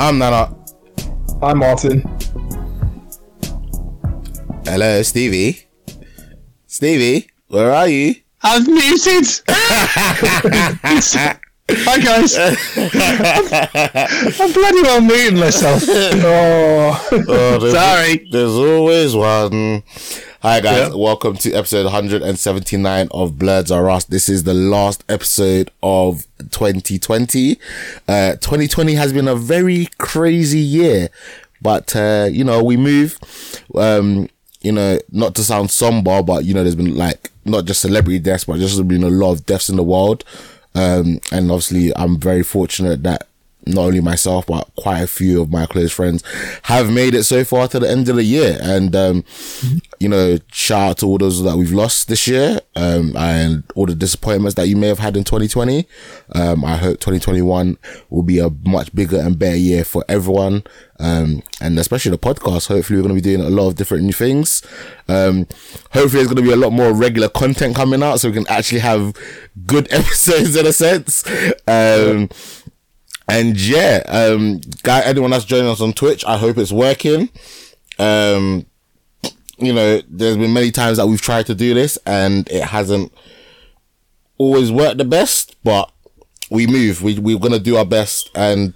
I'm Nana. I'm Martin. Hello, Stevie. Stevie, where are you? I'm muted. Hi guys. I'm, bloody well muting myself. Oh, Oh, there's, Sorry. There's always one. Hi guys, Yeah. welcome to episode 179 of Bloods Are Us. This is the last episode of 2020. Uh, 2020 has been a very crazy year, but uh, you know we move. Um, you know, not to sound somber, but you know, there's been like not just celebrity deaths, but just been a lot of deaths in the world. Um, and obviously, I'm very fortunate that not only myself, but quite a few of my close friends have made it so far to the end of the year. And, um, you know, shout out to all those that we've lost this year, um, and all the disappointments that you may have had in 2020. Um, I hope 2021 will be a much bigger and better year for everyone. Um, and especially the podcast. Hopefully we're going to be doing a lot of different new things. Um, hopefully there's going to be a lot more regular content coming out so we can actually have good episodes in a sense. And yeah, um, guy, anyone that's joining us on Twitch, I hope it's working. Um, you know, there's been many times that we've tried to do this and it hasn't always worked the best, but we move. We, we're going to do our best and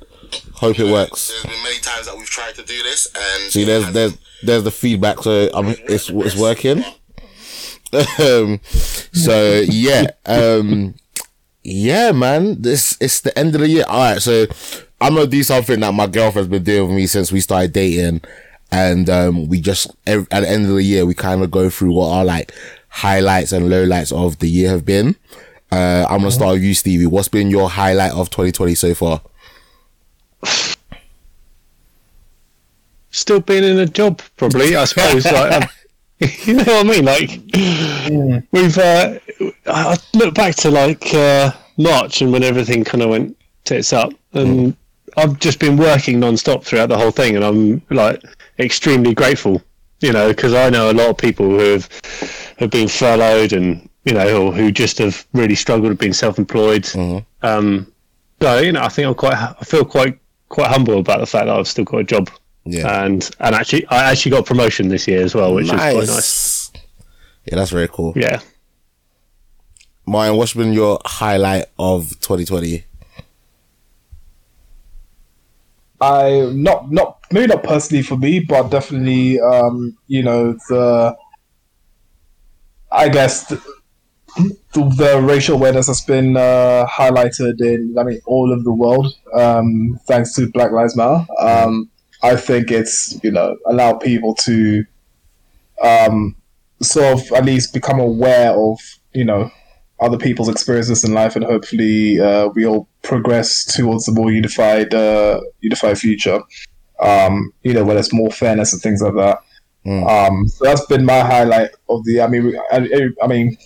hope it works. There's been many times that we've tried to do this and see, there's, there's, there's the feedback. So um, it's, it's working. um, so yeah, um, yeah, man, this it's the end of the year. All right, so I'm gonna do something that my girlfriend's been doing with me since we started dating, and um, we just ev- at the end of the year we kind of go through what our like highlights and lowlights of the year have been. Uh, I'm gonna start with you, Stevie. What's been your highlight of 2020 so far? Still being in a job, probably. I suppose. like, um, you know what I mean? Like we've. Uh, I look back to like uh, March and when everything kind of went tits up, and I've just been working non-stop throughout the whole thing, and I'm like extremely grateful. You know, because I know a lot of people who have have been furloughed and you know, or who just have really struggled with being self-employed. Um, so you know, I think I'm quite. I feel quite quite humble about the fact that I've still got a job. Yeah. And and actually, I actually got promotion this year as well, which is quite nice. Yeah, that's very cool. Yeah. Martin, what's been your highlight of 2020? I not not maybe not personally for me, but definitely um, you know the I guess the, the, the racial awareness has been uh, highlighted in I mean all of the world um, thanks to Black Lives Matter. Um, I think it's you know allow people to um, sort of at least become aware of you know other people's experiences in life, and hopefully uh, we all progress towards a more unified, uh, unified future. Um, you know, where there's more fairness and things like that. Um, so that's been my highlight of the. I mean, I, I mean,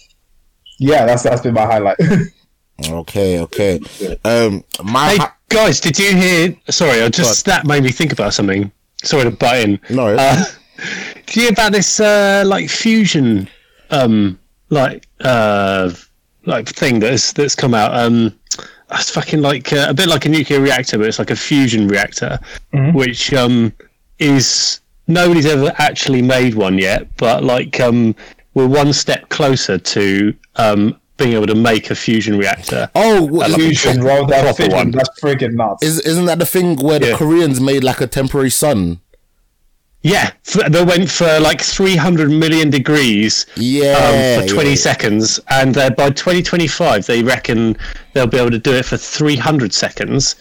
yeah, that's that's been my highlight. Okay, okay. Um, my Hey guys, did you hear? Sorry, I just that made me think about something. Sorry to butt in. No. Uh, did you hear about this uh, like fusion, um, like uh, like thing that's that's come out? Um, it's fucking like uh, a bit like a nuclear reactor, but it's like a fusion reactor, which um is nobody's ever actually made one yet, but like um we're one step closer to um being able to make a fusion reactor. oh, what, Fusion, roll that proper fission, one. that's friggin' nuts. is isn't that the thing where the Koreans made like a temporary sun? Yeah, f- they went for like 300 million degrees Yeah, um, for 20 yeah. seconds, and uh, by 2025 they reckon they'll be able to do it for 300 seconds,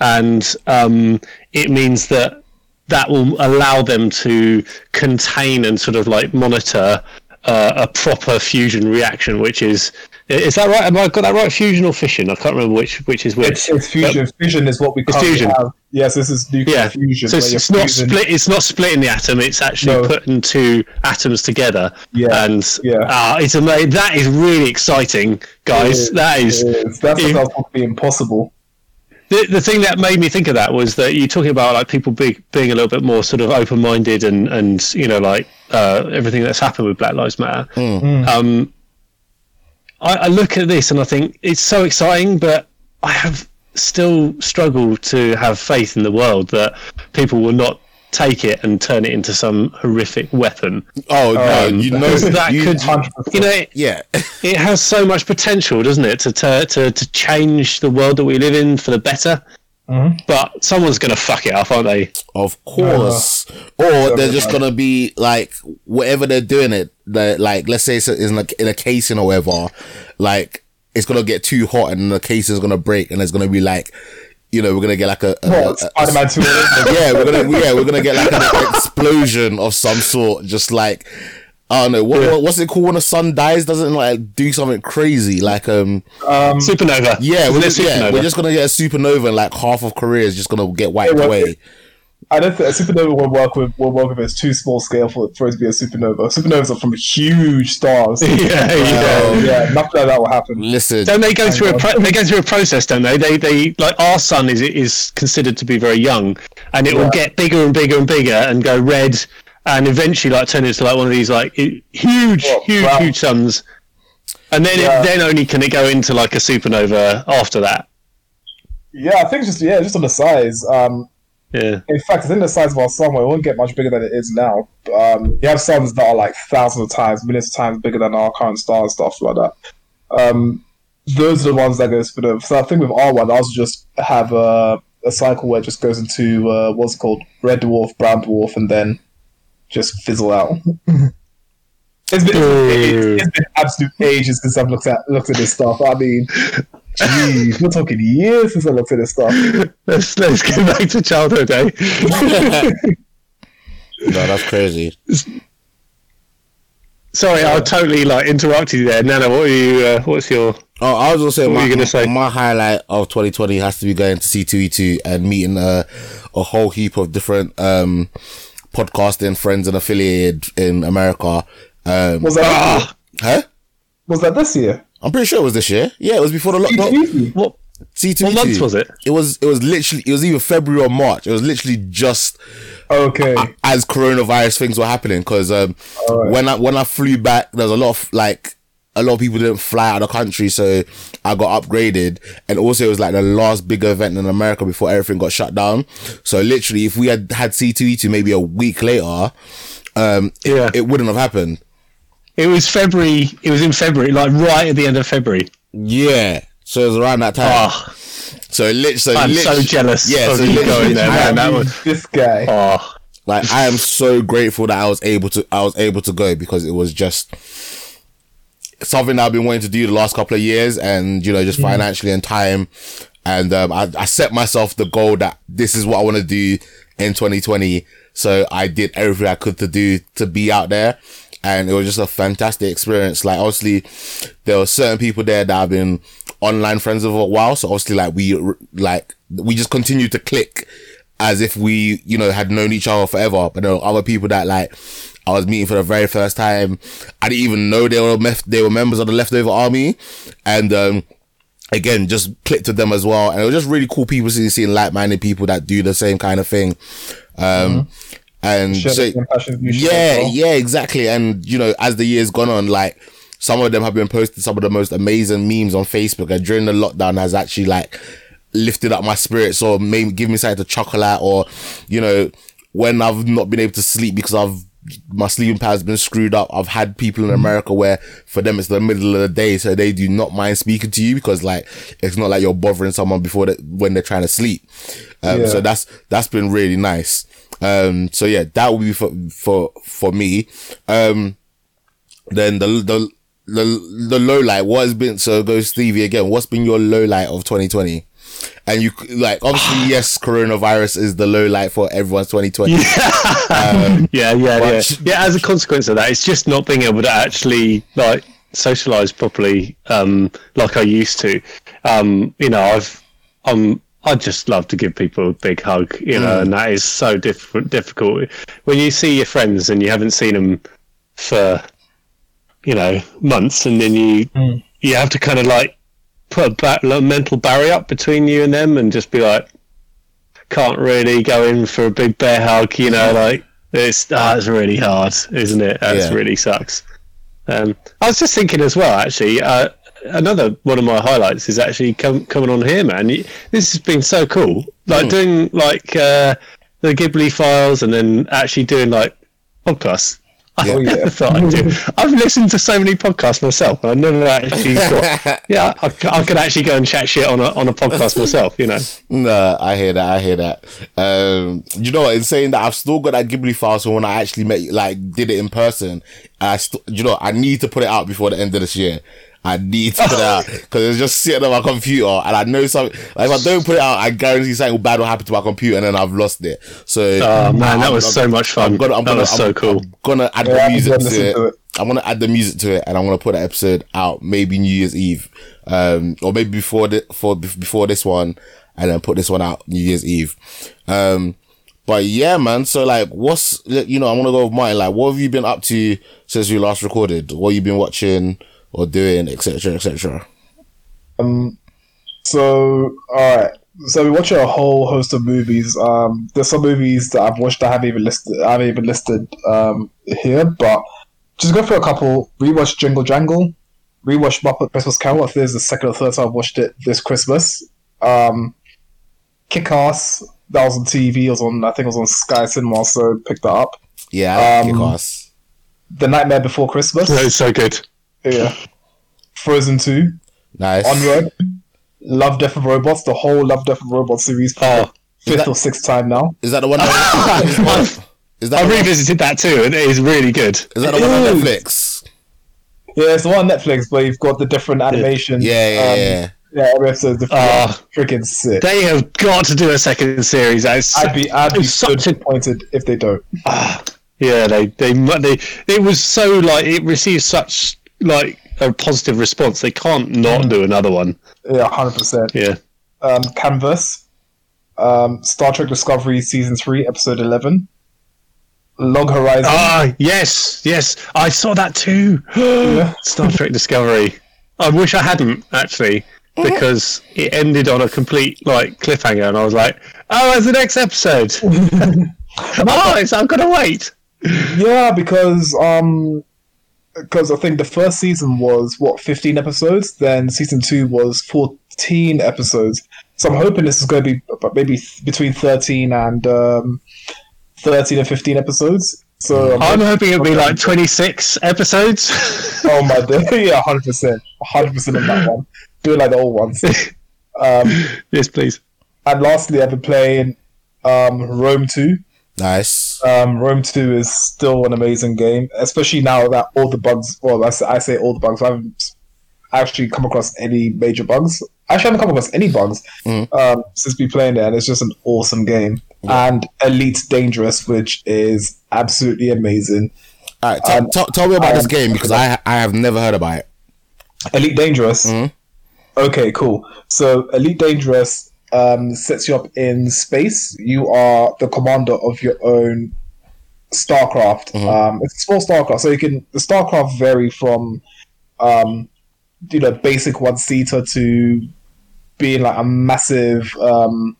and um, it means that that will allow them to contain and sort of like monitor uh, a proper fusion reaction, which is is that right? Have I got that right? Fusion or fission? I can't remember which which is which. It's, it's fusion. fusion is what we currently fusion. have. Yes, this is nuclear yeah, fusion. so it's, it's not fusing- split. It's not splitting the atom. It's actually No. putting two atoms together. Yeah, and yeah. ah, it's amazing. That is really exciting, guys. It that is It is. That's if- what would be impossible. the, the thing that made me think of that was that you're talking about like people be, being a little bit more sort of open minded and and you know like uh, everything that's happened with Black Lives Matter. Um, I, I look at this and I think it's so exciting, but I have still struggle to have faith in the world that people will not take it and turn it into some horrific weapon. Oh no, Um, you know that you- could, you know, it, yeah. it has so much potential, doesn't it, to to, to change the world that we live in for the better. Mhm. But someone's going to fuck it up, aren't they? Of course. or they're just gonna be like whatever they're doing it. That like let's say it's in a, in a casing or whatever, like it's gonna get too hot and the casing is gonna break and it's gonna be like, you know, we're gonna get like a, a- What, a- Spider-Man 2 yeah, we're gonna yeah we're gonna get like an explosion of some sort, just like. I don't know what, what what's it called when the sun dies? Doesn't like do something crazy like um Um, Supernova. yeah we're it just, yeah we're just gonna get a supernova and like half of Korea is just gonna get wiped away. I don't think a supernova will work with will work if it's too small scale for, for it to be a supernova. Supernovas are from huge stars. yeah, yeah. So, yeah, nothing like that will happen. Listen, Don't they go through a pro- they go through a process, don't they? They they like our sun is is considered to be very young, and it will get bigger and bigger and bigger and go red, and eventually like turn into like one of these like huge, Well, huge, well- huge suns, and then Yeah. it, then only can it go into like a supernova after that. Yeah, I think just yeah, just on the size. Um, Yeah, in fact, I think the size of our sun it won't get much bigger than it is now. Um, you have suns that are like thousands of times, millions of times bigger than our current star and stuff like that. Um, those are the ones that go supernova. So I think with our one, ours just have a, a cycle where it just goes into uh, what's called red dwarf, brown dwarf, and then just fizzle out. It's been, it's, it's been absolute ages since I've looked at looked at this stuff. I mean, geez, we're talking years since I looked at this stuff. let's let's go back to childhood, eh? no, that's crazy. Sorry, I totally like interrupted you there. Nana, what are you? Uh, what's your? Oh, I was gonna say What were my, you gonna say? my highlight of 2020 has to be going to C2E2 and meeting a, a whole heap of different um podcasting friends and affiliated in America. Um, Was that Ah, huh? was that this year? I'm pretty sure it was this year. Yeah, it was before the lockdown. What? C2E2. What month was it? It was. It was literally. It was either February or March. It was literally just Okay. as coronavirus things were happening because um, Alright. when I when I flew back, there was a lot of like a lot of people didn't fly out of the country, so I got upgraded, and also it was like the last big event in America before everything got shut down. So literally, if we had had C two E two maybe a week later, um, it, Yeah. it wouldn't have happened. It was February. It was in February, like right at the end of February. Yeah. So it was around that time. Oh, So lit- so I'm lit- so jealous Yeah, of so you literally, going there, man. That was this guy. oh, Like I am so grateful that I was able to I was able to go because it was just something I've been wanting to do the last couple of years and you know just financially and time. And um, I, I set myself the goal that this is what I want to do in 2020 so I did everything I could to do to be out there. And it was just a fantastic experience. Like obviously there were certain people there that I've been online friends of a while. So obviously like we like we just continued to click as if we, you know, had known each other forever. But there were other people that like I was meeting for the very first time. I didn't even know they were mef- they were members of the leftover army, and um, again, just clicked with them as well. And it was just really cool people seeing, seeing like minded people that do the same kind of thing. Um, and so the same passion you share yeah, well. yeah, exactly. And you know, as the years gone on, like some of them have been posting some of the most amazing memes on Facebook, and during the lockdown has actually like lifted up my spirits or maybe give me something to chuckle at, or you know, when I've not been able to sleep because I've my sleeping pattern's been screwed up. I've had people in America where for them it's the middle of the day, so they do not mind speaking to you because like it's not like you're bothering someone before that when they're trying to sleep. Um, Yeah. So that's that's been really nice. Um, so yeah, that would be for for for me. Um, then the the the the low light. What has been so go Stevie again? What's been your low light of 2020? And you like obviously yes, coronavirus is the low light for everyone's 2020. yeah, yeah, yeah, but- yeah. As a consequence of that, it's just not being able to actually like socialize properly, um, like I used to. Um, you know, I've, I'm I just love to give people a big hug, you know, and that is so diff- difficult when you see your friends and you haven't seen them for, you know, months, and then you you have to kind of like put a ba- mental barrier up between you and them, and just be like, can't really go in for a big bear hug, you know, like it's ah, it's really hard, isn't it? That Yeah. really sucks. Um, I was just thinking as well, actually, uh, another one of my highlights is actually com- coming on here, man. You- This has been so cool. Like Hmm. doing like uh, the Ghibli files, and then actually doing like podcasts. I Oh, yeah. never thought I'd do. I've listened to so many podcasts myself, and I never actually thought, yeah, I, c- I could actually go and chat shit on a on a podcast myself. You know, Nah, I hear that. I hear that. Um, you know? In saying that, I've still got that Ghibli file. So when I actually met, like, did it in person, I still, you know, I need to put it out before the end of this year. I need to put it out because it's just sitting on my computer, and I know something. Like, if I don't put it out, I guarantee something bad will happen to my computer, and then I've lost it. So, oh man, that I'm- was I'm- so much fun. I'm gonna, I'm that gonna, was so I'm- cool. I'm gonna add Yeah, the music gonna it. to it. I'm gonna add the music to it, and I'm gonna put the episode out maybe New Year's Eve, um, or maybe before the for before this one, and then put this one out New Year's Eve. Um, but yeah, man. So like, what's you know, I want to go with Martin. Like, what have you been up to since we last recorded? What you been watching or doing, etc., etc. Um, so all right. So we watch a whole host of movies. Um, there's some movies that I've watched that I haven't even listed. I haven't even listed um, here, but just go through a couple. Rewatch Jingle Jangle. Rewatch Muppet Christmas Carol. I think this is the second or third time I've watched it this Christmas. Um, Kick Ass. That was on TV. It was on. I think it was on Sky Cinema. So picked that up. Yeah, Um, kick ass. The Nightmare Before Christmas. That was so good. Yeah. Frozen Two. Nice. Onward. Love, Death and Robots. The whole Love, Death and Robots series. Oh, fifth that- or sixth time now. Is that the one? That, is, I've- is that I the one, revisited that too, and it is really good. is that the one on Netflix? Yeah, it's the one on Netflix, but you've got the different animation. Yeah, yeah, um, yeah. yeah. every episode's different. Ah. freaking sick. They have got to do a second series. That's I'd be, I'd be so such a disappointed if they don't. yeah. They they they it was so like it received such like a positive response. They can't not do another one. Yeah, hundred percent. Yeah. Um, Canvas, um, Star Trek Discovery season three, episode eleven. Log Horizon. Ah, yes, yes. I saw that too. Yeah. Star Trek Discovery. I wish I hadn't actually, because it ended on a complete like cliffhanger, and I was like, "Oh, it's the next episode." oh, it's, I've got to wait. Yeah, because um, because I think the first season was what fifteen episodes, then season two was fourteen episodes. So I'm hoping this is going to be about maybe between thirteen and um, thirteen and fifteen episodes. So I'm I'm hoping it'll be like 26 episodes. oh my day, yeah, hundred percent, hundred percent on that one. Do it like the old ones. Um, yes, please. and lastly, I've been playing um, Rome Two. Nice. Um, Rome 2 is still an amazing game, especially now that all the bugs, well, I say, I say all the bugs, I haven't actually come across any major bugs. Actually, I haven't come across any bugs um, since we playing it, and it's just an awesome game. And Elite Dangerous, which is absolutely amazing. All right, tell, Um, tell, tell me about this um, game because I I have never heard about it. Elite Dangerous. Mhm. Okay, cool. So Elite Dangerous um, sets you up in space. You are the commander of your own Starcraft. Um, it's a small Starcraft, so you can the Starcraft vary from um, you know basic one seater to being like a massive um,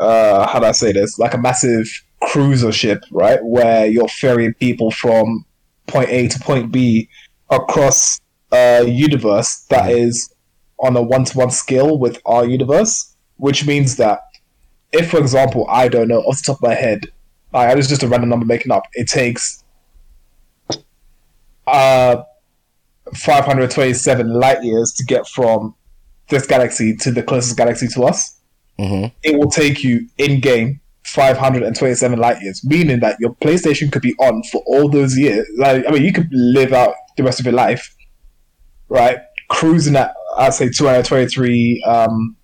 uh, how do I say this? Like a massive cruiser ship, right? Where you're ferrying people from point A to point B across a universe that is on a one to one scale with our universe, which means that if, for example, I don't know off the top of my head, I was just a random number making up, it takes uh 527 light years to get from this galaxy to the closest galaxy to us. hmm It will take you in game 527 light years, meaning that your PlayStation could be on for all those years. Like, I mean, you could live out the rest of your life, right? Cruising at, I'd say, 223 um,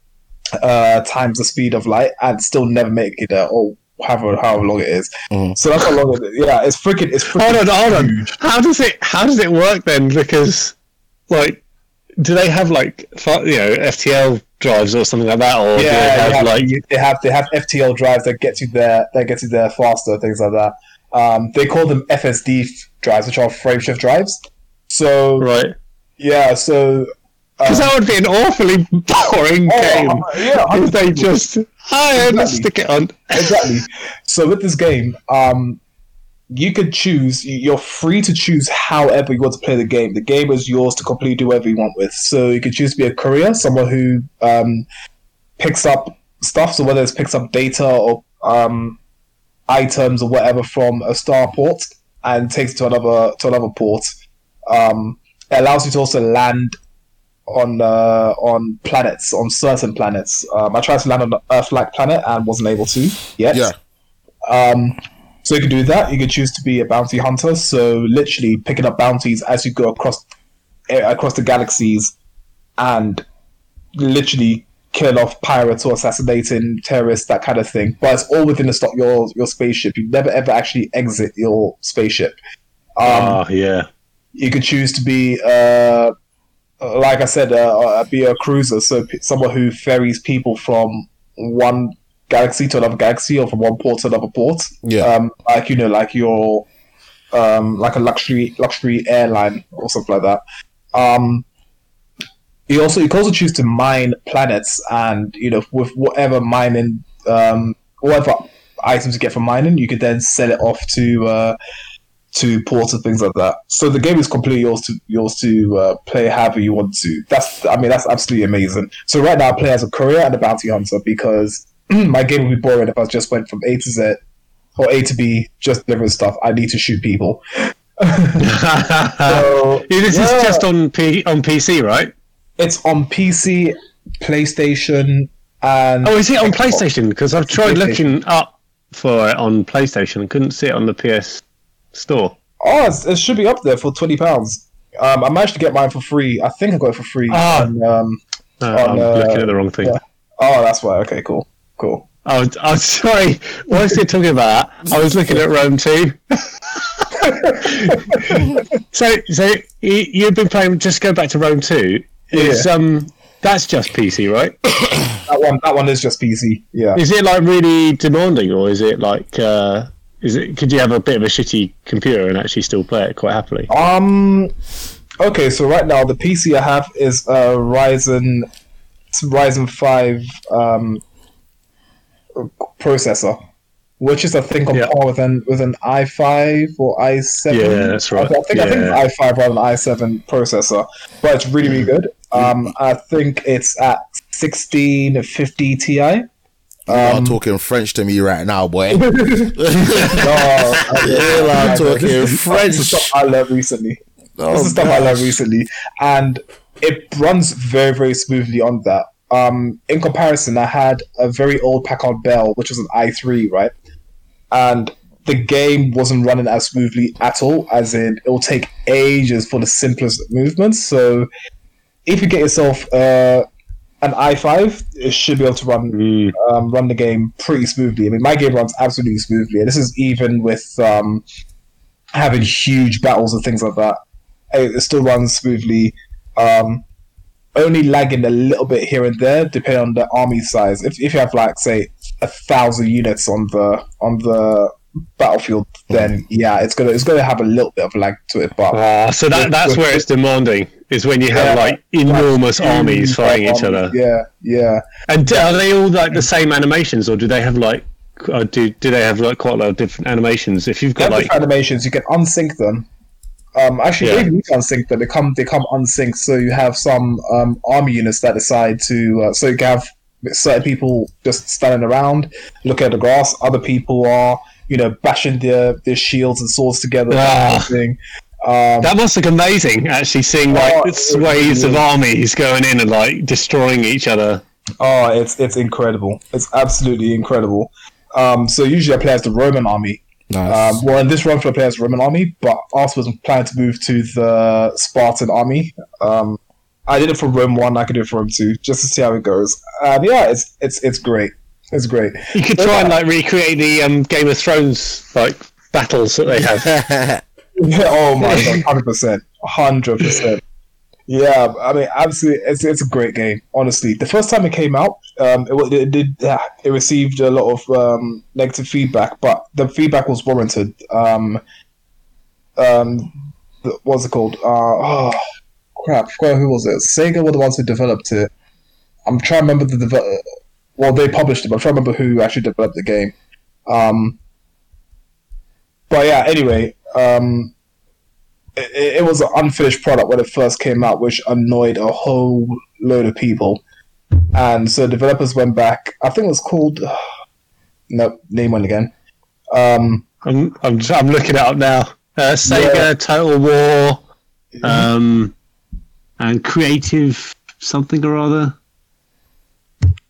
uh, times the speed of light and still never make it there, or however, however long it is. Mhm. So that's how long it is. Yeah, it's freaking, it's freaking. Hold on, hold on. huge. How does it? How does it work then? Because, like, do they have like you know FTL drives or something like that, or do Yeah, they they have, have, like? they have they have FTL drives that get you there that get you there faster, things like that. Um, they call them FSD drives, which are frame shift drives. So Right, yeah, so because that would be an awfully boring Oh, game. uh, yeah, if they just, oh, yeah, let's stick it on. exactly. So with this game, um, you could choose. You're free to choose however you want to play the game. The game is yours to completely do whatever you want with. So you could choose to be a courier, someone who um, picks up stuff. So whether it's picks up data or um, items or whatever from a starport and takes it to another to another port. Um, it allows you to also land on uh, on planets, on certain planets. Um, I tried to land on an Earth-like planet and wasn't able to yet. Yeah. Um, so you can do that. You can choose to be a bounty hunter. So literally picking up bounties as you go across eh, across the galaxies, and literally killing off pirates or assassinating terrorists, that kind of thing. But it's all within the stop your your spaceship. You never ever actually exit your spaceship. Um, Ah, yeah. you could choose to be, uh, like I said, uh, uh, be a cruiser, so p- someone who ferries people from one galaxy to another galaxy or from one port to another port. Yeah. Um, like you know, like your, um, like a luxury luxury airline or something like that. Um, you also you can also choose to mine planets, and you know, with whatever mining, um, whatever items you get from mining, you could then sell it off to. Uh, to ports and things like that. So the game is completely yours to yours to uh, play however you want to. That's I mean that's absolutely amazing. So right now I play as a courier and a bounty hunter because my game would be boring if I just went from A to Z or A to B just delivering stuff. I need to shoot people. So, this yeah. is just on P- on PC, right? It's on PC, PlayStation, and Oh, is it on Xbox. PlayStation? Because I've tried looking up for it on PlayStation and couldn't see it on the PS Store. Oh, it's, it should be up there for twenty pounds. Um, I managed to get mine for free. I think I got it for free. Ah. on, um, No, On, I'm uh, looking at the wrong thing. yeah. oh, that's why. Okay, cool, cool. Oh, I'm sorry. Whilst you're talking about that, I was looking at Rome 2. so, so you, you've been playing. Just go back to Rome 2. Is um, that's just PC, right? That one, that one is just PC. Yeah. Is it like really demanding, or is it like, uh, is it? Could you have a bit of a shitty computer and actually still play it quite happily? Um. Okay, so right now the PC I have is a Ryzen, Ryzen five um, processor, which is I think on Yeah. par with an with an i5 or i7. Yeah, that's right. I, think I think Yeah. it's i5 rather than i7 processor, but it's really really good. Um, I think it's at 1650 Ti. You Um, are talking French to me right now, boy. No, Yeah, I'm talking This is French. stuff I learned recently. Oh, this is stuff I learned recently, and it runs very, very smoothly on that. Um, in comparison, I had a very old Packard Bell, which was an i3, right? And the game wasn't running as smoothly at all, as in it will take ages for the simplest movements. So, if you get yourself uh, an i5, it should be able to run Mm, um, run the game pretty smoothly. I mean, my game runs absolutely smoothly, and this is even with um, having huge battles and things like that. It, it still runs smoothly. Um, only lagging a little bit here and there, depending on the army size. If, if you have like say a thousand units on the on the battlefield, then yeah, it's gonna it's gonna have a little bit of lag to it. But Ah, so that, that's where it's demanding. Is when you have Yeah. like enormous armies fighting each other. Yeah, yeah. And are they all like the same animations, or do they have like, uh, do do they have like quite a lot of different animations? If you've got like, animations. You can unsync them. Um, actually, Yeah. you don't unsync them. They come they come unsynced. So you have some um, army units that decide to. Uh, so you have certain people just standing around, looking at the grass. Other people are you know bashing their their shields and swords together. that Ah. thing. Um, that must look amazing. Actually, seeing like Oh, the sways really of armies going in and like destroying each other. Oh, it's it's incredible. It's absolutely incredible. Um, so usually I play as the Roman army. Nice. Um, well, in this run for I play as Roman army, but afterwards I'm planning to move to the Spartan army. Um, I did it for Rome one. I could do it for Rome two, just to see how it goes. And yeah, it's it's it's great. It's great. You could try and like recreate the um, Game of Thrones like battles that they have. Oh my god, hundred percent, hundred percent. Yeah, I mean, absolutely, it's it's a great game. Honestly, the first time it came out, um, it, it did yeah, it received a lot of um, negative feedback, but the feedback was warranted. Um, um, the- what's it called? Uh, oh crap, who was it? Sega were the ones who developed it. I'm trying to remember the develop. Well, they published it, but I'm trying to remember who actually developed the game. Um, but yeah, anyway, um, it, it was an unfinished product when it first came out, which annoyed a whole load of people. And so developers went back. I think it was called. No, name one again. Um, I'm, I'm, I'm looking it up now. Uh, Sega Yeah. Total War, um, and Creative something or other.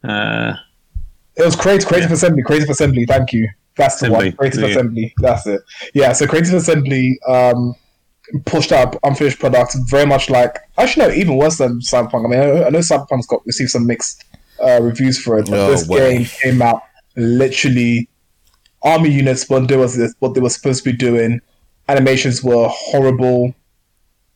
Uh, It was Creative, Creative Assembly. Creative Assembly. Thank you. That's the Assembly, one. Creative yeah. Assembly. That's it. Yeah. So Creative Assembly um, pushed out unfinished products, very much like actually no, even worse than Cyberpunk. I mean, I know, I know Cyberpunk's got received some mixed uh, reviews for it, but Oh, this game came out literally army units they was what they were supposed to be doing. Animations were horrible,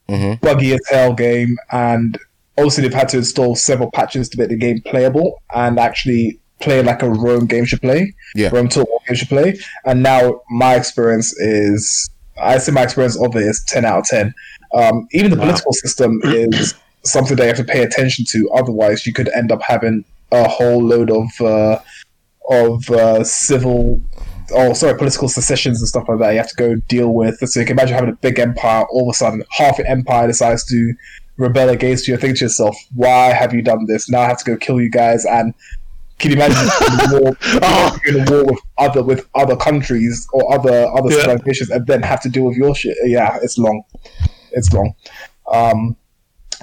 Mhm. buggy as hell game, and also they've had to install several patches to make the game playable and actually play like a Rome game should play. Yeah. Rome Total War game should play. And now my experience is, I say my experience of it is ten out of ten. Um, even the Wow. political system is something that you have to pay attention to. Otherwise, you could end up having a whole load of uh, of uh, civil. Oh, sorry, political secessions and stuff like that. You have to go deal with. So you can imagine having a big empire. All of a sudden, half your empire decides to rebel against you. Think to yourself, "Why have you done this? Now I have to go kill you guys." And can you imagine in a war, Oh. in a war with other with other countries or other other Yeah. civilized nations, and then have to deal with your shit? Yeah, it's long. It's long. Um,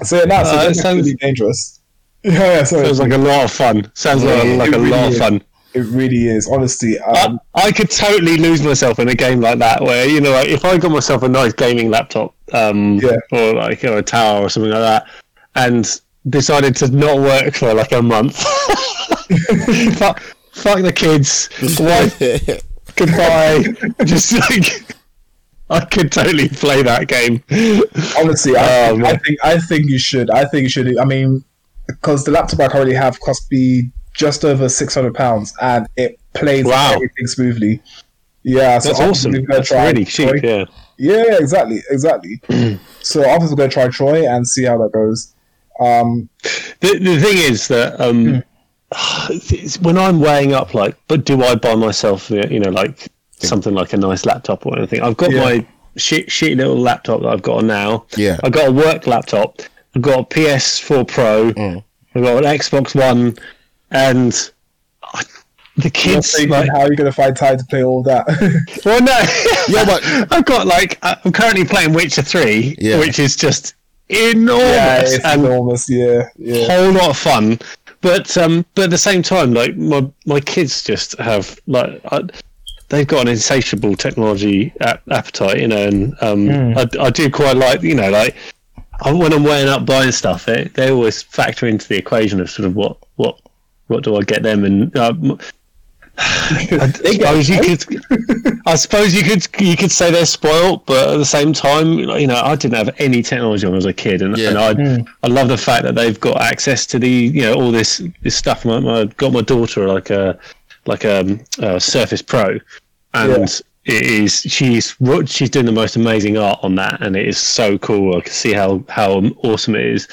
so yeah, no, so Uh, it sounds- really dangerous. Yeah, yeah, sorry. sounds like a lot of fun. Sounds like, Yeah, like it a really lot is. of fun. It really is. Honestly, I, um, I could totally lose myself in a game like that, where you know, like, if I got myself a nice gaming laptop, um, Yeah. or like you know, a tower or something like that, and decided to not work for like a month. fuck, fuck the kids, wife, goodbye. Just like I could totally play that game. honestly, I, think, I think I think you should. I think you should. I mean, because the laptop I currently have cost me just over six hundred pounds, and it plays Wow. everything smoothly. Yeah, so That's awesome. That's try really Troy. cheap. Yeah. Yeah, exactly, exactly. so obviously, we're gonna try Troy and see how that goes. Um, The, the thing is that um, it's- when I'm weighing up, like, but do I buy myself, you know, like something like a nice laptop or anything? I've got Yeah. my shit, shitty little laptop that I've got now. Yeah. I've got a work laptop. I've got a PS4 Pro. Mm. I've got an Xbox One, and I, the you're kids thinking, like. how are you gonna find time to play all that? Well, no. Yeah, but- I've got like I'm currently playing Witcher Three, Yeah. which is just enormous yeah, it's enormous. Yeah, yeah. whole lot of fun. But um, but at the same time, like my my kids just have like I, they've got an insatiable technology ap- appetite, you know, and um, Hmm. I, I do quite like you know like I, when I'm weighing up buying stuff, it, they always factor into the equation of sort of what what what do I get them and. Um, I suppose you could. I suppose you could. You could say they're spoilt, but at the same time, you know, I didn't have any technology when I was a kid, and, Yeah. and I, I love the fact that they've got access to the, you know, all this this stuff. My, my got my daughter like a like a, a Surface Pro, and it is she's she's doing the most amazing art on that, and it is so cool. I can see how how awesome it is.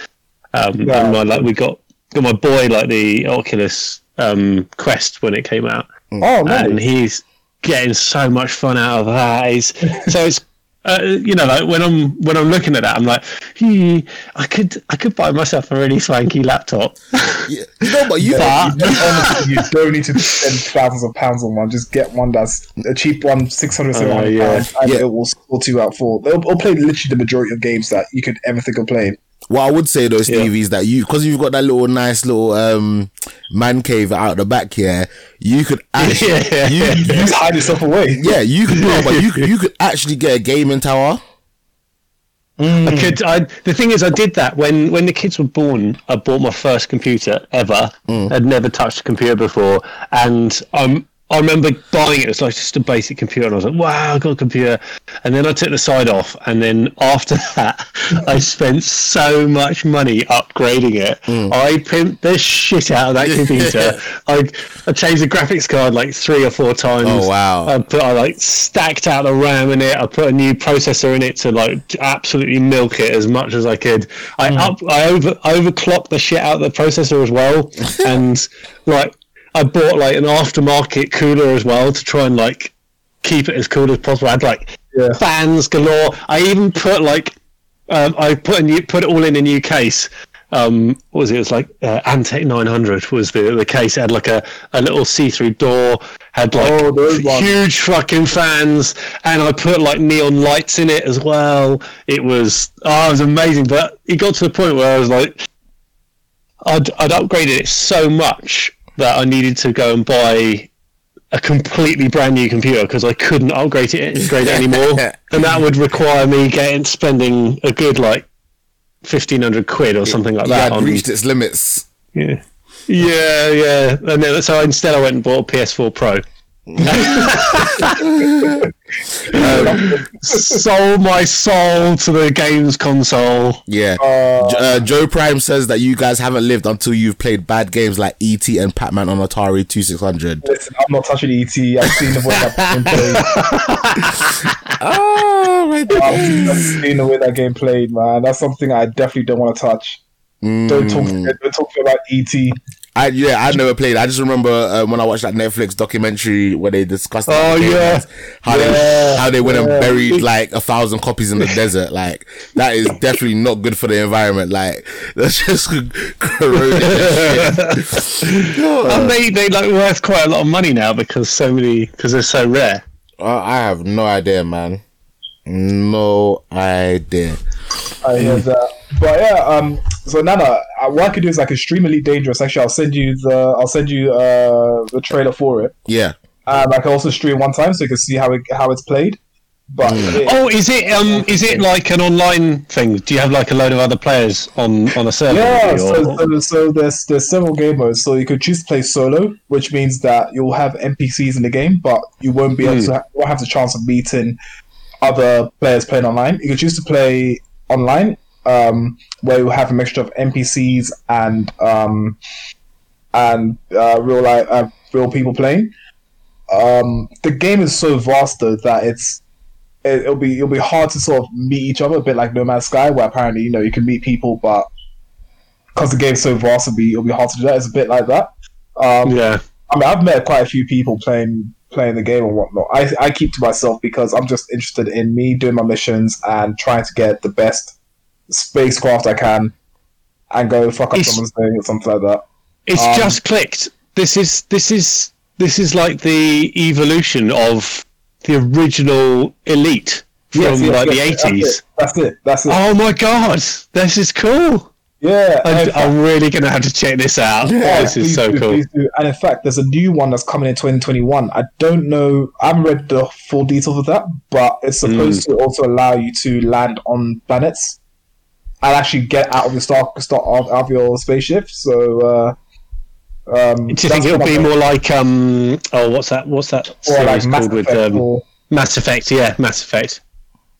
Um, Yeah. and my, like we got got my boy like the Oculus um, Quest when it came out Oh, and he's getting so much fun out of that. He's, so it's uh, you know like when I'm when I'm looking at that, I'm like, hmm, I could I could buy myself a really swanky laptop. Yeah. No, but you, But- You, honestly, you don't need to spend thousands of pounds on one. Just get one that's a cheap one, 600, 700 Uh, yeah. pounds, and Yeah. it will sort you out for. It'll, it'll play literally the majority of games that you could ever think of playing. What I would say though, Stevie, is that you because you've got that little nice little um man cave out the back here, you could actually Yeah. you, You just hide yourself away. yeah you could no, but you could you could actually get a gaming tower. I could. I the thing is, I did that when when the kids were born. I bought my first computer ever. I'd never touched a computer before, and um, I remember buying it. It was like just a basic computer, and I was like, "Wow, I got a computer." And then I took the side off, and then after that, I spent so much money upgrading it. Mm. I pimped the shit out of that computer. I I changed the graphics card like three or four times. Oh, wow. I put I like stacked out the RAM in it. I put a new processor in it to like absolutely milk it as much as I could. I mm. up I over I overclocked the shit out of the processor as well, and like I bought like an aftermarket cooler as well to try and like keep it as cool as possible. I had like Yeah. fans galore. I even put like um, I put a new, put it all in a new case. Um, what was it? It was like uh, Antec 900 was the the case. It had like a, a little see through door. Had like Oh, those ones. huge fucking fans, and I put like neon lights in it as well. It was oh, it was amazing. But it got to the point where I was like, I'd I'd upgraded it so much that I needed to go and buy a completely brand new computer because I couldn't upgrade it, upgrade it anymore, and that would require me getting spending a good like fifteen hundred quid or something like that. had on, reached its limits. yeah, yeah, yeah. And then so instead I went and bought a PS4 Pro. Sold my soul to the games console. Yeah. Uh, uh, Joe Prime says that you guys haven't lived until you've played bad games like ET and Pac-Man on Atari 2600. listen, I'm not touching ET. I've seen the way that game played. Oh my I've seen the way that game played, man. That's something I definitely don't want to touch. Don't talk. Mm. Don't talk about ET. I yeah, I never played. I just remember uh, when I watched that Netflix documentary where they discussed Oh, yeah. how they how they went and buried like a thousand copies in the desert. Like that is definitely not good for the environment. Like that's just shit. and they they like worth quite a lot of money now because so many because they're so rare. Uh, I have no idea, man. No idea. I hear that. But yeah, um, so Nana, uh, what I could do is like extremely dangerous. Actually, I'll send you the I'll send you uh the trailer for it. Yeah. Um, I can also stream one time so you can see how it how it's played. But it- Oh, is it um is it like an online thing? Do you have like a load of other players on on a server? yeah, so, so, so there's there's several game modes. So you could choose to play solo, which means that you'll have NPCs in the game, but you won't be able Hmm. to ha- won't have the chance of meeting other players playing online. You can choose to play online, um, where you have a mixture of NPCs and um, and uh, real life uh, real people playing. Um, the game is so vast though that it's it, it'll be it'll be hard to sort of meet each other, a bit like No Man's Sky, where apparently you know you can meet people, but because the game's so vast, it'll be it'll be hard to do that. It's a bit like that. Um, yeah. I mean, I've met quite a few people playing playing the game and whatnot. I I keep to myself because I'm just interested in me doing my missions and trying to get the best spacecraft I can, and go fuck up It's- someone's thing or something like that. It's Um, just clicked. This is this is this is like the evolution of the original Elite from Yes, yes, like yes, the eighties. That's it. That's it. That's it. Oh my god, this is cool. yeah. I, and- I'm really gonna have to check this out. Yeah, this is so do, cool. And in fact, there's a new one that's coming in 2021. I don't know. I haven't read the full details of that, but it's supposed Hmm. to also allow you to land on planets and actually get out of your star, star out of your spaceship. So, uh, um, Do you think it'll be more like um? Oh, what's that? What's that or series like Mass called with Effect um, or Mass Effect? Yeah, Mass Effect.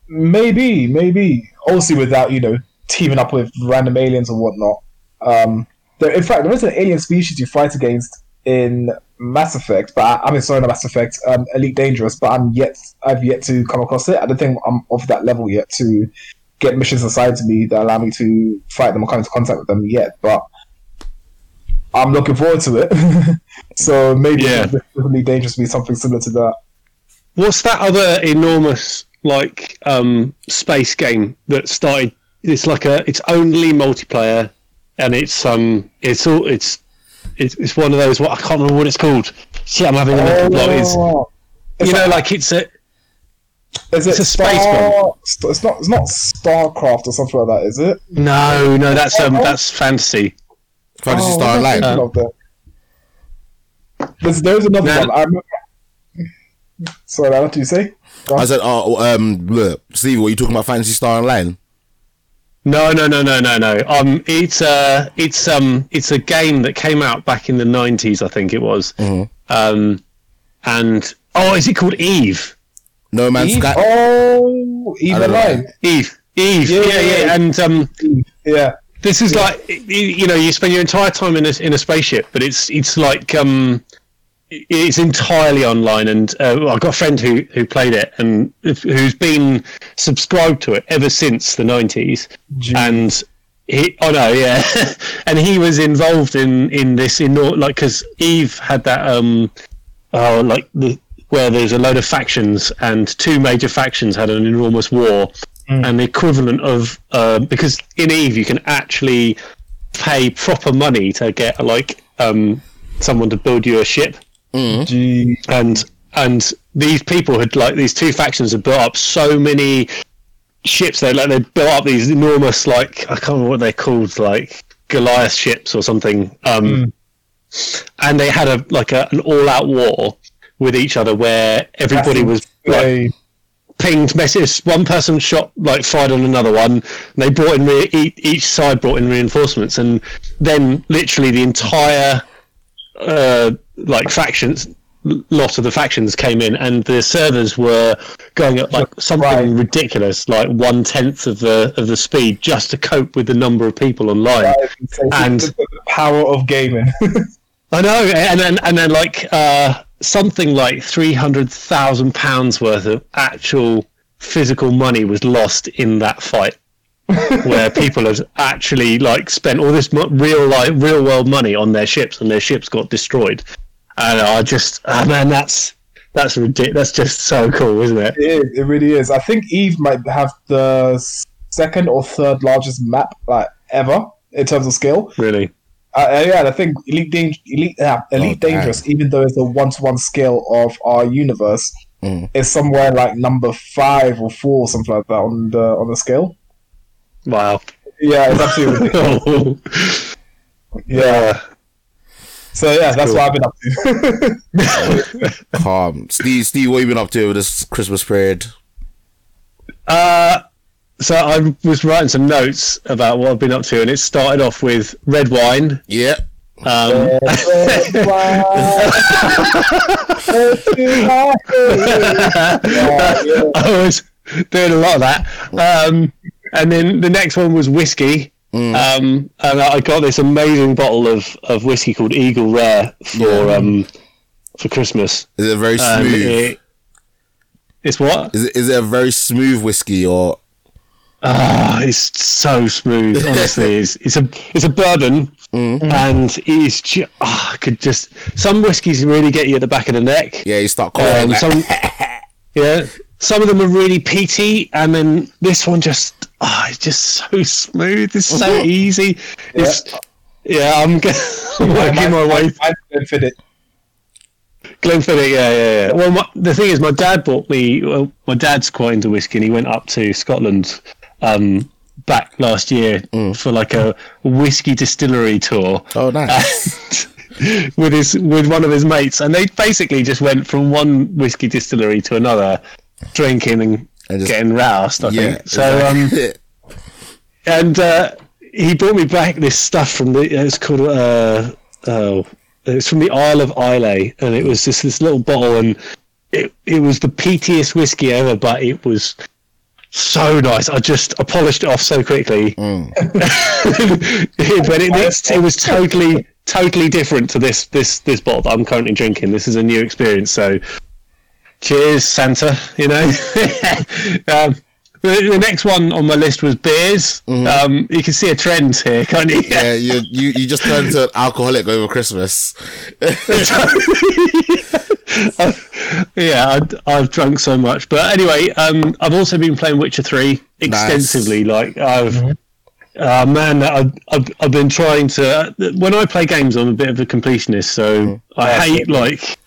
maybe, maybe. Obviously, without you know teaming up with random aliens and whatnot. Um, there, in fact, there is an alien species you fight against in Mass Effect, but I, I mean, sorry, not Mass Effect, um, Elite Dangerous. But I'm yet, I've yet to come across it. I don't think I'm of that level yet to get missions assigned to me that allow me to fight them or come into contact with them yet. But I'm looking forward to it. so maybe Yeah. Elite Dangerous be something similar to that. What's that other enormous like um space game that started? It's like a it's only multiplayer, and it's um it's all it's it's, it's one of those. What I can't remember what it's called. Shit, I'm having a mental block. It's, Oh, It's you know, like it's a Is it It's a space Star... St- It's not. It's not Starcraft or something like that, is it? no, no. That's um that's fantasy. Fantasy Oh, Star what am Online. thinking that? There's, there's another Nah. one. I remember... Sorry, what did you say? Go. I said, oh, um, bleh. Steve, were you talking about Phantasy Star Online? No, no, no, no, no, no. Um, it's uh, it's um, it's a game that came out back in the nineties, I think it was. Mhm. Um, and oh, is it called Eve? No Man's Eve? Sky. Oh, I Eve don't know. Eve, Eve, Yeah, yeah, yeah, yeah. yeah. And um, Yeah. this is like you, you know, you spend your entire time in a in a spaceship, but it's it's like um, it's entirely online. And uh, I've got a friend who who played it and who's been subscribed to it ever since the nineties. And he oh no yeah and he was involved in in this in like because eve had that um oh like the where there's a load of factions, and two major factions had an enormous war, and the equivalent of uh, because in Eve you can actually pay proper money to get like um, someone to build you a ship, Gee. and and these people had like these two factions had built up so many ships. They like they built up these enormous like I can't remember what they're called, like Goliath ships or something. Um, And they had a like a, an all out war with each other where everybody was like pinged messages. One person shot like fired on another one. And they brought in re- each, each side brought in reinforcements, and then literally the entire uh, like factions lot of the factions came in, and the servers were going at like something Right. ridiculous, like one tenth of the of the speed, just to cope with the number of people online. Can And- the, the power of gaming. I know, and then and then like uh, something like three hundred thousand pounds worth of actual physical money was lost in that fight, where people had actually like spent all this real like real world money on their ships, and their ships got destroyed. And I just, oh man, that's that's ridiculous. That's just so cool, isn't it? It is. It really is. I think Eve might have the second or third largest map like ever in terms of scale. Really. Uh, uh, yeah, I think Elite, Dang- Elite, uh, Elite Oh, damn. Dangerous, even though it's a one-to-one scale of our universe, Mm. is somewhere like number five or four, something like that on the on the scale. Wow. Yeah, it's absolutely ridiculous. Yeah. So yeah, that's cool. what I've been up to. Calm. Steve, Steve, what you been up to over this Christmas period? Uh, so I was writing some notes about what I've been up to, and it started off with red wine. Yeah. Um, I was doing a lot of that. Um, and then the next one was whiskey. Um, and I got this amazing bottle of, of whiskey called Eagle Rare for um, for Christmas. Is it very smooth? it- it's what? Is it is it a very smooth whiskey or Ah, it's so smooth. Honestly, it's it's a it's a bourbon, and it's ju- ah, I could just some whiskies really get you at the back of the neck. yeah? You start calling Um, like, some, yeah, some of them are really peaty, and then this one just ah, it's just so smooth. It's so easy. It's yeah. I'm, g- I'm working my way. I didn't fit it. Glenfiddich, yeah, yeah, yeah. Well, my, the thing is, my dad bought me. Well, my dad's quite into whiskey, and he went up to Scotland um, back last year for like a whiskey distillery tour. oh nice. with his with one of his mates, and they basically just went from one whiskey distillery to another, drinking and, And just- getting roused. I yeah. think so. Um, and uh, he brought me back this stuff from the. It's called. Uh, oh, it's from the Isle of Islay, and it was just this little bottle, and it it was the peatiest whiskey ever, but it was so nice. I just I polished it off so quickly, but it, it's, it was totally totally different to this this this bottle that I'm currently drinking. This is a new experience, so cheers, Santa. You know. um, the, the next one on my list was beers. Um, you can see a trend here, can't you? yeah, you, you you just turned into an alcoholic over Christmas. yeah, I, I've drunk so much. But anyway, um, I've also been playing Witcher Three extensively. Like I've, uh, man, I've, I've I've been trying to. When I play games, I'm a bit of a completionist, so I hate like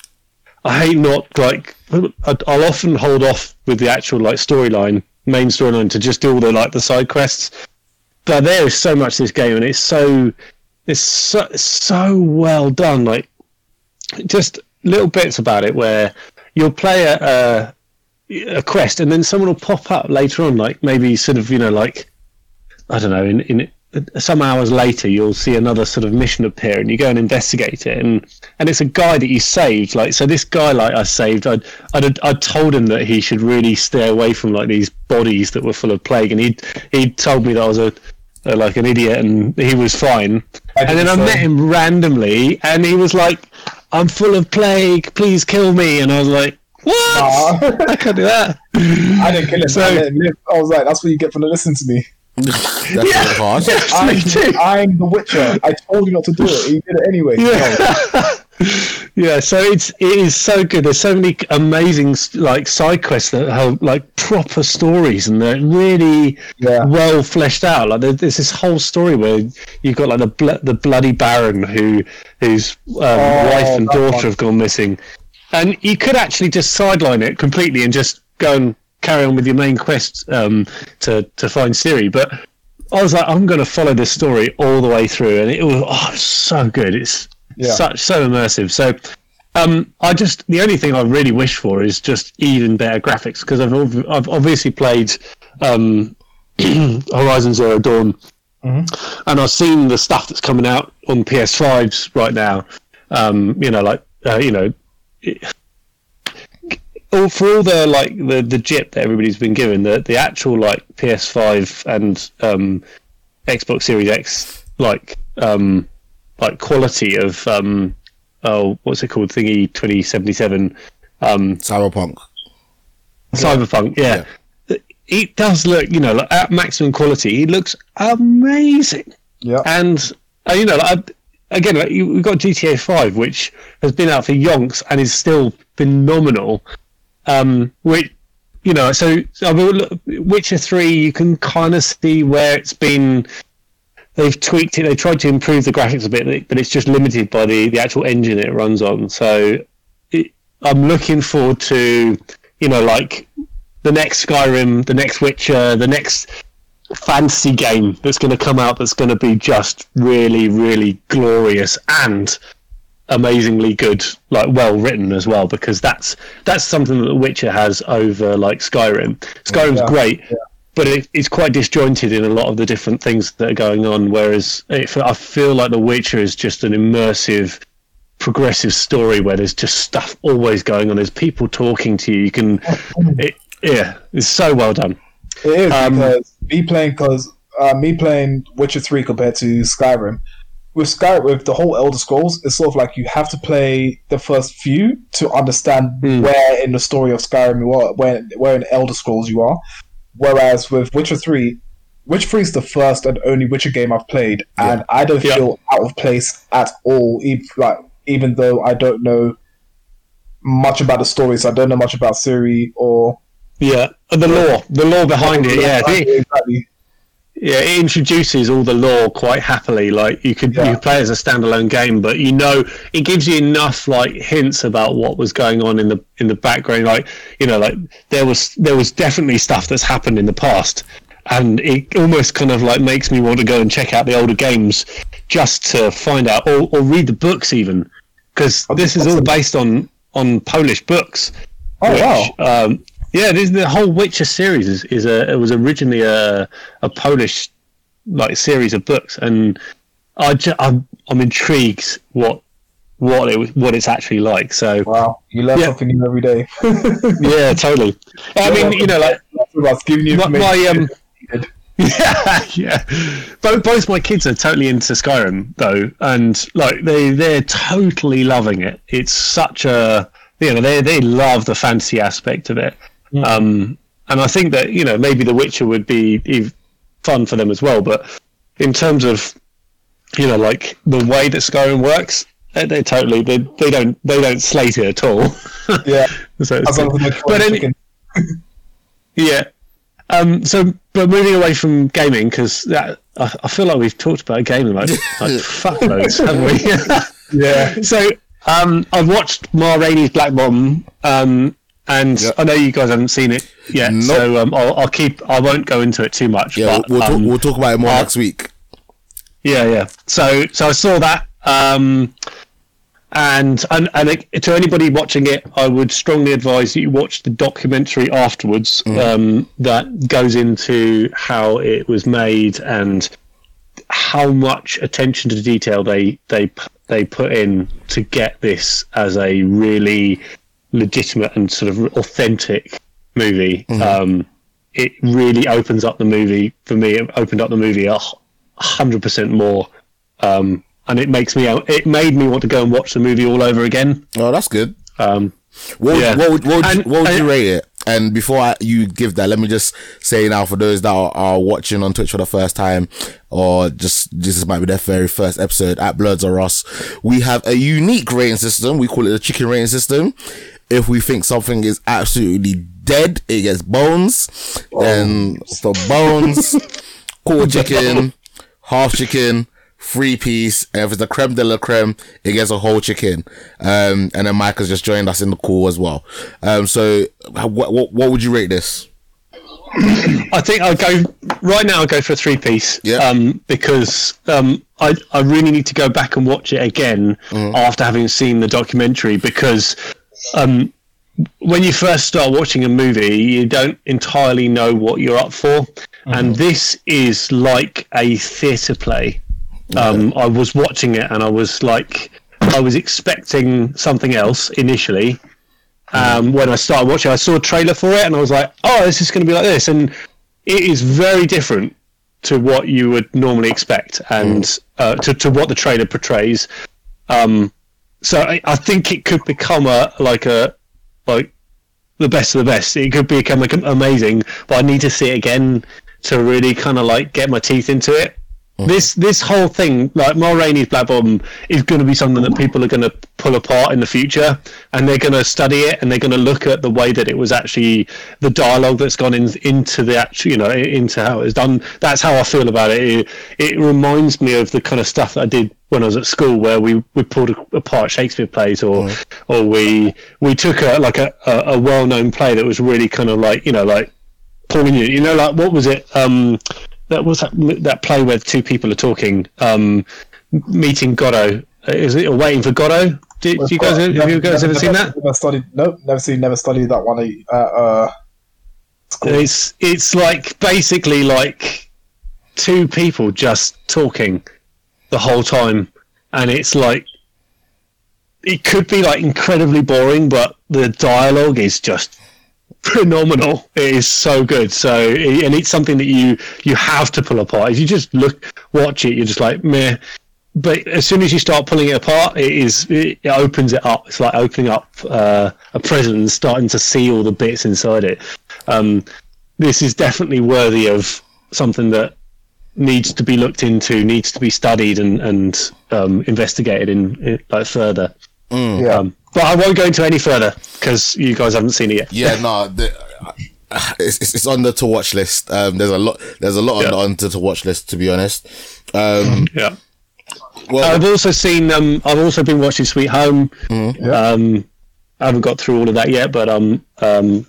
I hate not like. I- I'll often hold off with the actual like storyline, main storyline, to just do all the like the side quests. But there is so much to this game, and it's so it's so so well done. Like just little bits about it where you'll play a, a a quest and then someone will pop up later on, like maybe sort of you know like I don't know in in some hours later you'll see another sort of mission appear and you go and investigate it and and it's a guy that you saved like so this guy like I saved I'd I'd, I'd told him that he should really stay away from like these bodies that were full of plague and he he told me that I was a, a like an idiot and he was fine. And then I met him randomly and he was like I'm full of plague please kill me and I was like what Aw. I can't do that I didn't kill him. So- I let him live. I was like, that's what you get for not listening to me. That's a bit harsh. Yes, me too. I'm, I'm the Witcher. I told you not to do it. You did it anyway. Yeah. yeah, so it's it is so good. There's so many amazing like side quests that have like proper stories and they're really Yeah. well fleshed out. Like there- there's this whole story where you've got like the bl- the bloody Baron who whose um, wife and daughter one. have gone missing, and you could actually just sideline it completely and just go and carry on with your main quest um, to to find Ciri, but. I was like, I'm going to follow this story all the way through, and it was oh, so good. It's Yeah. such so immersive. So, um, I just the only thing I really wish for is just even better graphics because I've ob- I've obviously played um, Horizon Zero Dawn, and I've seen the stuff that's coming out on PS5s right now. Um, you know, like uh, you know, it- all for all the like the the jip that everybody's been given, the the actual like PS5 and um, Xbox Series X like um, like quality of um, oh what's it called thingy twenty seventy seven um, Cyberpunk. Cyberpunk yeah. It does look, you know, like at maximum quality. It looks amazing Yeah. and uh, you know, like, again, like, you- we've got GTA Five, which has been out for yonks and is still phenomenal. Um, which you know, so I mean, Witcher Three, you can kind of see where it's been. They've tweaked it. They tried to improve the graphics a bit, but it's just limited by the the actual engine it runs on. So it, I'm looking forward to, you know, like the next Skyrim, the next Witcher, the next fantasy game that's going to come out that's going to be just really, really glorious and amazingly good, like well written as well. Because that's that's something that The Witcher has over like Skyrim. Skyrim's Yeah, great, but it, it's quite disjointed in a lot of the different things that are going on. Whereas it, I feel like The Witcher is just an immersive progressive story where there's just stuff always going on. There's people talking to you. You can, it, yeah, it's so well done. It is Um, because me playing because uh, me playing Witcher Three compared to Skyrim. With Skyrim, with the whole Elder Scrolls, it's sort of like you have to play the first few to understand Hmm. where in the story of Skyrim you are, where where in Elder Scrolls you are. Whereas with Witcher Three, Witcher Three is the first and only Witcher game I've played, and I don't Yeah. feel out of place at all. Even, like even though I don't know much about the stories, I don't know much about Ciri or Yeah, the lore, the lore behind it. Yeah, exactly. Yeah, it introduces all the lore quite happily. Like you could Yeah. you play as a standalone game, but you know it gives you enough like hints about what was going on in the in the background. Like you know, like there was there was definitely stuff that's happened in the past. And it almost kind of like makes me want to go and check out the older games just to find out, or, or read the books even, because this is all based on on Polish books. Oh which, wow! Um, yeah, this, the whole Witcher series is, is a it was originally a a Polish like series of books, and I ju- I'm I'm intrigued what what it what it's actually like. So Wow, you learn Yeah. something new every day. yeah, totally. I mean, you know, like about giving you my, my um. Yeah, yeah. Both both my kids are totally into Skyrim though, and like they they're totally loving it. It's such a you know they they love the fantasy aspect of it. Um, and I think that you know maybe The Witcher would be ev- fun for them as well. But in terms of you know like the way that Skyrim works, they, they totally they, they don't they don't slate it at all. yeah, so it's as long good. as they're But any- Yeah. Um, so, but moving away from gaming, because I, I feel like we've talked about gaming like, like fuckloads, haven't we? Yeah, so, um, I've watched Ma Rainey's Black Bomb um, and Yeah. I know you guys haven't seen it yet, Nope. so um, I'll, I'll keep. I won't go into it too much. Yeah, but, we'll, we'll, um, talk, we'll talk about it more uh, next week. yeah, yeah. So, so I saw that, um, and and and it, to anybody watching it, I would strongly advise that you watch the documentary afterwards. Um, that goes into how it was made and how much attention to detail they they they put in to get this as a really legitimate and sort of authentic movie. Um, it really opens up the movie for me. It opened up the movie a hundred percent more, um, and it makes me it made me want to go and watch the movie all over again. Oh, that's good. Um, What, would- Yeah. what, would, what, would, And- what would you rate it? and before I, you give that, let me just say now for those that are, are watching on Twitch for the first time, or just this might be their very first episode at Bloods or Us, we have a unique rating system. We call it the chicken rating system. If we think something is absolutely dead, it gets bones. Then so bones, quarter chicken, half chicken, three piece. And if it's the creme de la creme, it gets a whole chicken. Um, and then Mike has just joined us in the call as well. Um, so what, what, what would you rate this? I think I'll go right now. I'll go for a three piece. Yeah. Um, because um, I I really need to go back and watch it again after having seen the documentary because um, when you first start watching a movie, you don't entirely know what you're up for, and this is like a theatre play. Um, I was watching it and I was like, I was expecting something else initially. Um, when I started watching, I saw a trailer for it and I was like, oh, this is going to be like this, and it is very different to what you would normally expect and uh, to to what the trailer portrays. Um, so I, I think it could become a like a like the best of the best. It could become like amazing, but I need to see it again to really kind of like get my teeth into it. Mm-hmm. This this whole thing, like Ma Rainey's Black Bottom, is going to be something that people are going to pull apart in the future, and they're going to study it, and they're going to look at the way that it was actually the dialogue that's gone in, into the actual, you know, into how it was done. That's how I feel about it. it. It reminds me of the kind of stuff that I did when I was at school, where we, we pulled apart Shakespeare plays, or or we we took a like a, a, a well known play that was really kind of like you know like pulling You you know, like what was it? Um, that was that that play where two people are talking, um, meeting Godot. Is it or waiting for Godot? Did, do you guys have you guys ever seen that? Never studied. Nope, never seen. Never studied that one. Uh, uh, school. It's it's like basically like two people just talking the whole time, and it's like it could be like incredibly boring, but the dialogue is just phenomenal. It is so good. So, and it's something that you you have to pull apart. If you just look, watch it, you're just like meh. But as soon as you start pulling it apart, it is it, opens it up. It's like opening up uh, a present and starting to see all the bits inside it. Um, this is definitely worthy of something that needs to be looked into, needs to be studied and and um, investigated in, in like further. yeah. Um, but I won't go into any further because you guys haven't seen it yet. Yeah, no, the, it's, it's it's on the to watch list. Um, there's a lot. There's a lot Yeah. on the to watch list. To be honest, um, Yeah. well, I've also seen. Um, I've also been watching Sweet Home. Mm-hmm. Um, I haven't got through all of that yet, but um, um,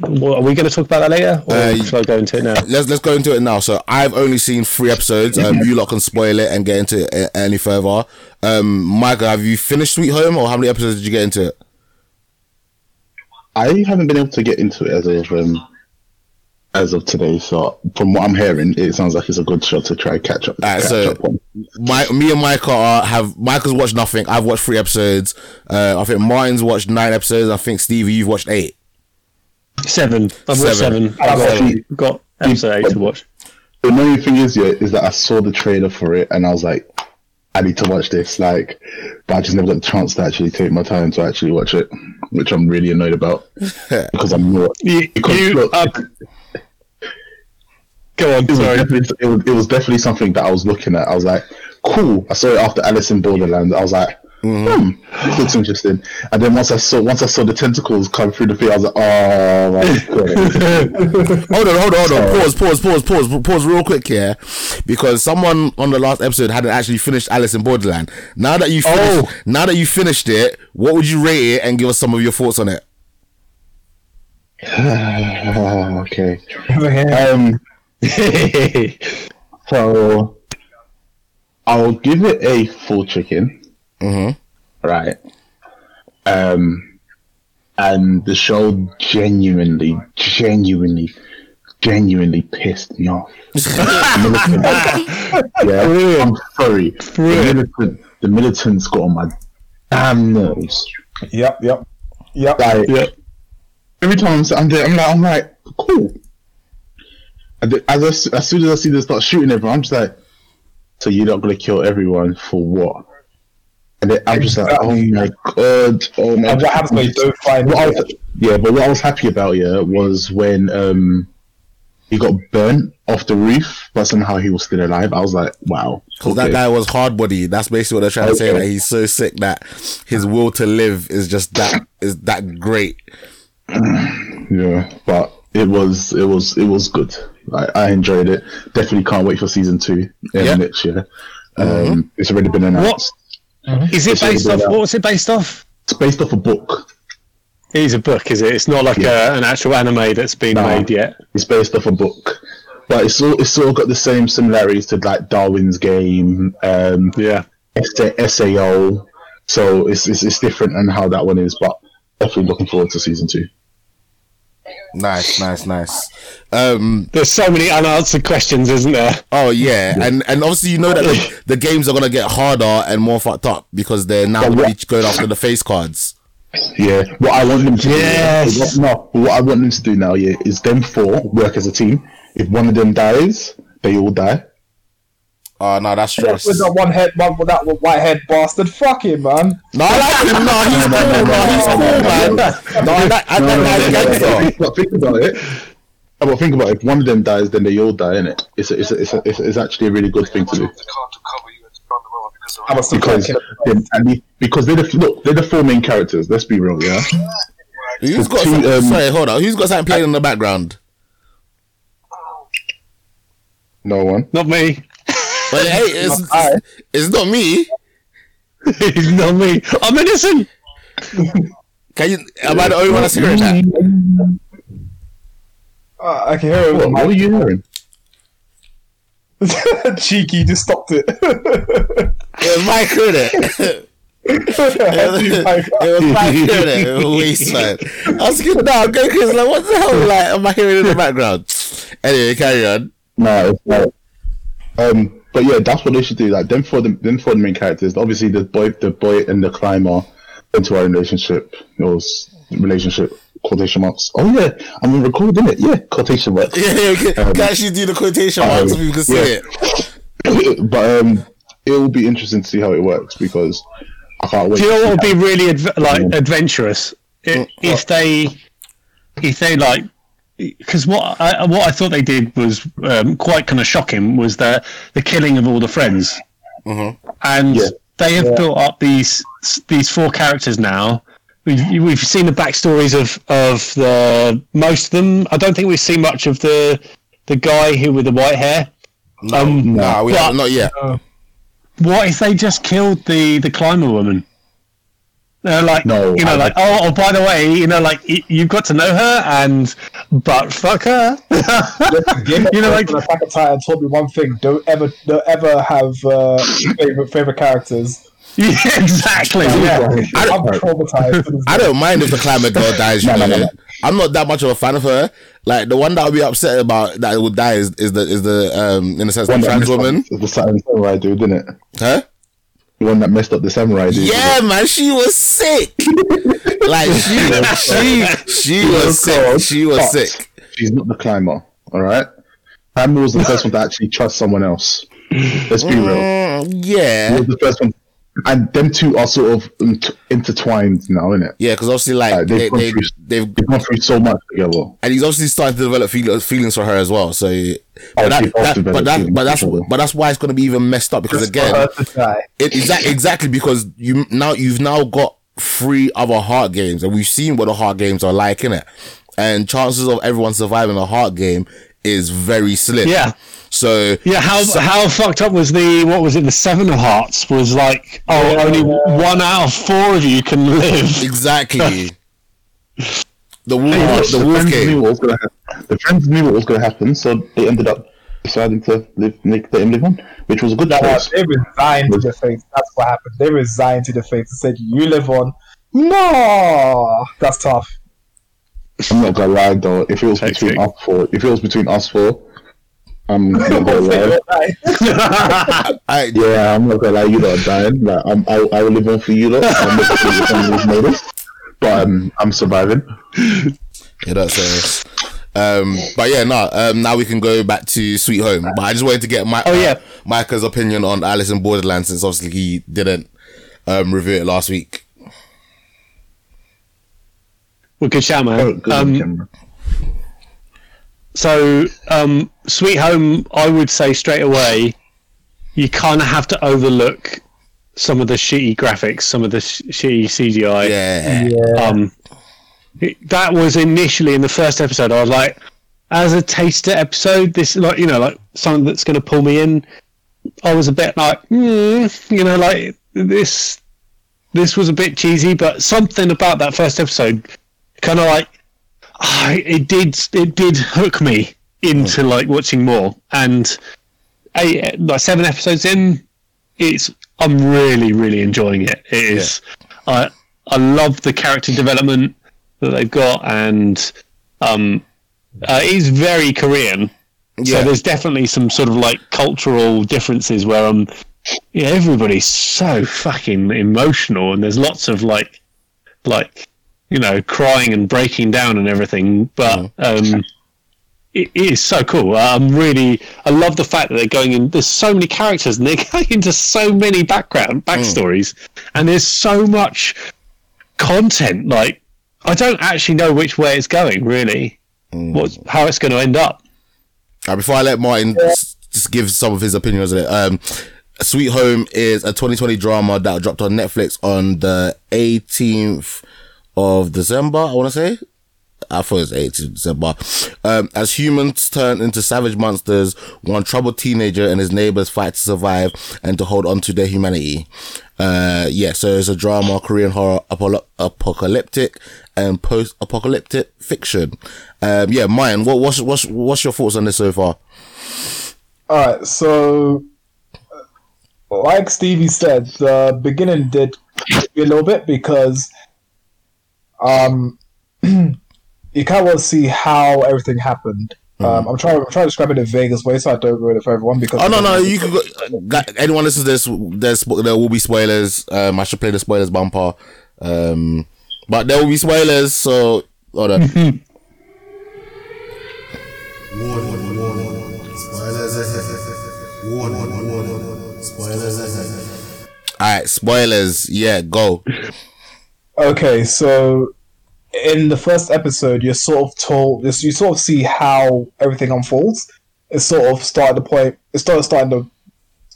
what, are we going to talk about that later, or Uh, shall I go into it now? let's let's go into it now. So I've only seen three episodes. Um, you lot can spoil it and get into it any further. Um, Michael, have you finished Sweet Home, or how many episodes did you get into it? I haven't been able to get into it as of um, as of today. So from what I'm hearing, it sounds like it's a good shot to try and catch up. Alright, catch so- up on. My, me and Michael are, have Michael's watched nothing. I've watched three episodes. Uh, I think Martin's watched nine episodes. I think Stevie, you've watched eight. Seven. I've watched Seven. seven. I've Actually- got, got episode eight to watch. The annoying thing is, yeah, is that I saw the trailer for it and I was like, I need to watch this. Like, but I just never got the chance to actually take my time to actually watch it, which I'm really annoyed about because I'm not. You, Because you look, uh, go on. it was, Sorry. definitely, it, was, it was definitely something that I was looking at. I was like, cool. I saw it after Alice in Borderland. I was like, hmm, this looks interesting. And then once I saw once I saw the tentacles come through the thing, I was like, oh my god. Hold on, hold on, hold on. Pause, pause, pause, pause, pause real quick here. Because someone on the last episode hadn't actually finished Alice in Borderland. Now that you finished, Oh. now that you finished it, what would you rate it and give us some of your thoughts on it? okay. Um, so I'll give it a full chicken. Mm-hmm. right? Um, and the show genuinely, genuinely, genuinely pissed me off. yeah, I'm sorry. The, militant, the militants got on my damn nerves. Yep. Yep. Yep. Like yeah. every time I'm, s- I'm there, I'm like, I'm like, cool. And as I s as soon as I see them start shooting everyone, I'm just like, so you're not gonna kill everyone for what? And then I'm just like, oh my god, oh my. And what happens when you don't find What was, yeah, but what I was happy about yeah was when um he got burnt off the roof, but somehow he was still alive. I was like, wow. Because that guy was hard body. That's basically what they're trying to say. Okay. That he's so sick that his will to live is just that is that great. Yeah, but it was it was it was good. I, I enjoyed it. Definitely can't wait for season two Yeah. next year. Um, It's already been announced. Mm-hmm. Is it It's based off? about- What uh, was it based off? It's based off a book. It is a book, is it? It's not like Yeah. a, an actual anime that's been No. made yet. It's based off a book, but it's all it's all got the same similarities to like Darwin's Game, um, Yeah. SA- SAO. So it's, it's it's different and how that one is, but definitely looking forward to season two. Nice, nice, nice. Um, There's so many unanswered questions, isn't there? oh yeah, and and obviously you know that the, the games are gonna get harder and more fucked up because they're now But gonna what- be going after the face cards. Yeah, what I want them to Yes. do, what, no, what I want them to do now, yeah, is them four work as a team. If one of them dies, they all die. Oh no, that's stress. With that one head, one with that white head bastard. Fuck him, man. No, I like him. No, he's No, cool. no, no, No, he's no, cool, no, man. no, No, I like I like that gangster. But think about it. But think about it. If one of them dies, then they all die, innit? It's a, it's, a, it's, a, it's, it's actually a really good thing to do I'm a still because killer. they- and they- because they're the look they're the four main characters. Let's be real, yeah. Who's got? two, some- um, sorry, hold on. Who's got something playing in the background? No one. Not me. But hey, it's I. it's not me. it's not me. I'm innocent. Can you? Am I the only one that's hearing that? Uh, I can hear What, what are you hearing? Cheeky, just stopped it. It was Mike heard it. It was Mike heard it. It was wasteland. I was thinking, no, I'm going crazy. Like, what the hell? Like, am I hearing in the background? Anyway, carry on. No, it's not. Um, but yeah, that's what they should do. Like them for the them for the main characters. Obviously, the boy, the boy, and the climber into our relationship. Those relationship quotation marks. Oh yeah, I'm recording it. Yeah, quotation marks. Yeah, yeah, okay. Um, can actually do the quotation marks so people can see yeah. it. but um, it will be interesting to see how it works because I can't wait. Do you know what would be really adv- like adventurous if, if they if they like because what I what I thought they did was um, quite kind of shocking was the the killing of all the friends, and Yeah. they have built up these these four characters now. We've, we've seen the backstories of of the most of them. I don't think we've seen much of the the guy who with the white hair. Um, Nah, we but haven't, not yet. what if they just killed the the climber woman? They're like, No, you know, I- like, oh, oh, by the way, you know, like y- you've got to know her, and but fuck her. You know, like- Thrones and Attack on Titan told me one thing: don't ever, don't ever have uh, favorite favorite characters. yeah, exactly. Yeah. I'm traumatized. I don't mind if the climate girl dies. You No, know, no, no, no. I'm not that much of a fan of her. Like the one that I'll be upset about that would die is, is the is the um in a sense the One that trans messed up woman, The Saturn samurai dude, didn't it? huh? The one that messed up the samurai dude. Yeah, man, she was sick. like she she she was sick. She was sick. She's not the climber. All right. Climber was the first one to actually trust someone else. Let's be real. Mm, yeah, was the first one, and them two are sort of int- intertwined now, innit? yeah, because obviously like Uh, they've they, gone they through- they've They've gone through so much together. and he's obviously starting to develop feel, feelings for her as well. So, but that, that but that but that's but that's why it's going to be even messed up because Just again, her to die. It, exactly, exactly because you now you've now got three other heart games, and we've seen what the heart games are like, innit? And chances of everyone surviving a heart game is very slim. Yeah. So Yeah, how how fucked up was the what was it? The seven of hearts was like, oh, only one out of four of you can live. exactly. the wolf, Look, the the, wolf friends knew game. what was gonna happen. The friends knew what was going to happen, so they ended up deciding to live, make them live on, which was a good No, choice. they resigned to the face. That's what happened. They resigned to the face and said, "You live on." No, that's tough. I'm not gonna lie though. If it was Hectic. between us four, if it was between us four, I'm not gonna lie. I, Yeah, I'm not gonna lie. You lot are dying. Like, I'm, I, I will live on for you lot. I'm not gonna live on with but um, I'm surviving. yeah, that's serious. Um, but yeah, no. Um, now we can go back to Sweet Home. But I just wanted to get my Oh, yeah. Micah's opinion on Alice in Borderland since obviously he didn't um, review it last week. Well, good shout, man. Oh, good Um, camera. So, um, Sweet Home, I would say straight away, you kind of have to overlook some of the shitty graphics, some of the sh- shitty CGI. Yeah. Um, it, that was initially in the first episode. I was like, as a taster episode, this like you know like something that's going to pull me in. I was a bit like, mm, you know, like this. This was a bit cheesy, but something about that first episode, kind of like, ah, it did it did hook me into like watching more. And eight, like seven episodes in, it's I'm really really enjoying it. It is. I I love the character development that they've got, and um, uh, it is very Korean. Yeah. So there's definitely some sort of like cultural differences where um, yeah, everybody's so fucking emotional, and there's lots of like, like, you know, crying and breaking down and everything. But um, it, it is so cool. I'm really, I love the fact that they're going in. There's so many characters, and they're going into so many background backstories, and there's so much content. Like, I don't actually know which way it's going, really. What's how it's going to end up? Uh, before I let Martin s- just give some of his opinions on it, um, Sweet Home is a 2020 drama that dropped on Netflix on the 18th of December. I want to say. I thought it was 18th December. Um, as humans turn into savage monsters, one troubled teenager and his neighbors fight to survive and to hold on to their humanity. Uh, yeah, so it's a drama, Korean horror, apocalyptic and post-apocalyptic fiction. Um, yeah, Mayan, what, what's, what's, what's your thoughts on this so far? All right, so like Stevie said, the beginning did a little bit because um you kind of want to see how everything happened. Um, I'm trying. I'm trying to describe it in Vegas way, so I don't ruin it for everyone. Because Oh no, no, you can go. That, anyone listens to this, there's there will be spoilers. Um, I should play the spoilers bumper. Um, but there will be spoilers. So hold on. Warning, warning. Spoilers ahead. Warning, warning. Spoilers ahead. All right, spoilers. Yeah, go. Okay, so in the first episode, you're sort of told you sort of see how everything unfolds. It sort of started the point. It started starting the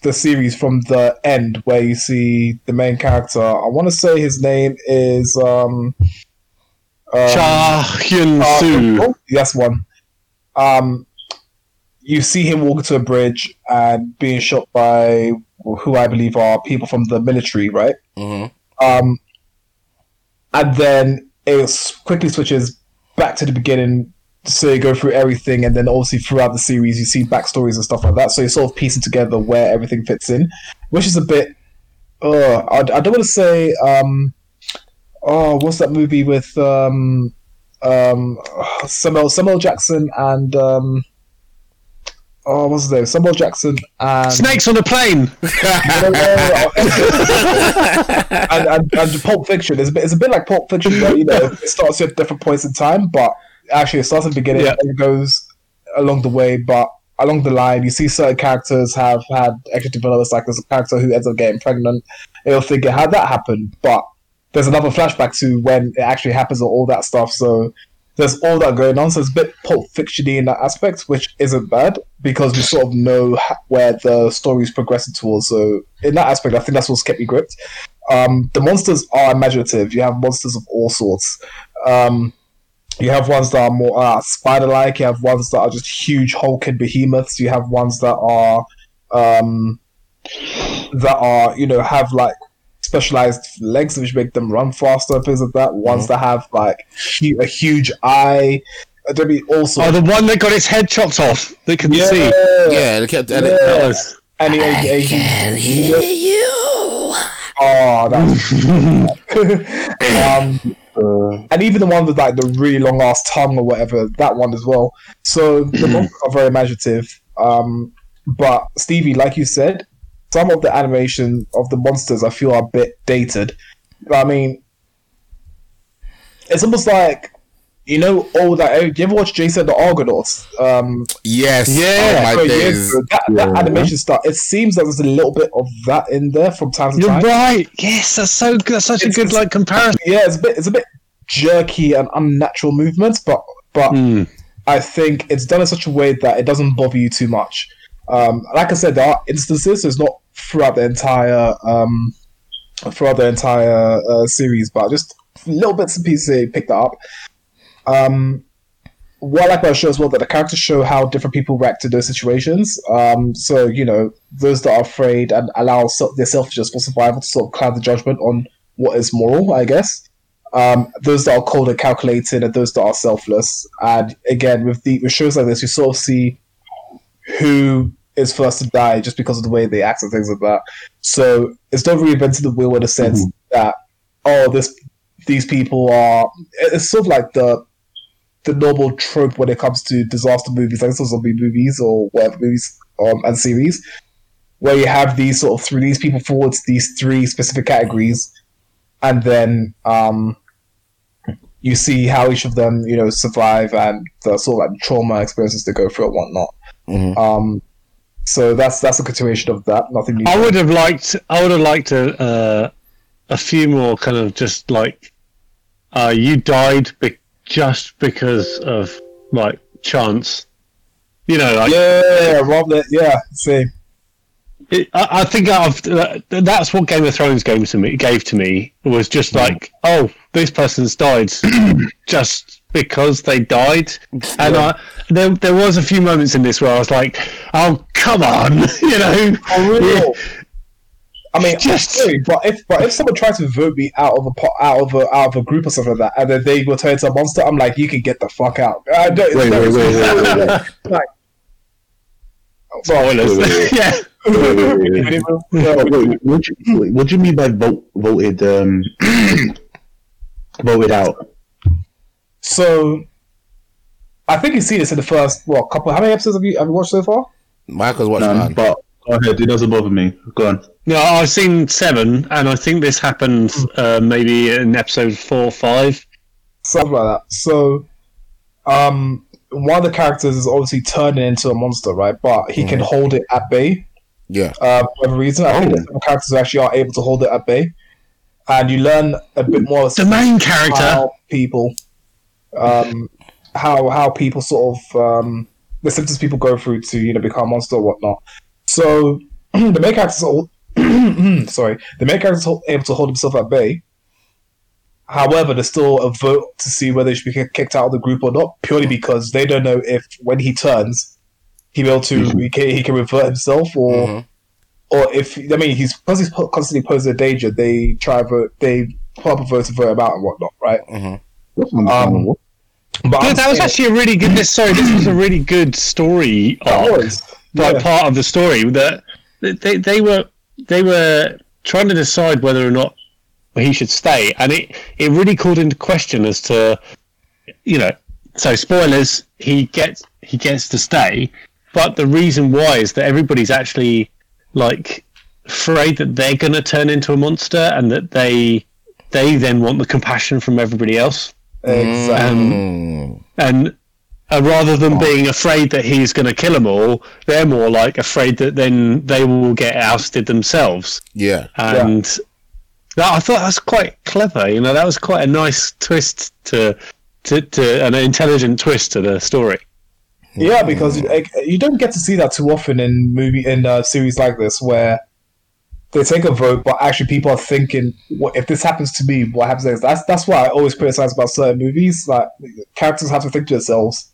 the series from the end where you see the main character. I want to say his name is um. um, Cha Hyun uh, Soo. oh, that's one. Um, you see him walking to a bridge and being shot by who I believe are people from the military, right? Mm-hmm. Um, and then it quickly switches back to the beginning. So you go through everything, and then obviously throughout the series, you see backstories and stuff like that. So you're sort of piecing together where everything fits in, which is a bit. Uh, I, I don't want to say. Um, oh, what's that movie with um, um, Samuel Samuel Jackson and um, oh, what's his name? Samuel Jackson and Snakes on a plane. and, and, and Pulp Fiction is a bit, it's a bit like Pulp Fiction, where you know it starts at different points in time, but actually it starts at the beginning Yeah. and goes along the way. But along the line, you see certain characters have had extra developments. Like there's a character who ends up getting pregnant. You'll figure how that happened, but there's another flashback to when it actually happens and all that stuff. So there's all that going on. So it's a bit Pulp Fiction-y in that aspect, which isn't bad because we sort of know where the story is progressing towards. So in that aspect, I think that's what's kept me gripped. Um, the monsters are imaginative. You have monsters of all sorts. Um, you have ones that are more uh, spider-like. You have ones that are just huge hulking behemoths. You have ones that are um, that are you know have like specialized legs which make them run faster, things like that. Ones that have like hu- a huge eye. Uh, There'll be all Oh, the one that got its head chopped off that can yeah, see. Yeah, they kept. and Yeah. it- That was And he, he, Can hear you. Oh, that. um, and even the one with like the really long ass tongue or whatever, that one as well. So the monsters are very imaginative. Um, but Stevie, like you said, some of the animation of the monsters I feel are a bit dated. I mean, it's almost like you know all that. You ever watch Jason the Argonauts? Um, Yes. Yeah. Oh my years days. ago, that, that Yeah. animation stuff. It seems that there's a little bit of that in there from time to You're time. right. Yes, that's so good. That's such a good like comparison. Yeah, it's a bit it's a bit jerky and unnatural movements, but but Mm. I think it's done in such a way that it doesn't bother you too much. Um, like I said, there are instances. It's not throughout the entire um, throughout the entire uh, series, but just little bits and pieces they picked up. Um, what I like about the show as well that the characters show how different people react to those situations. Um, so you know those that are afraid and allow self- their selfishness for survival to sort of cloud the judgment on what is moral, I guess. Um, those that are cold and calculated, and those that are selfless. And again, with the with shows like this, you sort of see who is for us to die just because of the way they act and things like that. So it's not reinventing the wheel in the sense that oh, this these people are. It's sort of like the the normal trope when it comes to disaster movies, like zombie movies or whatever movies um, and series, where you have these sort of three these people fall into these three specific categories, and then um, you see how each of them you know survive and the sort of like trauma experiences they go through and whatnot. Mhm. Um, so that's that's a continuation of that. Nothing new. I would have liked. I would have liked a uh, a few more kind of just like uh, you died be- just because of like chance. You know, like yeah, rather yeah, same. It, I, I think I've, uh, that's what Game of Thrones gave to me. Gave to me was just like, oh, this person's died just because they died, and I, there there was a few moments in this where I was like, oh, come on, you know, For real. I mean, Just- sorry, but if but if someone tries to vote me out of a po- out of a out of a group or something like that, and then they will turn into a monster, I'm like, you can get the fuck out. I don't, Wait, wait, wait, wait, wait, wait. like, spoilers, Wait, wait, wait. yeah. Wait, wait, what, do you, what do you mean by vote, voted um, voted out? So, I think you see this in the first what couple. How many episodes have you have you watched so far? Michael's watching None, man. but go ahead. It doesn't bother me. Go on. No, I've seen seven, and I think this happened uh, maybe in episode four or five. Something like that. So, um, one of the characters is obviously turning into a monster, right? But he can hold it at bay. Yeah. uh, for whatever reason. I think Oh. some characters actually are able to hold it at bay, and you learn a bit more The main character. how people, um, how how people sort of um, the symptoms people go through to you know become a monster or whatnot. So the main characters, are, sorry, the main characters are able to hold himself at bay. However, there's still a vote to see whether he should be kicked out of the group or not, purely because they don't know if when he turns, he'll be able to mm-hmm. he can, he can revert himself or Mhm. or if I mean he's because he's constantly posing a danger, they try vote they put up a vote to vote him out and whatnot, right? Mm-hmm. That's understandable. Um, but Yeah, that was actually a really good. This, sorry, this was a really good story that arc. was like yeah. part of the story that they they were they were trying to decide whether or not he should stay, and it it really called into question as to you know. So spoilers, he gets he gets to stay, but the reason why is that everybody's actually like afraid that they're going to turn into a monster, and that they they then want the compassion from everybody else exactly. Mm. and uh, rather than being afraid that he's going to kill them all, they're more like afraid that then they will get ousted themselves. Yeah. And that, I thought that was quite clever. You know, that was quite a nice twist to to, to an intelligent twist to the story. Yeah, because you, like, you don't get to see that too often in movie in uh, series like this, where they take a vote, but actually people are thinking, "What if this happens to me? What happens next?" That's that's why I always criticize about certain movies. Like characters have to think to themselves,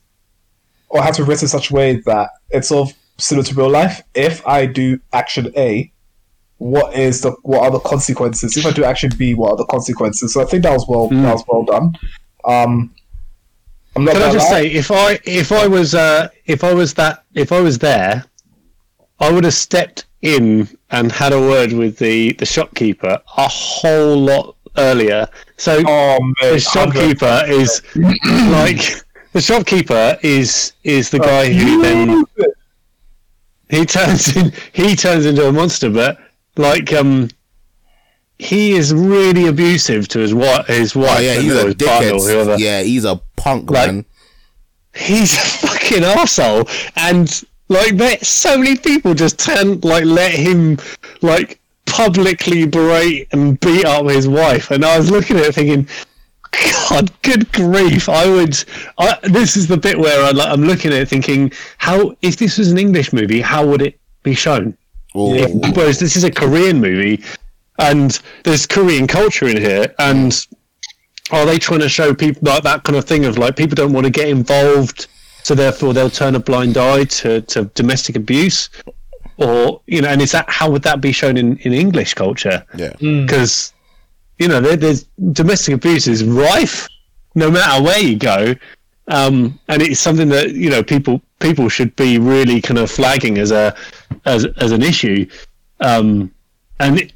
or have to be written in such a way that it's sort of similar to real life. If I do action A, what is the what are the consequences? If I do action B, what are the consequences? So I think that was well that was well done. Um, I'm not Can I just lie. say, if I if I was uh, if I was that if I was there, I would have stepped in and had a word with the the shopkeeper a whole lot earlier. So Oh man, the shopkeeper is like the shopkeeper is is the guy who then he turns in he turns into a monster but like um he is really abusive to his wife his wife Oh yeah, he's a his partner dickhead. Yeah, he's a punk, Like- man. he's a fucking asshole, and like there, so many people just turn like let him like publicly berate and beat up his wife, and I was looking at it thinking. God, good grief! I would. I, this is the bit where I, like, I'm looking at it thinking, how if this was an English movie, how would it be shown? If- whereas this is a Korean movie, and there's Korean culture in here, and are they trying to show people like that kind of thing of like people don't want to get involved, so therefore they'll turn a blind eye to, to domestic abuse, or you know, and is that how would that be shown in, in English culture? Yeah. Because you know, there, there's domestic abuse is rife, no matter where you go, um, and it's something that you know people people should be really kind of flagging as a as as an issue, um, and it,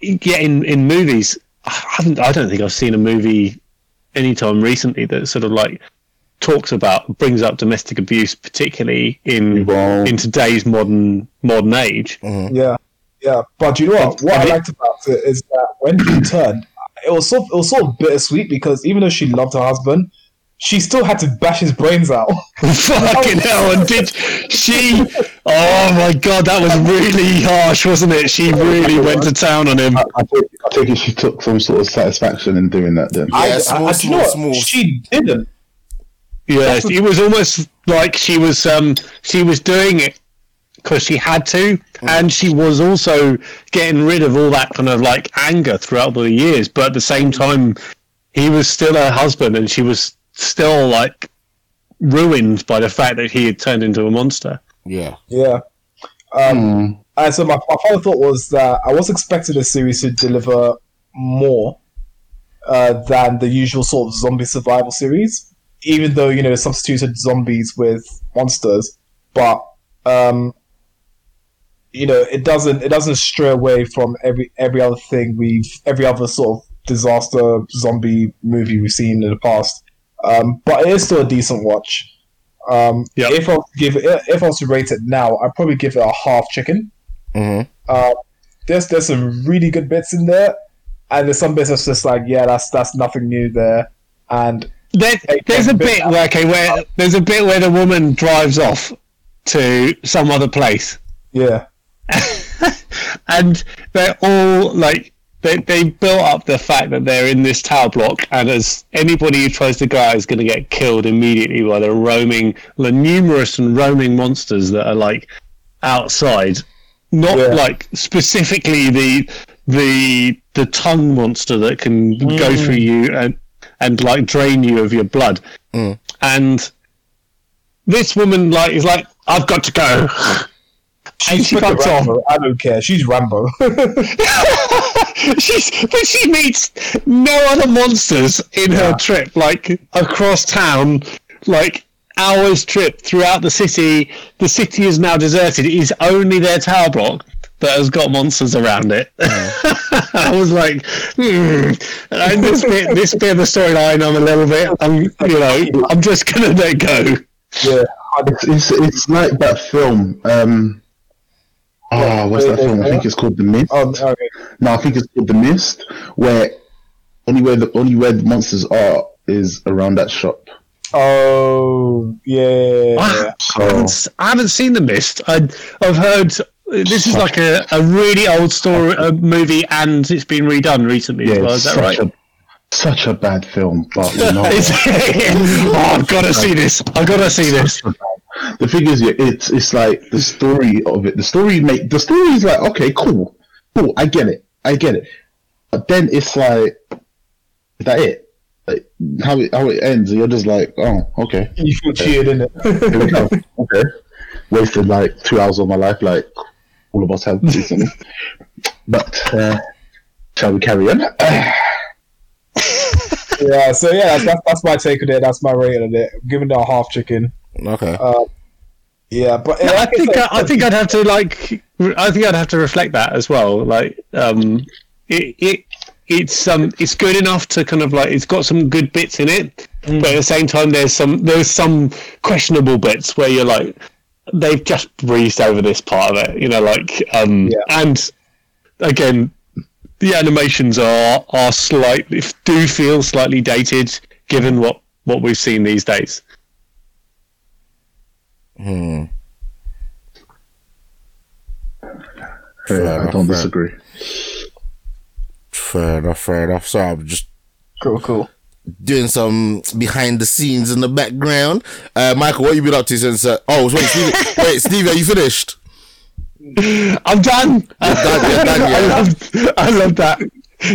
yeah, in in movies, I. I don't think I've seen a movie anytime recently that sort of like talks about brings up domestic abuse, particularly in Well- in today's modern modern age. Mm-hmm. Yeah, yeah. But you know what? What I liked about it is that when he turned, it was so it was sort of bittersweet because even though she loved her husband, she still had to bash his brains out. Fucking hell! And did she? Oh my god, that was really harsh, wasn't it? She really went to town on him. I, I, think, I think she took some sort of satisfaction in doing that, then Yeah, I, small, I, do you know small, what? She didn't. Yes, it was almost like she was um she was doing it because she had to, and she was also getting rid of all that kind of like anger throughout the years. But at the same time, he was still her husband, and she was still like ruined by the fact that he had turned into a monster. Yeah. Yeah. Um, And so my, my final thought was that I was expecting the series to deliver more uh, than the usual sort of zombie survival series, even though you know they substituted zombies with monsters. But um, you know it doesn't it doesn't stray away from every every other thing we've every other sort of disaster zombie movie we've seen in the past. Um, but it is still a decent watch. Um, Yep. If I was to give it, if I was to rate it now, I'd probably give it a half chicken. Mhm. Uh, there's there's some really good bits in there, and there's some bits that's just like yeah, that's that's nothing new there, and There, there's a bit where okay, where there's a bit where the woman drives off to some other place, yeah, and they're all like they they built up the fact that they're in this tower block, and as anybody who tries to go out is going to get killed immediately by the roaming, the numerous and roaming monsters that are like outside. Not Yeah. like specifically the the the tongue monster that can go mm. through you and and like drain you of your blood. Mm. And this woman like is like, I've got to go. And she freaking fucks off. Rambo. I don't care. She's Rambo. She's but she meets no other monsters in her trip, like across town, like hours trip throughout the city. The city is now deserted. It is only their tower block that has got monsters around it. I was like, hmm. And this bit, this bit of the storyline, I'm a little bit, I'm, you know, I'm just gonna let go. yeah, it's, it's it's like that film. Um, oh, what's that film? I think it's called The Mist. oh, okay. No, I think it's called The Mist, where only where the only where the monsters are is around that shop. Oh, yeah. I, I, haven't, s- I haven't seen The Mist. I, I've heard this is like a, a really old story uh, movie, and it's been redone recently as yeah, well. Is that right? such a such a bad film, but you know, oh, I've got to see this. I've got to see this. The thing is, yeah, it's it's like the story of it. The story make the story is like okay, cool, cool. I get it, I get it. But then it's like, is that it? Like, how it how it ends, you're just like, oh, okay, You feel cheered in it. here we go. okay, wasted like two hours of my life, like all of us have recently. but uh, shall we carry on? yeah, so yeah, that's, that's, that's my take on it. That's my rating on it. I'm giving it a half chicken. Okay. Yeah, but I think I, I think I'd have to like. I think I'd have to reflect that as well. Like, um, it, it it's um it's good enough to kind of like it's got some good bits in it, but at the same time there's some there's some questionable bits where you're like they've just breezed over this part of it. You know, like um Yeah. and again the animations are are slightly do feel slightly dated given what what we've seen these days. Hmm. Fair Yeah, I don't fair. disagree. Fair enough, fair enough. So I'm just Cool, cool. doing some behind the scenes in the background. Uh, Michael, what you been up to since? Uh, oh, wait, Stevie, wait, Stevie, are you finished? I'm done. done, you're done, yeah. I love, I love that.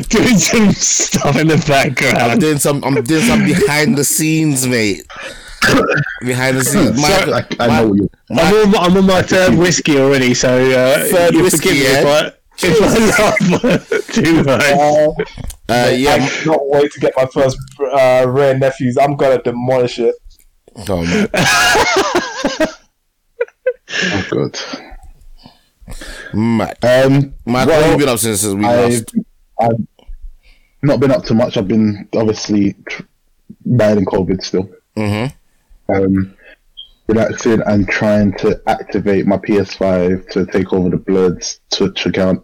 Doing some stuff in the background. I'm background. doing some. I'm doing some behind the scenes, mate. behind the scenes, Michael. I, I know what you. I'm on, I'm on my third whiskey already, so uh, Third you whiskey, forgive me yeah? if I, if I laugh too much. Uh, Uh, yeah, I cannot wait to get my first uh, rare nephews. I'm gonna demolish it. oh, man. Oh, good. Mad. Um, Michael, what have you been up since we I've, last? I've not been up to much. I've been obviously tr- battling COVID still. Mm-hmm. Um, relaxing and trying to activate my PS5 to take over the Bloods Twitch account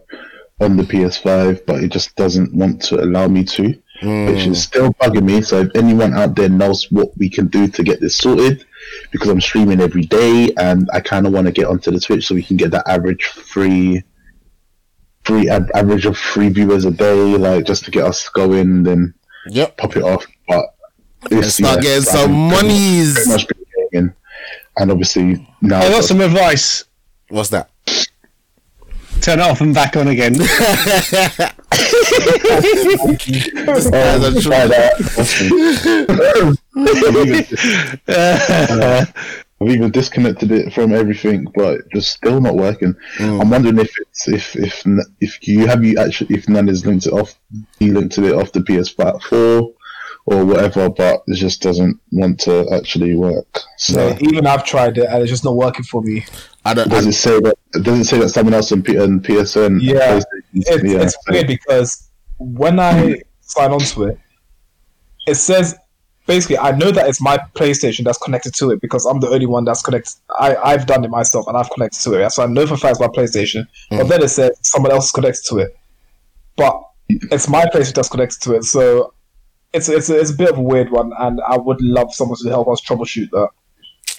on the PS5, but it just doesn't want to allow me to, which is still bugging me. So if anyone out there knows what we can do to get this sorted, because I'm streaming every day and I kind of want to get onto the Twitch so we can get that average free, free average of three viewers a day, like just to get us going, then Yep. pop it off. But And it's- start yeah, getting some monies. pretty much been getting, and obviously now I got some advice. What's that? Turn it off and back on again. Oh, That's Oh, try that. I've, even, disconnected it from everything, but it's just still not working. Hmm. I'm wondering if it's if if if you have you actually if none has linked it off, you linked it off the PS4 four or whatever, but it just doesn't want to actually work. So Yeah, even I've tried it and it's just not working for me. I don't. does I, it say that? Does it say that someone else in, P- on PSN? Yeah. PlayStation- It's, yeah, it's so- weird because when I sign onto it, it says basically I know that it's my PlayStation that's connected to it because I'm the only one that's connected. I I've done it myself and I've connected to it, so I know for a fact it's my PlayStation. But mm. then it says someone else is connected to it, but it's my PlayStation that's connected to it. So it's it's it's a bit of a weird one, and I would love someone to help us troubleshoot that.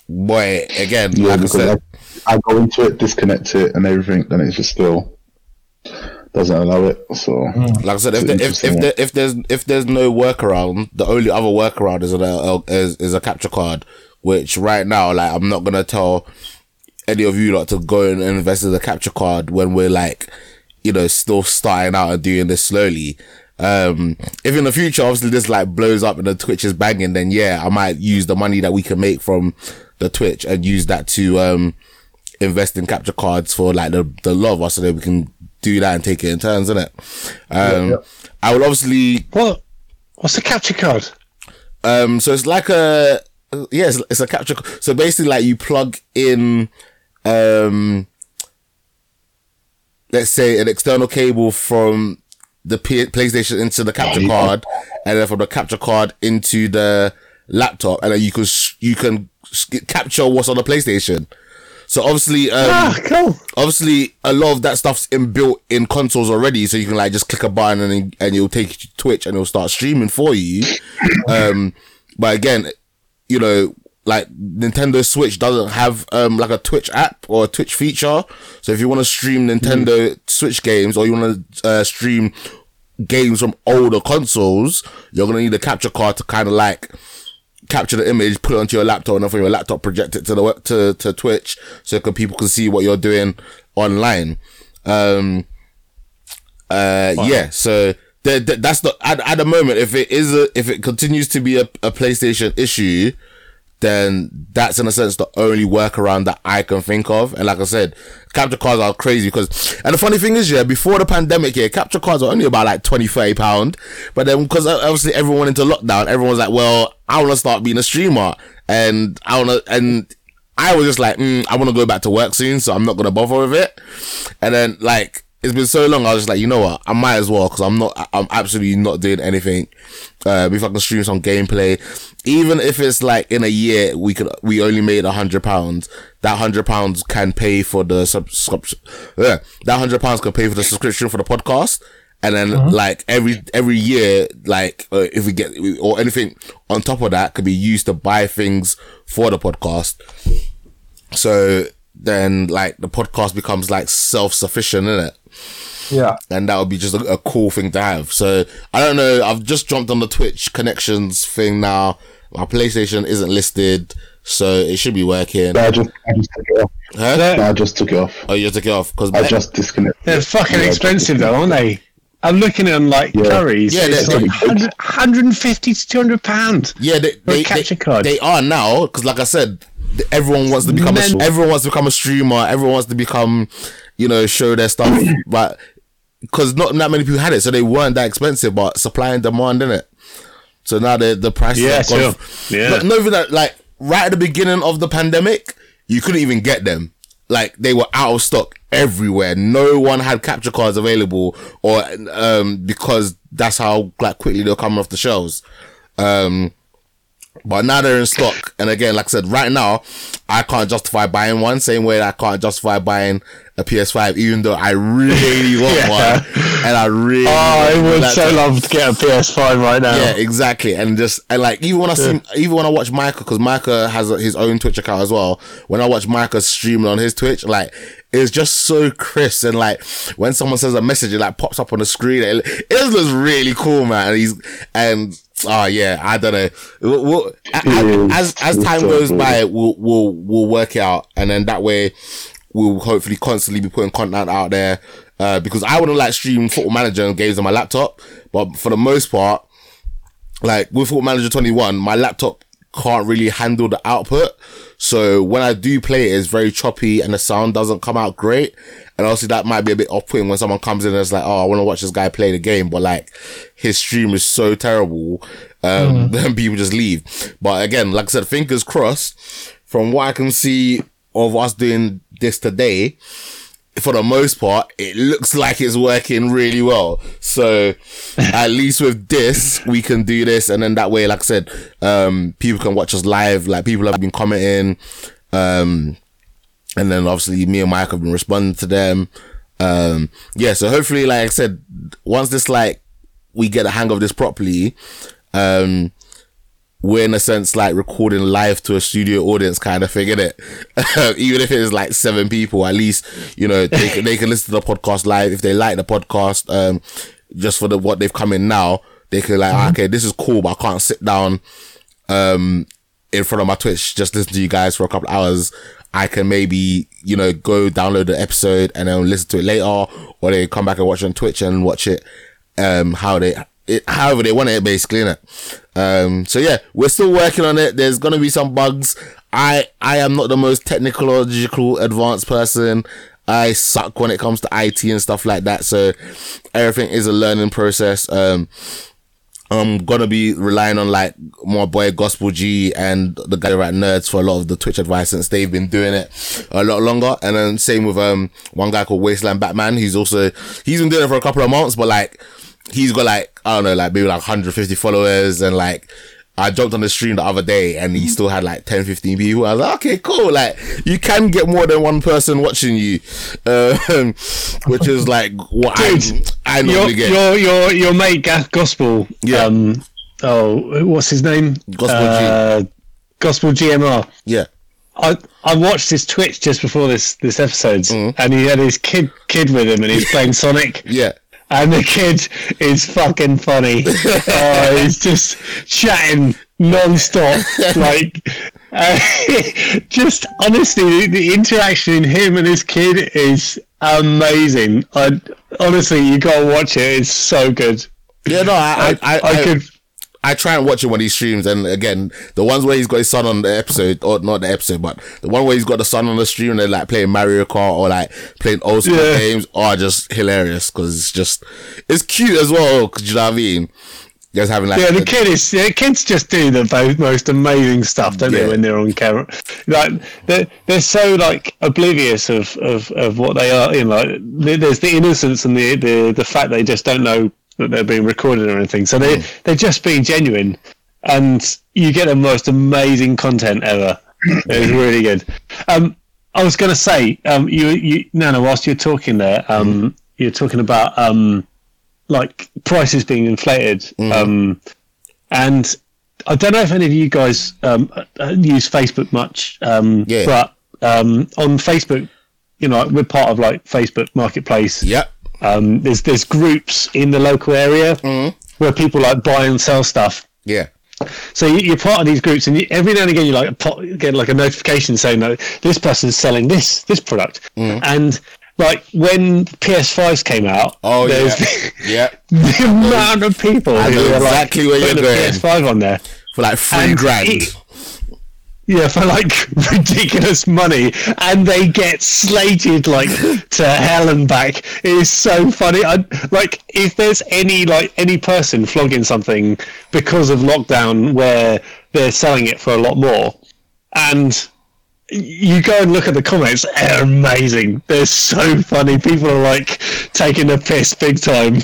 boy, again, Yeah, like I because said, I, I go into it, disconnect it, and everything, then it's just still doesn't allow it. So hmm. like I said, if, It's the, if if, the, if there's if there's no workaround, the only other workaround is a is, is a capture card, which right now, like, I'm not gonna tell any of you lot to go and invest in a capture card when we're like, you know, still starting out and doing this slowly. Um, if in the future, obviously this like blows up and the Twitch is banging, then yeah, I might use the money that we can make from the Twitch and use that to, um, invest in capture cards for like the, the us so that we can do that and take it in turns, innit? Um, I will obviously, what? What's the capture card? um, so it's like a, yeah, it's, it's a capture. So basically like you plug in, um, let's say an external cable from the P- PlayStation into the capture card, and then from the capture card into the laptop, and then you can you can capture what's on the PlayStation. So obviously, um, Ah, cool. obviously a lot of that stuff's inbuilt in consoles already, so you can like just click a button and and it'll take you to Twitch and it'll start streaming for you. Um, but again, you know, like Nintendo Switch doesn't have um like a Twitch app or a Twitch feature. So if you want to stream Nintendo Switch games or you want to uh, stream games from older consoles, you're gonna need a capture card to kind of like capture the image, put it onto your laptop, and then from your laptop project it to the web, to to Twitch, so can, people can see what you're doing online. Um, uh, yeah. So that's the at, at the moment. If it is a, if it continues to be a, a PlayStation issue, then that's in a sense the only workaround that I can think of. And like I said, capture cards are crazy because, and the funny thing is, yeah, before the pandemic, yeah, capture cards were only about like 20, 30 pound. But then because obviously everyone into lockdown, everyone's like, well, I want to start being a streamer and I want to, and I was just like, mm, I want to go back to work soon, so I'm not going to bother with it. And then like, it's been so long. I was just like, you know what? I might as well because I'm not. I'm absolutely not doing anything. Uh, if I can stream some gameplay, even if it's like in a year, we could. We only made a hundred pounds. That hundred pounds can pay for the subscription. Yeah, that hundred pounds can pay for the subscription for the podcast, And then like every every year, like uh, if we get or anything on top of that could be used to buy things for the podcast. So then like the podcast becomes like self sufficient, isn't it? Yeah. and that would be just a, a cool thing to have. So I don't know. I've just jumped on the Twitch connections thing now. My PlayStation isn't listed, so it should be working. I just, I just took it off. Huh? I just took it off. Oh, you took it off because I just disconnected. They're fucking Yeah, expensive though, aren't they? I'm looking at them like Yeah. Currys. Yeah, it's they're- like 100, 150 to 200 pound. yeah, they, For they, capture they, card. they are now because, like I said, everyone wants to become a, everyone wants to become a streamer. Everyone wants to become, you know, show their stuff, but because not that many people had it, so they weren't that expensive. But supply and demand, in it. So now the the prices Yeah, sure. Yeah. Not, not even that. Like right at the beginning of the pandemic, you couldn't even get them. Like they were out of stock everywhere. No one had capture cards available, or um because that's how like quickly they're coming off the shelves. Um, but now they're in stock. And again, like I said, right now, I can't justify buying one. Same way that I can't justify buying a PS5, even though I really want Yeah. one. And I really, Oh, I would so to- love to get a PS5 right now. yeah, exactly. And just and like even when I see even when I watch Micah because Micah has his own Twitch account as well. When I watch Micah streaming on his Twitch, like it's just so crisp and like when someone says a message, it like pops up on the screen. It, it just looks really cool, man. And he's and oh yeah, I don't know. We'll, we'll- as as time goes by, we'll we'll we'll work it out, and then that way we'll hopefully constantly be putting content out there. Uh, because I wouldn't like stream Football Manager and games on my laptop, but for the most part, like with Football Manager 21, my laptop can't really handle the output. So when I do play it, it's very choppy and the sound doesn't come out great. And obviously that might be a bit off putting when someone comes in and it's like, oh, I want to watch this guy play the game, but like his stream is so terrible. Um, then people just leave. But again, like I said, fingers crossed from what I can see of us doing this today, for the most part, it looks like it's working really well. So at least with this, we can do this. And then that way, like I said, um, people can watch us live. Like people have been commenting. Um, and then obviously me and Mike have been responding to them. Um, yeah. So hopefully, like I said, once this, like, we get a hang of this properly, um, we're in a sense like recording live to a studio audience kind of thing, innit? Even if it is like seven people, at least, you know, they can, they can listen to the podcast live. If they like the podcast, um, just for the, what they've come in now, they can like, "Ah, okay, this is cool, but I can't sit down, um, in front of my Twitch, just listen to you guys for a couple hours. I can maybe, you know, go download the episode and then listen to it later, or they come back and watch it on Twitch and watch it, um, how they, it, however they want it, basically, innit? Um, so yeah, we're still working on it. There's gonna be some bugs. I, I am not the most technological advanced person. I suck when it comes to IT and stuff like that. So everything is a learning process. Um, I'm gonna be relying on like my boy Gospel G and the guy at Nerds for a lot of the Twitch advice since they've been doing it a lot longer. And then same with um one guy called Wasteland Batman. He's also he's been doing it for a couple of months, but like he's got like I don't know, like maybe like 150 followers and like I jumped on the stream the other day and he still had like 10, 15 people. I was like, okay, cool. Like you can get more than one person watching you, um, which is like what I, I Your, normally get. your your your mate Gath Gospel. Yeah. Um, oh, what's his name? Gospel G. uh, Gospel GMR. yeah. I I watched his Twitch just before this this episode, Mm. and he had his kid kid with him, and he's playing Sonic. Yeah. And the kid is fucking funny. oh, he's just chatting non-stop. like, uh, just honestly, the, the interaction in him and his kid is amazing. I honestly, you gotta watch it. It's so good. Yeah, no, I, I, I, I could. I try and watch him when he streams, and again, the ones where he's got his son on the episode, or not the episode, but the one where he's got the son on the stream, and they're like playing Mario Kart or like playing old school Yeah. games, are just hilarious because it's just it's cute as well. 'cause you know what I mean? Just having like Yeah, the the- kid is. The kids just do the most amazing stuff, don't Yeah. they, when they're on camera? Like they're they're so like oblivious of, of, of what they are. You know, like, there's the innocence and the, the the fact they just don't know that they're being recorded or anything. So they they're just being genuine, and you get the most amazing content ever. It's really good. Um, I was going to say, um, you you Nana, whilst you're talking there, um, you're talking about um like prices being inflated. Mm-hmm. Um, and I don't know if any of you guys um, use Facebook much, um, Yeah. but um, on Facebook, you know, we're part of like Facebook Marketplace. Yep. Um, there's there's groups in the local area Mm-hmm. where people like buy and sell stuff. Yeah. So you- you're part of these groups, and every now and again you like get like a notification saying that this person's selling this this product, Mm. and like when PS5s came out, Oh there's yeah. yeah. the amount of people I who know are like exactly where you're going. PS5 on there. For like three And grand. it- Yeah, for like ridiculous money, and they get slated like to hell and back. It is so funny. I, like, if there's any like any person flogging something because of lockdown, where they're selling it for a lot more, and you go and look at the comments, they're amazing. They're so funny. People are like taking the piss big time.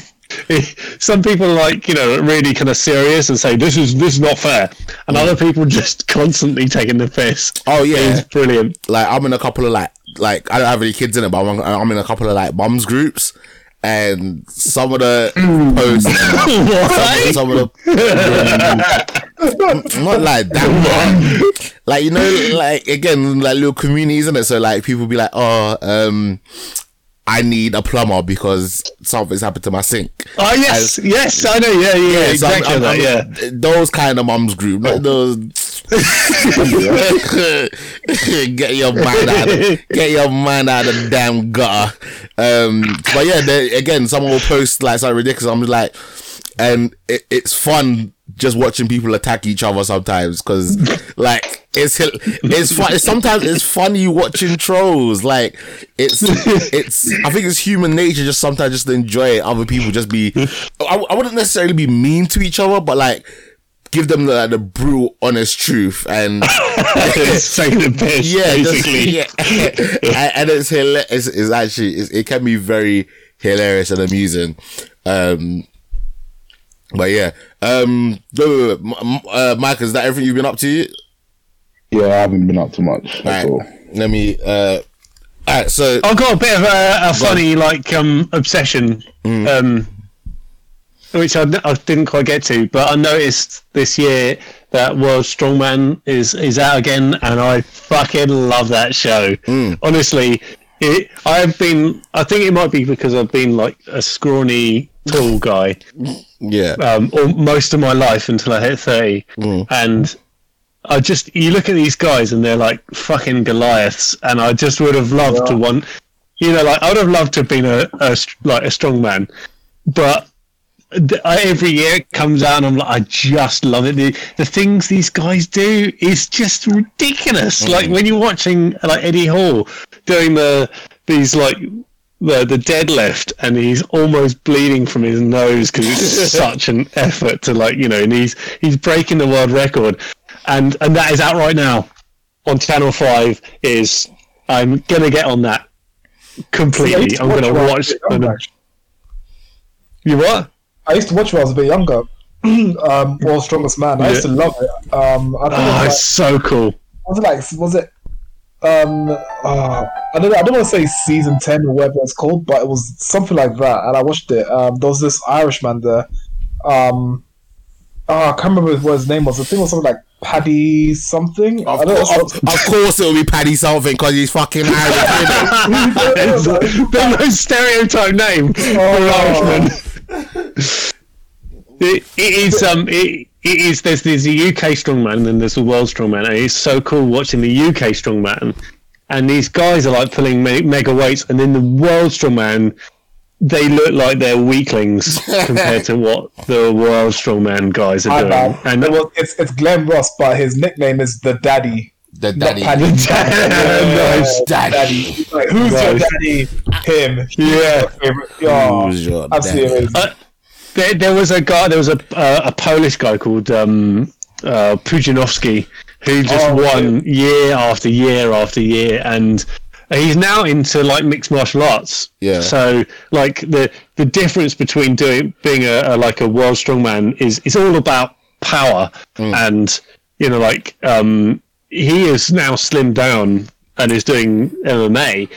Some people are like, you know, really kind of serious and say this is this is not fair, and other people just constantly taking the piss. Oh, yeah. it's brilliant. like I'm in a couple of like like I don't have any kids in it, but I'm, I'm in a couple of like mums groups, and some of the posts, What? some of the not like that, but, like you know, like again, like little communities, isn't it? So like people be like, oh, um. I need a plumber because something's happened to my sink. Oh yes, yes, I know. Yeah, yeah, yeah so I'm- I'm- that. Yeah. those kind of mums group, not oh. those. get your mind out, of, get your mind out of the damn gutter. Um, but yeah, they, again, someone will post like something ridiculous. I'm like, and it, it's fun just watching people attack each other sometimes because like it's it's fun. Sometimes it's funny watching trolls. Like it's it's I think it's human nature just sometimes just to enjoy other people just be. I, I wouldn't necessarily be mean to each other, but like give them the, the brutal, honest truth and. It's taking the piss. yeah, just- basically. yeah, and, and it's, hila- it's it's actually it's, it can be very hilarious and amusing. Um, but yeah, um, wait, wait, wait, M- M- uh, Mike, is that everything you've been up to? Yeah, I haven't been up to much. That's all. Right, let me. Uh, all right, so I've got a bit of a, a funny like um obsession, um, which I, I didn't quite get to, but I noticed this year that World Strongman is is out again, and I fucking love that show. Honestly, it, I've been. I think it might be because I've been like a scrawny, tall guy yeah, um, or most of my life until I hit 30. And I just, you look at these guys and they're like fucking Goliaths. And I just would have loved to want, you know, like I would have loved to have been a, a like a strong man. But Uh, every year it comes out and I'm like, I just love it. The, the things these guys do is just ridiculous. Like when you're watching like Eddie Hall doing the, these like, the, the deadlift and he's almost bleeding from his nose because it's such an effort to like you know and he's he's breaking the world record. And and that is out right now on channel 5 is i'm gonna get on that completely. I'm gonna watch you what I used to watch when I was a bit younger. um, World's Strongest Man. I used to love it. Um, I think oh it it's so cool like, was it like was it? Um, uh, I don't know. I don't want to say season ten or whatever it's called, but it was something like that. And I watched it. Um, there was this Irishman there. Um, oh, I can't remember what his name was. I think it was something like Paddy something. of, I don't course, of, of course it'll be Paddy something because he's fucking Irish. It's the most stereotype name for Oh. Irishman. It, it is um it, it is there's there's a UK strongman and then there's a world strongman and it's so cool watching the UK strongman and these guys are like pulling me- mega weights and then the world strongman they look like they're weaklings compared to what the world strongman guys are My doing bad. and was, it's it's Glenn Ross, but his nickname is the Daddy. The daddy. Paddy. nice Daddy. Like, who's your daddy? Him. Yeah. your favorite. Oh, Who's your absolutely daddy? Uh, there, there was a guy. There was a uh, a Polish guy called um, uh, Pudzianowski who just Oh, won year after year after year, and he's now into like mixed martial arts. Yeah. So like the the difference between doing being a, a like a world strongman is is all about power, and you know like um, he is now slimmed down and is doing MMA,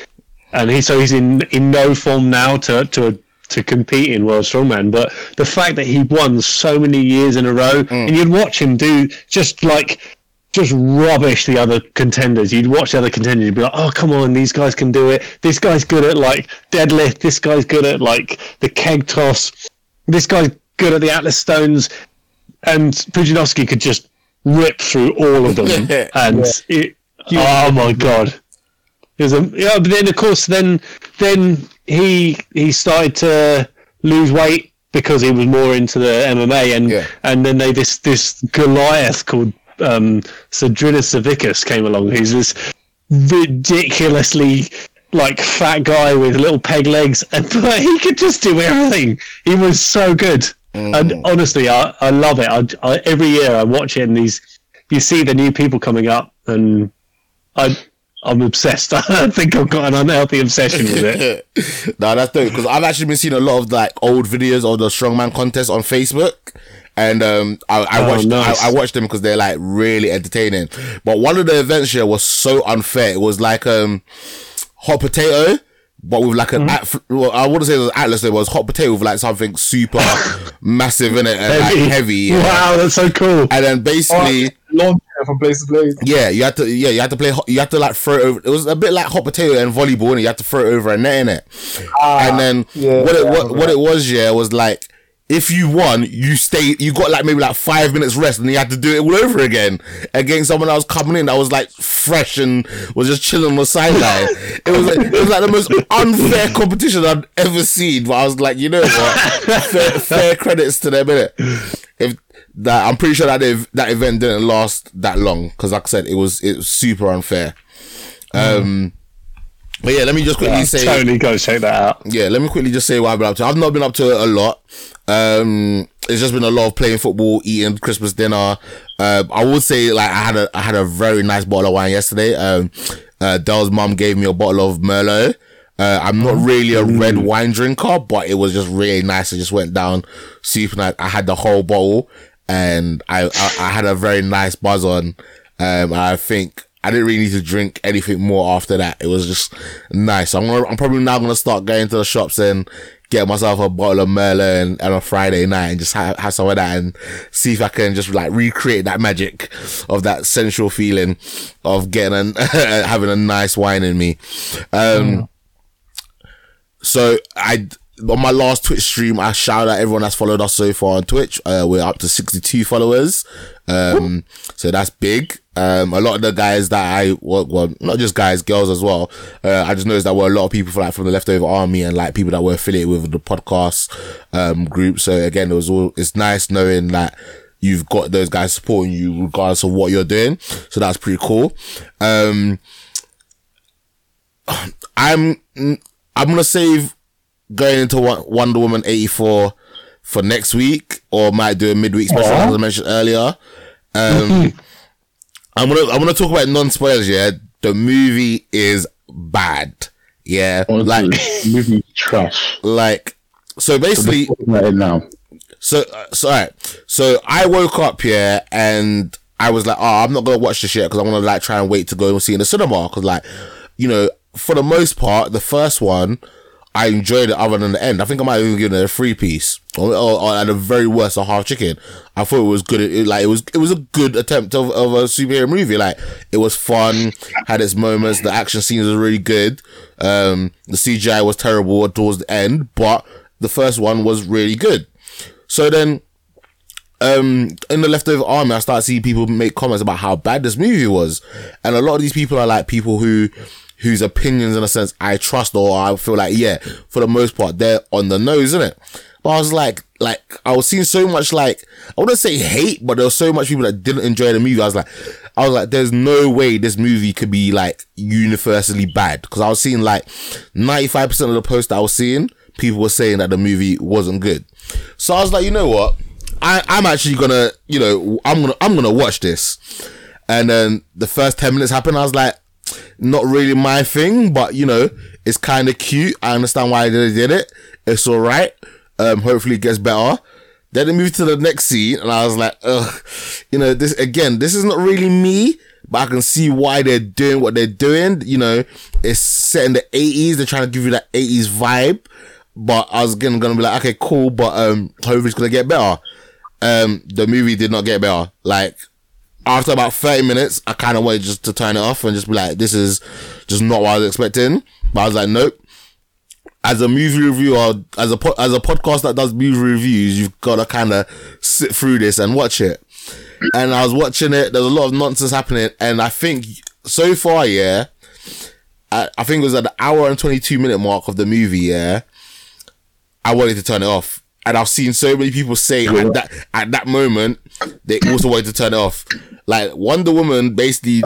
and he so he's in in no form now to to to compete in World Strongman, but the fact that he won so many years in a row, Mm. and you'd watch him do just like just rubbish the other contenders. You'd watch the other contenders, you'd be like, "Oh, come on, these guys can do it. This guy's good at like deadlift. This guy's good at like the keg toss. This guy's good at the Atlas Stones." And Pudzianowski could just rip through all of them, and it, oh my god, it was a, yeah. But then of course, then then he he started to lose weight because he was more into the MMA, and Yeah. and then they this this Goliath called um, Zydrunas Savickas came along, who's this ridiculously like fat guy with little peg legs, and but he could just do everything. He was so good, and honestly, I, I love it. I, I, every year I watch it, and these you see the new people coming up, and I. I'm obsessed. I think I've got an unhealthy obsession with it. no, that's dope because I've actually been seeing a lot of like old videos of the strongman contest on Facebook, and um, I, I Oh, watched nice. I, I watched them because they're like really entertaining. But one of the events here was so unfair. It was like um, hot potato. But with like an, Mm-hmm. at, well, I wouldn't say it was Atlas, it was hot potato with like something super massive in it and Heavy. like heavy. Wow, that's so cool. And then basically, Long from place to place. yeah, you had to, yeah, you had to play, you had to like throw it over. It was a bit like hot potato and volleyball, and you had to throw it over a net in it. and then yeah, what it yeah, what, what it was, yeah, was like if you won, you stayed, you got like maybe like five minutes rest, and you had to do it all over again against someone was coming in that was like fresh and was just chilling on the sideline. it was like, it was like the most unfair competition I've ever seen. But I was like, you know what, fair, fair credits to them, innit? If that, I'm pretty sure that that event didn't last that long because, like I said, it was it was super unfair. Um, but yeah, let me just quickly say, Totally go check that out. yeah, let me quickly just say what I've been up to. I've not been up to it a lot. Um, it's just been a lot of playing football, eating Christmas dinner. Uh, I would say like I had a I had a very nice bottle of wine yesterday. Um, uh, Dell's mum gave me a bottle of Merlot. Uh, I'm not really a red wine drinker, but it was just really nice. It just went down super nice. I had the whole bottle, and I I, I had a very nice buzz on. Um, I think I didn't really need to drink anything more after that. It was just nice. I'm gonna, I'm probably now gonna start going to the shops and get myself a bottle of Merlot and, and on a Friday night and just have, have some of that and see if I can just like recreate that magic of that sensual feeling of getting an, having a nice wine in me. Um, so I on my last Twitch stream, I shout out everyone that's followed us so far on Twitch. Uh, we're up to 62 followers. Um, so that's big. Um, a lot of the guys that I, work, well not just guys, girls as well. Uh, I just noticed that were a lot of people like from the leftover army and like people that were affiliated with the podcast, um, group. So again, it was all, it's nice knowing that you've got those guys supporting you regardless of what you're doing. So that's pretty cool. Um, I'm, I'm gonna save going into Wonder Woman 84 for next week, or might do a midweek special, as I mentioned earlier. Um, I'm gonna I'm gonna talk about non spoilers. Yeah, the movie is bad. Yeah, like movie trash. like so basically Right now. so, uh, so, alright. So I woke up here and I was like, oh, I'm not gonna watch this shit because I want to like try and wait to go and see in the cinema because like, you know, for the most part, the first one I enjoyed it other than the end. I think I might even given it a three piece or, or, or at the very worst a half chicken. I thought it was good. It, it- like it was it was a good attempt of, of a superhero movie. Like it was fun, had its moments. The action scenes were really good. Um, the CGI was terrible towards the end, but the first one was really good. So then, um, in the leftover army, I started seeing people make comments about how bad this movie was, and a lot of these people are like people who, whose opinions, in a sense, I trust or I feel like, yeah, for the most part, they're on the nose, isn't it? But I was like, like I was seeing so much like I wouldn't say hate, but there was so much people that didn't enjoy the movie. I was like, I was like, there's no way this movie could be like universally bad because I was seeing like 95 percent of the posts I was seeing, people were saying that the movie wasn't good. So I was like, you know what? I, I'm actually gonna, you know, I'm gonna, I'm gonna watch this. And then the first 10 minutes happened. I was like, not really my thing, but you know, it's kind of cute. I understand why they did it. It's all right. Um, hopefully it gets better. Then they moved to the next scene, and I was like, ugh, you know, this again, this is not really me, but I can see why they're doing what they're doing. You know, it's set in the 80s. They're trying to give you that 80s vibe but I was gonna, gonna be like, okay, cool, but um, hopefully it's gonna get better. Um, the movie did not get better. Like after about thirty minutes, I kind of wanted just to turn it off and just be like, this is just not what I was expecting. But I was like, nope. As a movie reviewer, as a po- as a podcast that does movie reviews, you've got to kind of sit through this and watch it. And I was watching it. There's a lot of nonsense happening, and I think so far, yeah, I, I think it was at the hour and 22 minute mark of the movie, yeah, I wanted to turn it off. And I've seen so many people say at that, at that moment, they also wanted to turn it off. Like Wonder Woman basically,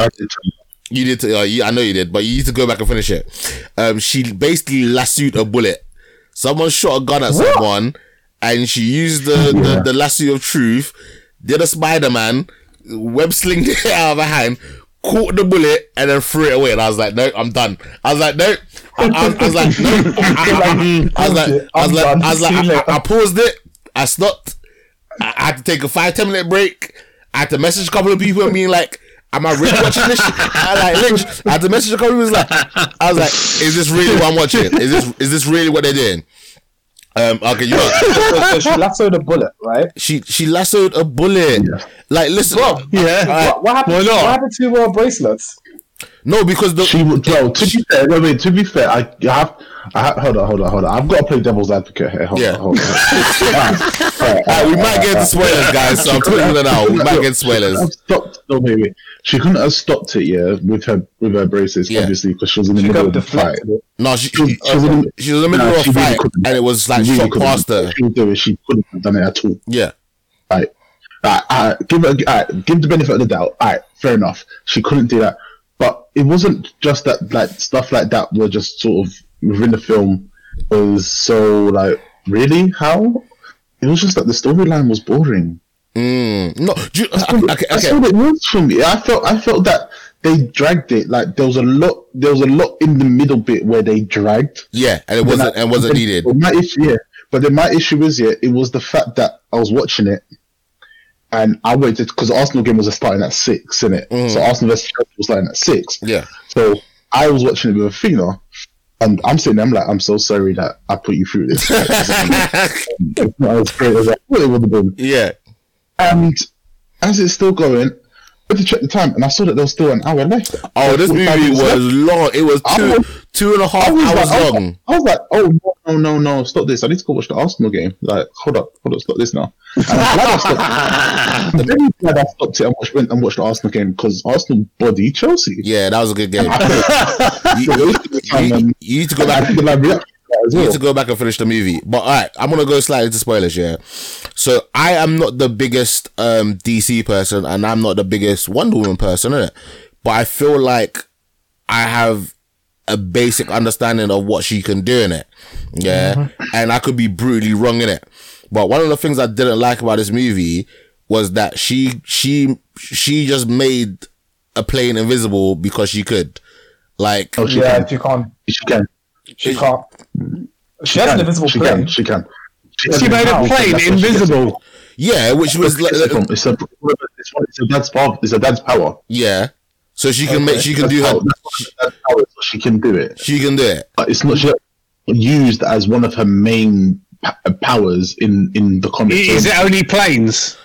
you did, to, uh, you, I know you did, but you need to go back and finish it. Um, she basically lassoed a bullet. Someone shot a gun at someone and she used the, the, the lasso of truth, did a Spider Man, web slinged it out of her hand, caught the bullet, and then threw it away. And I was like, no, I'm done. I was like, no. I, I was, I was like, no. I, I- I was like, I was like, I was like, I, paused it. I stopped. I, I had to take a five, ten minute break. I had to message a couple of people and being like, Am I really watching this shit? I like literally, I had to message a couple of people like I was like, Is this really what I'm watching? Is this is this really what they're doing? Um okay, you know so she lassoed a bullet, right? she she lassoed a bullet. Like listen Yeah. What, what happened? Why not? What happened to uh, bracelets? No, because the She would, bro. To be fair, wait, wait, to be fair, I, I have, I have, hold on, hold on, hold on. I've got to play devil's advocate here. Hold Yeah. on, hold on. Alright, uh, alright, Alright, we might get into spoilers, guys, so I'm telling it out. we might get into spoilers. I've stopped. No, wait, wait. She couldn't have stopped it, yeah, with her with her braces, Yeah. obviously, because she was in the She middle of the fight. No, she, She, she, she was uh, in, she was in the middle Nah, of she a really fight couldn't. and it was like she really shot couldn't. past her. She, was doing, she couldn't have done it at all. Yeah. Right. I, I, give her, I, give the benefit of the doubt. All right, fair enough. She couldn't do that, but it wasn't just that. Like stuff like that were just sort of within the film was so like really how. It was just that the storyline was boring. Mm. No, you, okay, That's what it was for me. I felt I felt that they dragged it. Like there was a lot. There was a lot in the middle bit where they dragged. Yeah, and it wasn't and wasn't needed. But my issue, yeah. But then my issue is, yeah, it was the fact that I was watching it, and I waited because Arsenal game was starting at six, in it. Mm. So Arsenal versus Chelsea was starting at six. Yeah. So I was watching it with Athena, and I'm sitting there, I'm like, I'm so sorry that I put you through this. It's not as great as I thought it would have been. Yeah. And as it's still going, to check the time, and I saw that there was still an hour left. Oh, this movie was left. long. It was two was- two and a half I was, hours like, I, was long. I was like, oh no, no, no, no, stop this! I need to go watch the Arsenal game. Like, hold up, hold up, stop this now. And I'm glad I stopped. Very glad I stopped it and watched, went and watched the Arsenal game because Arsenal body Chelsea. Yeah, that was a good game. You, wasted time you, you need to go back. Think like react to as You need to go back and finish the movie. But alright, I'm gonna go slightly into spoilers, yeah. So I am not the biggest um DC person and I'm not the biggest Wonder Woman person, innit? But I feel like I have a basic understanding of what she can do in it. Yeah. And I could be brutally wrong in it. But one of the things I didn't like about this movie was that she she she just made a plane invisible because she could. Like Oh, she Yeah, can. she can't. She can. She can't. She has an invisible she plane. Can. She can. She made a plane That's what she gets invisible. yeah, which was like, It's a, it's a, it's a, it's a dad's power. It's a dad's power. yeah. So she can make she can That's do how- her that's power is, so she can do it. she can do it. But it's not she- used as one of her main p- powers in in the comics. Is it only planes?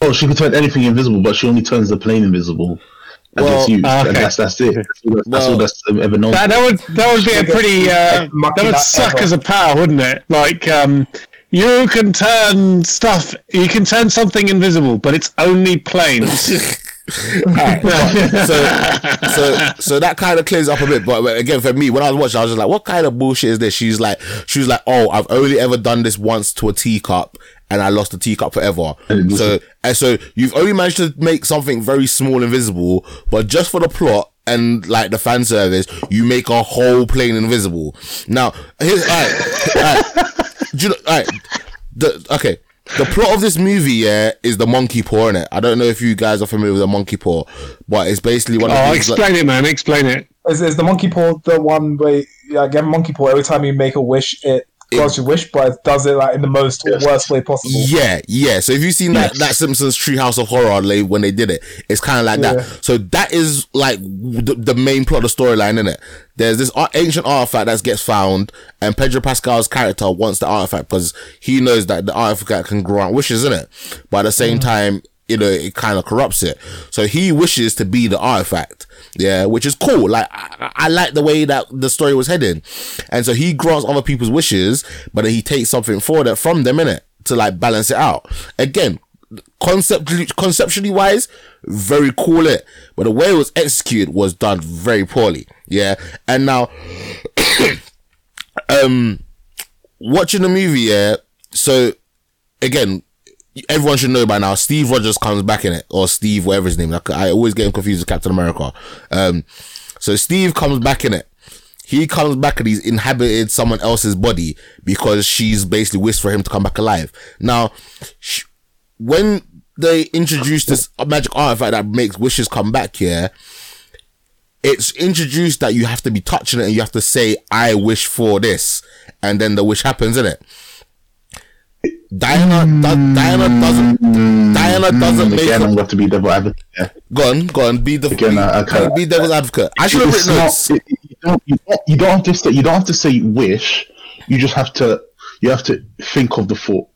Oh, she can turn anything invisible, but she only turns the plane invisible. As Well, it's used, ah, okay. and that's that's it. That's all that's, that's, all Well- that's ever known. That, that would that would be a pretty uh, that would suck ever. as a power, wouldn't it? Like um, you can turn stuff, you can turn something invisible, but it's only planes. so so so that kind of clears up a bit. But again, for me, when I was watching, I was just like, "What kind of bullshit is this?" She's like, she was like, "Oh, I've only ever done this once to a teacup." And I lost the teacup forever. So, and so you've only managed to make something very small invisible, but just for the plot and like the fan service, you make a whole plane invisible. Now, here's alright, alright. Do you know, alright, the, okay. The plot of this movie, yeah, is the monkey paw in it. I don't know if you guys are familiar with the monkey paw, but it's basically one of oh, these. like- explain it, man. Explain it. Is, is the monkey paw the one where yeah, again monkey paw? Every time you make a wish, it grants your wish, but does it like in the most worst way possible. Yeah, yeah. So if you've seen that Yes. that Simpsons Treehouse of Horror like, when they did it, it's kind of like Yeah. that. So that is like the, the main plot of the storyline, in it. There's this ancient artifact that gets found, and Pedro Pascal's character wants the artifact because he knows that the artifact can grant wishes, in it. But at the same mm. time, you know, it kind of corrupts it. So he wishes to be the artifact. Yeah, which is cool. Like, I, I like the way that the story was heading. And so he grants other people's wishes, but then he takes something for that from them, innit? To like balance it out. Again, conceptually, conceptually wise, very cool it. But the way it was executed was done very poorly. Yeah. And now, um, watching the movie, yeah. So again, everyone should know by now. Steve Rogers comes back in it, or Steve, whatever his name. Like, I always get him confused with Captain America. Um, so Steve comes back in it. He comes back and he's inhabited someone else's body because she's basically wished for him to come back alive. Now, when they introduced this magic artifact that makes wishes come back here, it's introduced that you have to be touching it and you have to say, I wish for this. And then the wish happens, in it. Diana, do- Diana doesn't, mm. Diana doesn't mm, make Again, I'm going to be devil advocate. Yeah. Go on, go on, be the, Again, I- I can't- be uh, devil's advocate. I should have written not- notes. it- you, don't, you, don't, you don't have to say you don't have to say wish. You just have to you have to think of the thought.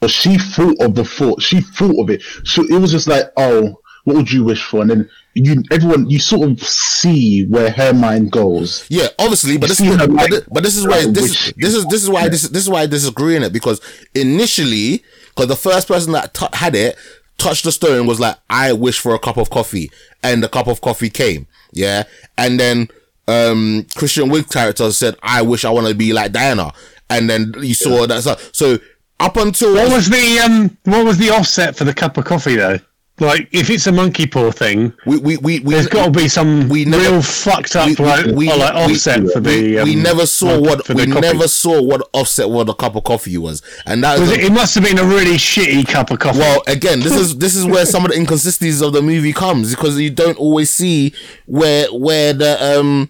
But she thought of the thought. She thought of it. So it was just like, oh, what would you wish for? And then you everyone you sort of see where her mind goes. Yeah, obviously, but You this is but, this is why this is this is this is why this this is why I disagree in it because initially, because the first person that t- had it touched the stone was like, "I wish for a cup of coffee," and the cup of coffee came. Yeah, and then um Kristen Wiig character said, "I wish I want to be like Diana," and then you saw that. So, so up until What was the um? What was the offset for the cup of coffee though? Like, if it's a monkey paw thing, we we we, we there's got to be some we never- real fucked up we- like, we- like offset for the. Um, we never saw what we never saw what offset what a cup of coffee was, and that Was a- it, it must have been a really shitty cup of coffee. Well, again, this is this is where some of the inconsistencies of the movie comes because you don't always see where where the um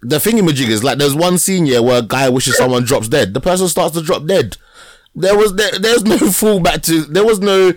the thingamajig is. Like, there's one scene here where a guy wishes someone drops dead. The person starts to drop dead. There was there, there's no fallback to. There was no.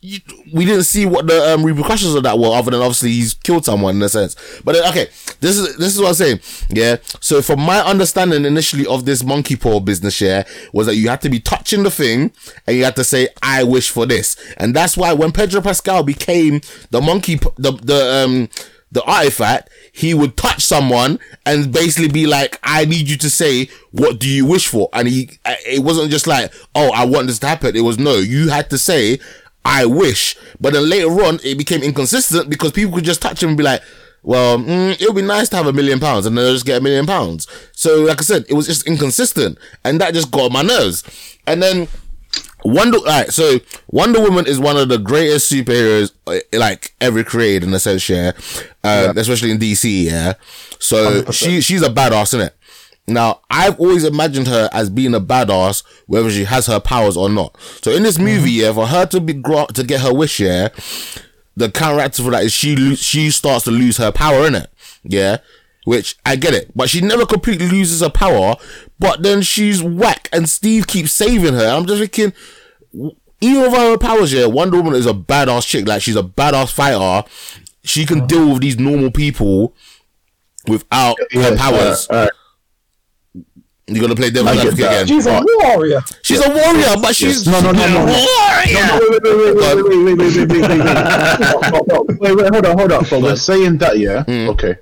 You, we didn't see what the um, repercussions of that were, other than obviously he's killed someone in a sense. But uh, okay, this is this is what I'm saying. Yeah. So from my understanding initially of this monkey paw business, yeah, was that you had to be touching the thing and you had to say, "I wish for this," and that's why when Pedro Pascal became the monkey, the the um the artifact, he would touch someone and basically be like, I need you to say, what do you wish for? And he, it wasn't just like, oh, I want this to happen. It was no, you had to say, I wish. But then later on, it became inconsistent because people could just touch him and be like, well, mm, it would be nice to have a million pounds and then they'll just get a million pounds. So, like I said, it was just inconsistent and that just got on my nerves. And then, Wonder, alright, so Wonder Woman is one of the greatest superheroes uh, like ever created in a sense, yeah. Um, especially in DC, yeah. So she she's a badass, isn't it? Now I've always imagined her as being a badass, whether she has her powers or not. So in this movie, yeah, for her to be to get her wish, yeah, the character for that is she lo- she starts to lose her power in it, yeah. Which I get it, but she never completely loses her power. But then she's whack, and Steve keeps saving her. I'm just thinking, even with her powers, yeah, Wonder Woman is a badass chick. Like she's a badass fighter. She can deal with these normal people without her powers. uh, uh, You're gonna play devil's advocate again. She's a warrior. She's a warrior, but she's No, no, no, no, no. warrior. wait, wait, wait, wait, wait, wait, wait, wait, wait, wait, wait, wait, hold on, hold on. But we're saying that, yeah. Okay,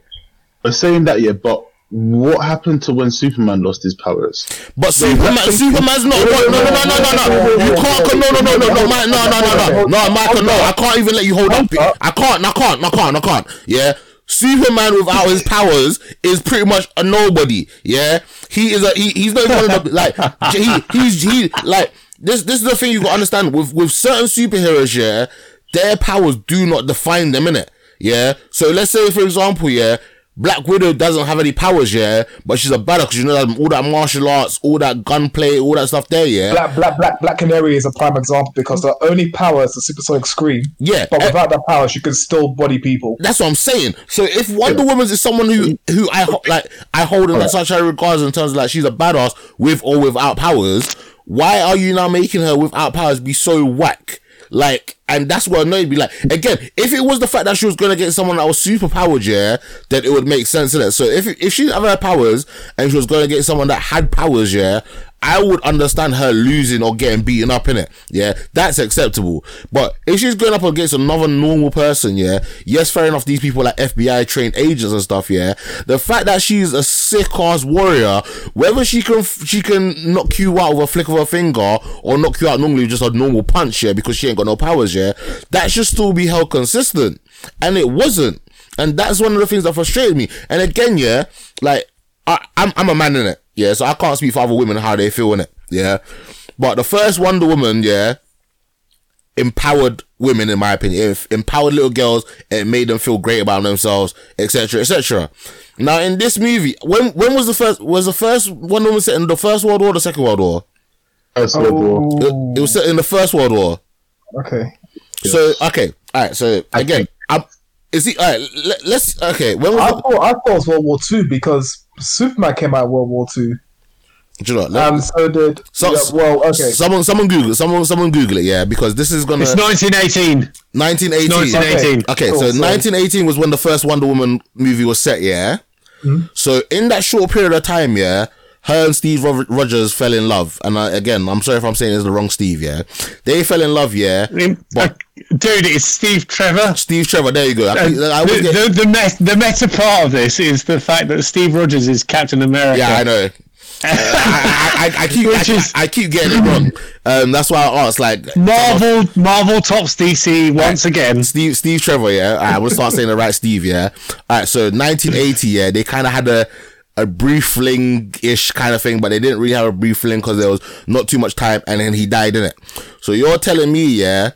we're saying that, yeah. But what happened to when Superman lost his powers? But Superman, Superman's not. No, no, no, no, no, no, no. You can't. No, no, no, no, no, no, no, no, no, no, Michael, no. I can't even let you hold up. I can't. I can't. I can't. I can't. Yeah. Superman without his powers is pretty much a nobody. Yeah. He is a. He, he's not even one of the like. He he's he like this. This is the thing you got to understand with with certain superheroes. Yeah, their powers do not define them in it. Yeah. So let's say for example, yeah. Black Widow doesn't have any powers, yeah, but she's a badass because you know that all that martial arts, all that gunplay, all that stuff there, yeah. Black Black Black Black Canary is a prime example because the only power is the supersonic scream. Yeah, But eh, without that power, she can still body people. That's what I'm saying. So if Wonder Woman is someone who who I like, I hold in such high regards in terms of like she's a badass with or without powers. Why are you now making her without powers be so whack? Like, and that's what annoyed me. Like, again, if it was the fact that she was gonna get someone that was super powered, yeah, then it would make sense in it. So if if she didn't her powers and she was gonna get someone that had powers, yeah, I would understand her losing or getting beaten up in it. Yeah, that's acceptable. But if she's going up against another normal person, yeah, yes, fair enough. These people are like FBI trained agents and stuff. Yeah, the fact that she's a sick ass warrior, whether she can she can knock you out with a flick of her finger or knock you out normally with just a normal punch, yeah, because she ain't got no powers, yeah, that should still be held consistent, and it wasn't. And that's one of the things that frustrated me. And again, yeah, like I, I'm I'm a man in it, yeah, so I can't speak for other women how they feel in it, yeah. But the first Wonder Woman, yeah, empowered women, in my opinion. It empowered little girls. It made them feel great about themselves, etc., etc. Now, in this movie, when when was the first was the first Wonder Woman set in the First World War, or the Second World War? First World War. It, it was set in the First World War. Okay. So okay, all right. So again, I'm, is he all right? Let, let's okay. When was I the, thought I thought it was World War Two because Superman came out in World War Two, do you know, let- and so did. So- yeah, well, okay. Someone, someone Google, someone, someone Google it, yeah, because this is gonna It's 1918. 1918. 1918. Okay, Cool, so so- 1918 was when the first Wonder Woman movie was set, yeah. Mm-hmm. So in that short period of time, yeah, her and Steve Rogers fell in love, and I, again, I'm sorry if I'm saying it's the wrong Steve, yeah. They fell in love, yeah. But Dude, it's Steve Trevor. Steve Trevor, there you go. I, Uh, I the, get, the, the, met, the meta part of this is the fact that Steve Rogers is Captain America. yeah, I know. I, I, I, I keep, I, is- I keep getting it wrong. Um, that's why I asked, like, Marvel, Marvel tops DC once again. Steve Steve Trevor, yeah. Right, I'm gonna start saying the right Steve, yeah. All right, so 1980, yeah, they kind of had a a brief fling ish kind of thing, but they didn't really have a brief fling because there was not too much time, and then he died in it. So you're telling me, yeah,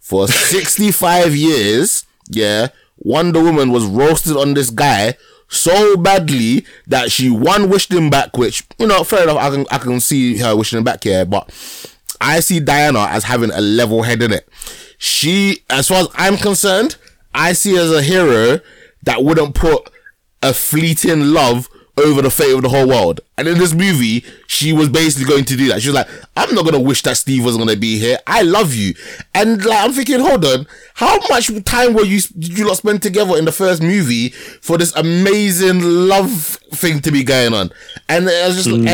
for 65 years, yeah, Wonder Woman was roasted on this guy so badly that she one wished him back, which you know, fair enough. I can I can see her wishing him back here, but I see Diana as having a level head in it. She, as far as I'm concerned, I see her as a hero that wouldn't put a fleeting love over the fate of the whole world. And in this movie, she was basically going to do that. She was like, I'm not going to wish that Steve was going to be here. I love you. And like, I'm thinking, hold on, how much time were you, did you lot spend together in the first movie for this amazing love thing to be going on? And it was just, and,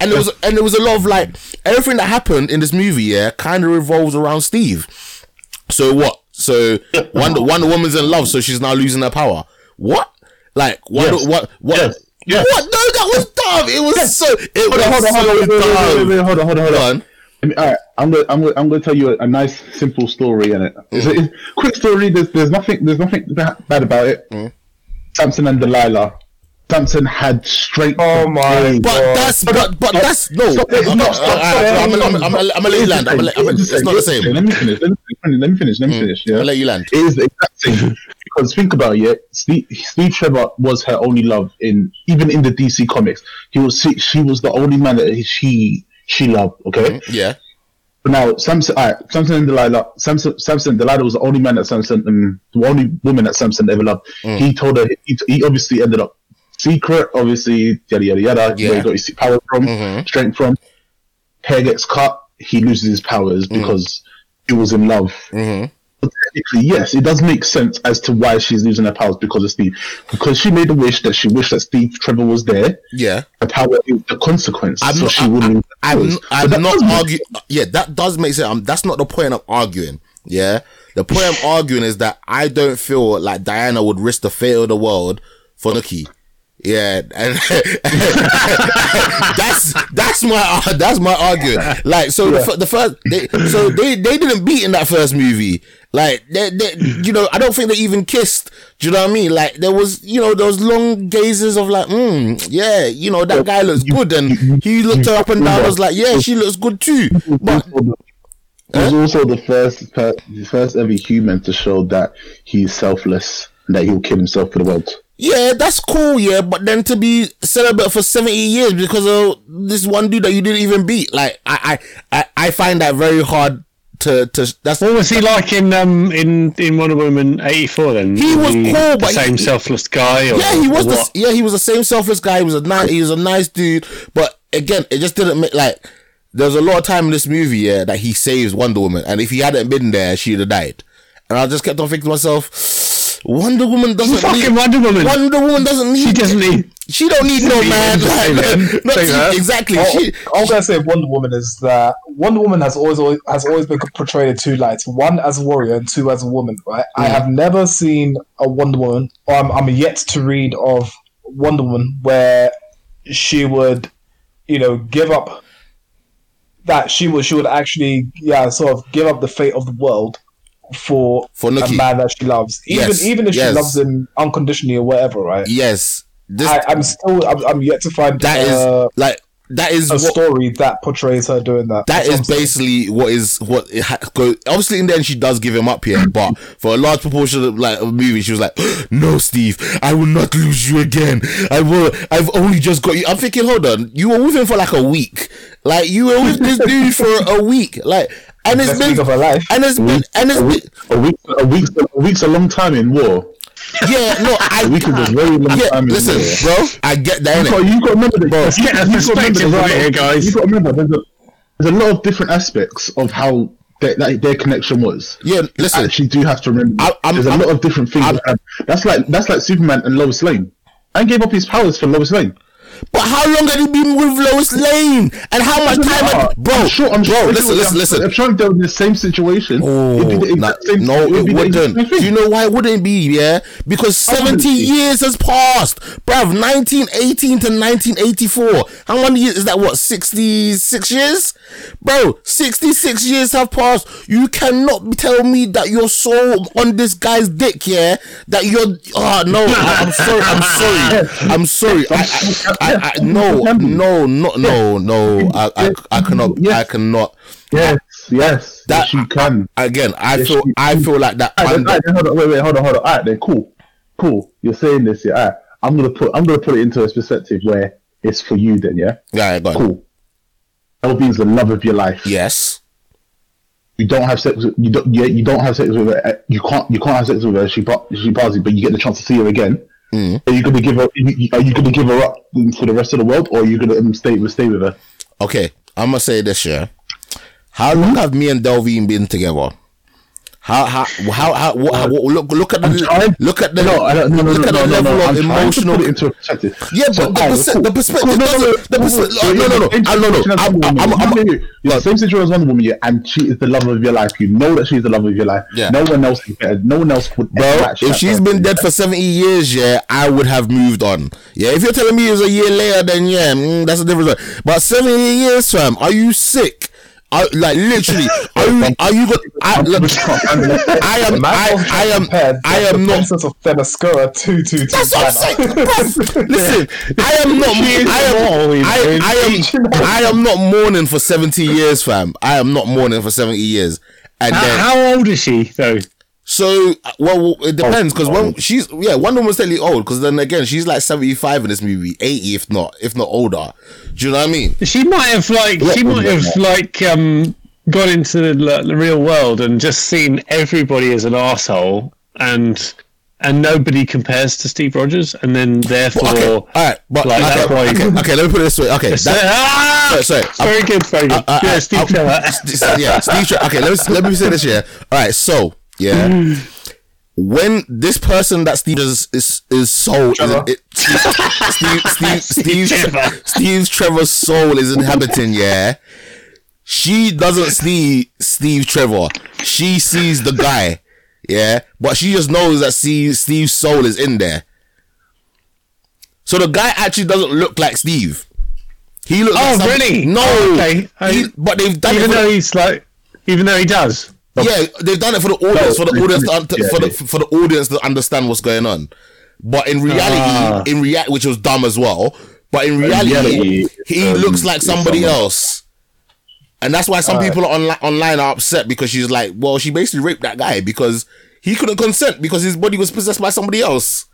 and there was, and there was a lot of like, everything that happened in this movie, yeah, kind of revolves around Steve. So what? So Wonder Wonder Woman's in love, so she's now losing her power. What? Like Wonder Yes. what what Yes. Yes. what? No, that was dumb. It was so it was Hold on, hold on, hold on, wait, wait, wait, hold on, hold on, hold on. I mean, all right, I'm gonna, I'm gonna, I'm gonna tell you a, a nice, simple story in it. It's a, it's quick story. There's, there's nothing, there's nothing bad about it. Mm. Samson and Delilah. Samson had straight. Oh my But god! that's but but that's no. Stop, Okay, stop, stop, all right, stop, I'm stop, I'm stop. I'm I'm gonna let you land. I'm gonna let- I'm gonna- It's not the same. Let me finish. Let me finish. Let me finish. Let me finish. Yeah. I'll let you land. It is the exact same. Because think about it, Steve, Steve Trevor was her only love in even in the DC comics. He was she, she was the only man that she she loved. Okay, Yeah. but now Samson, all right, Samson and Delilah, Samson, Samson and Delilah was the only man that Samson, um, the only woman that Samson ever loved. Mm. He told her he, he obviously ended up secret, obviously yada yada yada. Yeah. Where he got his power from, Mhm. strength from. Hair gets cut, he loses his powers Mm. because he was in love. hmm But technically, yes, it does make sense as to why she's losing her powers because of Steve. Because she made a wish that she wished that Steve Trevor was there. Yeah. The power the consequence. I'm so not, she I, wouldn't. her I'm, I'm not arguing. Yeah, that does make sense. Um, that's not the point I'm arguing. Yeah. The point I'm arguing is that I don't feel like Diana would risk the fate of the world for Nuki. Yeah, and that's that's my uh, that's my argument. Like, so the, fir- the first, they, so they they didn't beat in that first movie. Like, they, they, you know, I don't think they even kissed. Do you know what I mean? Like, there was, you know, those long gazes of like, mm, yeah, you know, that guy looks good, and he looked her up and down. Was like, yeah, she looks good too. But He was also the first, per, the first ever human to show that he's selfless and that he'll kill himself for the world. Yeah, that's cool, yeah, but then to be celibate for 70 years because of this one dude that you didn't even beat, like, I, I, I, find that very hard to, to, that's, What was he like in um in in Wonder Woman eighty four? Then He was cool, the but same he- selfless guy. Or, yeah, he was the, yeah, he was the same selfless guy. He was a nice, he was a nice dude, but again, it just didn't make, like, there's a lot of time in this movie, yeah, that he saves Wonder Woman, and if he hadn't been there, she'd have died. And I just kept on thinking to myself, Wonder Woman doesn't Fucking need, Wonder Woman. Wonder Woman doesn't need, She doesn't need. She don't need no man. Like, not exactly. All, She, all I'm gonna say Wonder Woman is that Wonder Woman has always, always has always been portrayed in two lights: one as a warrior and two as a woman. Right? I mm. have never seen a Wonder Woman, or I'm, I'm yet to read of Wonder Woman where she would, you know, give up that she would she would actually yeah sort of give up the fate of the world for For a man that she loves, even Yes, even if yes. she loves him unconditionally or whatever. Right? yes, this I, I'm still I'm, I'm yet to find that is uh, like that is a what, story that portrays her doing that. That That's what is I'm saying. basically what is what it ha- go. Obviously, in the end, she does give him up here, but for a large proportion of like the movie, she was like, "No, Steve, I will not lose you again. I will. I've only just got you." I'm thinking, hold on, you were with him for like a week, like you were with this dude for a week, like, and it's Best been of her life. and it's been and it's A been week, a week, a week's, a week's a long time in war. yeah, no, I A week is a very long yeah. time in Listen, war. bro, I get that. You got, you got to remember that. Let's get a you gotta remember there's a right lot- here, guys. You got to remember there's a there's a lot of different aspects of how their, that, their connection was. Yeah, listen, actually do have to remember. I- I'm- there's a I'm- lot of different things. I'm- that's like that's like Superman and Lois Lane. And gave up his powers for Lois Lane. But how long had he been with Lois Lane? And how much time, had, bro? I'm sure, I'm bro, sure, listen, listen, listen. I'm sure they're in the same situation. Oh, It'd be the nah, exact same- no, it be wouldn't. Do you know why it wouldn't be? Yeah, because seventy wouldn't it be? years has passed, bruv. Nineteen eighteen to nineteen eighty four. How many years is that? What sixty six years, bro? Sixty six years have passed. You cannot tell me that you're so on this guy's dick, yeah. That you're. Oh no, I, am sorry. I'm sorry. I'm sorry. I, I, I, I, no, no, no, no, no. I, I, I cannot. I cannot. Yes, yes, That yes, you can. Again, I Yes, feel I feel like that. Then, under- then, hold on, wait, wait, hold on, hold on. Alright, then, cool, cool. You're saying this, yeah. Alright, I'm gonna put, I'm gonna put it into a perspective where it's for you, then, yeah. yeah, on. Cool. LB's the love of your life. Yes. You don't have sex. With, you don't. Yeah, you don't have sex with her. You can't. You can't have sex with her. She she passes, but you get the chance to see her again. Mm. Are you gonna give her? Are you gonna give her up for the rest of the world, or are you gonna um, stay with stay with her? Okay, I'm gonna say this year. How long have me and Delvine been together? How how how, how what, how what- look look at the look at the No, I don't, no, no, look no, at no, the no, level no. of I'm to emotional. it into perspective. Yeah, but the alright, cool. the perspective Cool, no, no, the no, perce- no, no, no, no, no. Same I- situation as I'm- I'm- I'm- You know, You're the same situation as Wonder Woman, yeah, and she is the love of your life. You know that she's the love of your life. Yeah. No one else is better. No one else would. Bro, if she's been dead for 70 years, yeah, I would have moved on. Yeah, if you're telling me it was a year later, then yeah, mm, that's a different story. But 70 years, fam, are you sick? I, like literally, are you are you got? I, Some look, people can't handle it. I am Man I, was I am I am not princess of Themyscira to to to That's what I'm saying. Listen, I am not. I am. I, I am. I am not mourning for seventy years, fam. I am not mourning for seventy years. And How, then, how old is she though? So well, it depends because when she's yeah, Wonder Woman's technically old because then again she's like seventy five in this movie, eighty if not if not older. Do you know what I mean? She might have like she might have like um got into the, the real world and just seen everybody as an asshole and and nobody compares to Steve Rogers and then therefore Okay, all right, but Like, okay, that's why- okay, okay, let me put it this way. Okay, So- that, ah! sorry, sorry. very good, very good. uh, yeah, uh, Steve uh, Trevor. St- yeah, Steve. Tre- okay, let me let me say this. Yeah. All right. So yeah, mm. when this person that Steve is is, is soul is Trevor. it, Steve Steve Steve Steve, Trevor. Steve Trevor's soul is inhabiting. Yeah. She doesn't see Steve Trevor. She sees the guy. Yeah. But she just knows that Steve, Steve's soul is in there. So the guy actually doesn't look like Steve. He looks Oh, like some- really? No. Oh, okay. He- but they've done even it though the, he's like, even though he does. Yeah, they've done it for the audience, for the audience, to, un- yeah, for the for the audience to understand what's going on. But in reality, Ah. in react, which was dumb as well. But in reality, reality, he um, looks like somebody else, and that's why some people on online are upset because she's like, well, she basically raped that guy because he couldn't consent because his body was possessed by somebody else.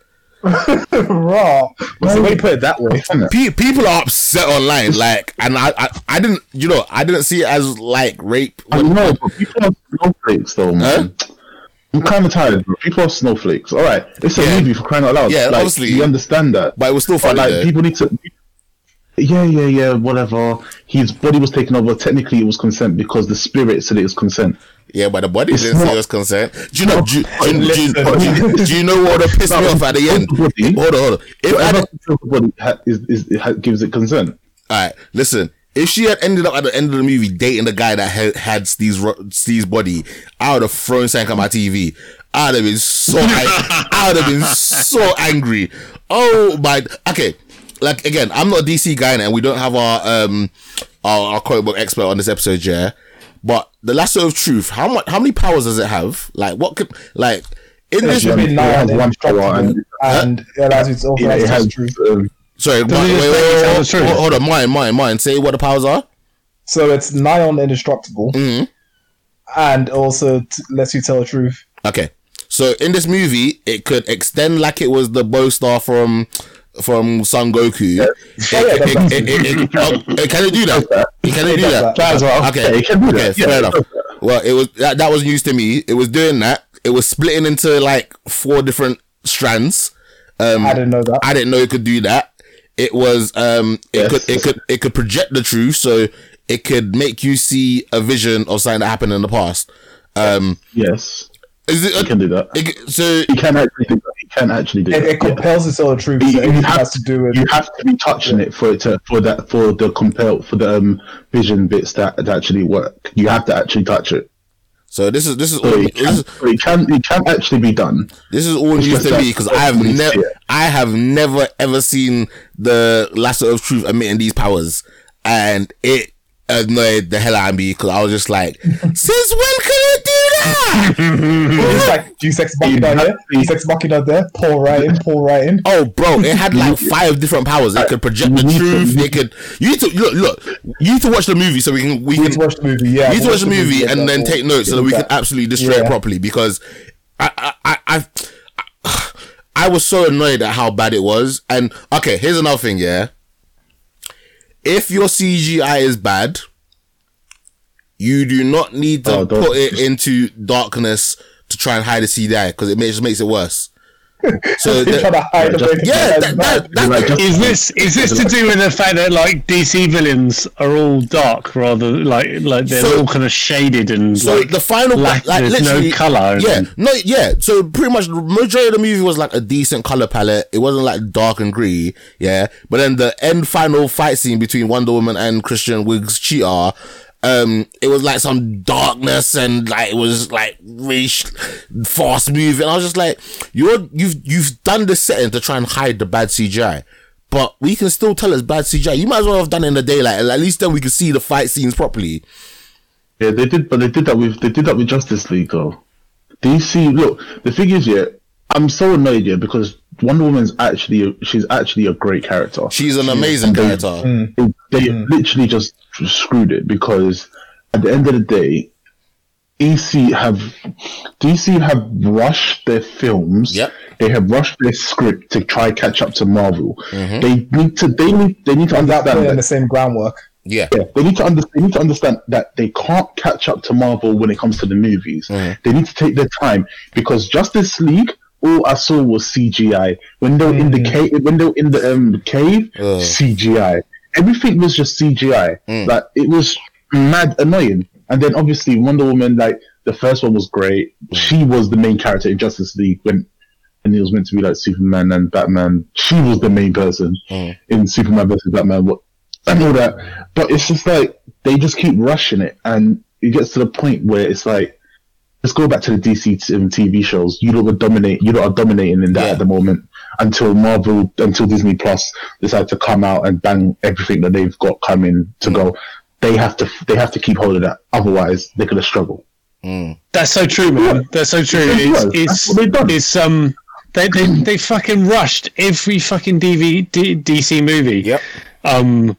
Raw. So when you put it that way, Pe- people are upset online, like, and I, I, I didn't, you know, I didn't see it as like rape. I know, but people are snowflakes, though, man. I'm kind of tired, bro. People are snowflakes. All right, it's a Yeah. movie for crying out loud. Yeah, like, obviously. you understand that. But it was still But funny. like, though. people need to. Yeah, yeah, yeah. Whatever. His body was taken over. Technically, it was consent because the spirit said it was consent. Yeah, but the body It's didn't say not- it was consent. Do you know? Do, you- do, do, do, do you know what pissed me off at the end? Body. Hold on, hold on. If I the body ha- is, is, it gives it consent. All right, listen. If she had ended up at the end of the movie dating the guy that had, had Steve's Steve's body, I would have thrown something at my TV. I'd have been so ang- I would have been so angry. Oh my! Okay, like again, I'm not a DC guy, and we don't have our um our, our comic book expert on this episode, yeah. But the lasso of truth, how much? How many powers does it have? Like what could like in it this? should be It nine has and one power and- and it allows you to Yeah, it has. truth. Um, Sorry, wait, Does wait, wait, wait, wait, hold, hold on, mine, mine, mine. Say what the powers are. So it's nigh on indestructible, Mhm. and also t- lets you tell the truth. Okay. So in this movie, it could extend like it was the bo staff from from Son Goku. It- Oh, yeah, uh, Can it do that? Can it do that? that. Well. Okay. Yeah, it can do Okay, that. fair enough. Well, it was that, that was news to me. It was doing that. It was splitting into like four different strands. Um, I didn't know that. I didn't know it could do that. It was um it Yes. could it could it could project the truth, so it could make you see a vision of something that happened in the past. Um, yes, is it? you can do that. it- so You can actually do that. You can actually do It, that. it compels you to tell the truth. You- you have has to do with you have to be touching it for it to for that for the compel for the um vision bits that, that actually work. You have to actually touch it. so this is this is So all, it this can, is it can it can actually be done. this is all It's news just to that me because I have never. I have never ever seen the lasso of truth emitting these powers, and it annoyed the hell out of me because I was just like, since when can it do that? It's like Deus ex Machina here, Deus ex Machina there, pour right in, pour right in. Oh, bro, it had like five different powers. It could project the to- truth. It could. You need to look. Look. You need to watch the movie so we can. We need can. watch the movie, yeah. You need to watch the movie yeah, and then take notes so that we can absolutely destroy it properly because I I I. I I was so annoyed at how bad it was. And okay, here's another thing, yeah. If your CGI is bad, you do not need to Oh, put it into darkness to try and hide the CGI because it makes, just makes it worse. So You're the- trying to hide the just- yeah, bad that, that, that's Like, just- Is this is this to do with the fact that like DC villains are all dark rather like like they're So- all kind of shaded and So like the final, lack- like there's no literally, colour Yeah, and- no, yeah. So pretty much the majority of the movie was like a decent color palette. It wasn't like dark and gritty, yeah. But then the end final fight scene between Wonder Woman and Kristen Wiig's Cheetah, um, it was like some darkness and like it was like really sh- fast moving. I was just like, you're you've you've done this setting to try and hide the bad CGI. But we can still tell it's bad CGI. You might as well have done it in the daylight. At least then we could see the fight scenes properly. Yeah, they did, but they did that with they did that with Justice League though. DC, look, the thing is, yeah, I'm so annoyed, yeah, because Wonder Woman's actually she's actually a great character. She's an amazing they- character. They, they literally just screwed it because at the end of the day, DC have DC have rushed their films. Yep. They have rushed their script to try catch up to Marvel. Mm-hmm. They need to. They need. They need to Without understand putting in that the same groundwork. Yeah. yeah, they need to understand. They need to understand that they can't catch up to Marvel when it comes to the movies. Mhm. They need to take their time because Justice League, all I saw was CGI. When they were in the cave, when they were in the um, cave, Ugh. CGI. Everything was just CGI. Mm. Like it was mad annoying. And then obviously Wonder Woman, like the first one was great. She was the main character in Justice League when. And it was meant to be like Superman and Batman. She was the main person Mm. in Superman versus Batman. What and all that. But it's just like they just keep rushing it, and it gets to the point where it's like, let's go back to the DC TV shows. You lot were dominate. You lot are dominating in that Yeah. at the moment until Marvel, until Disney Plus decide to come out and bang everything that they've got coming to go. They have to. They have to keep hold of that. Otherwise, they're gonna struggle. That's so true, man. That's so true. It It's was. That's it's, what they've done. it's um they, they they fucking rushed every fucking DV, D, DC movie. Yep. Um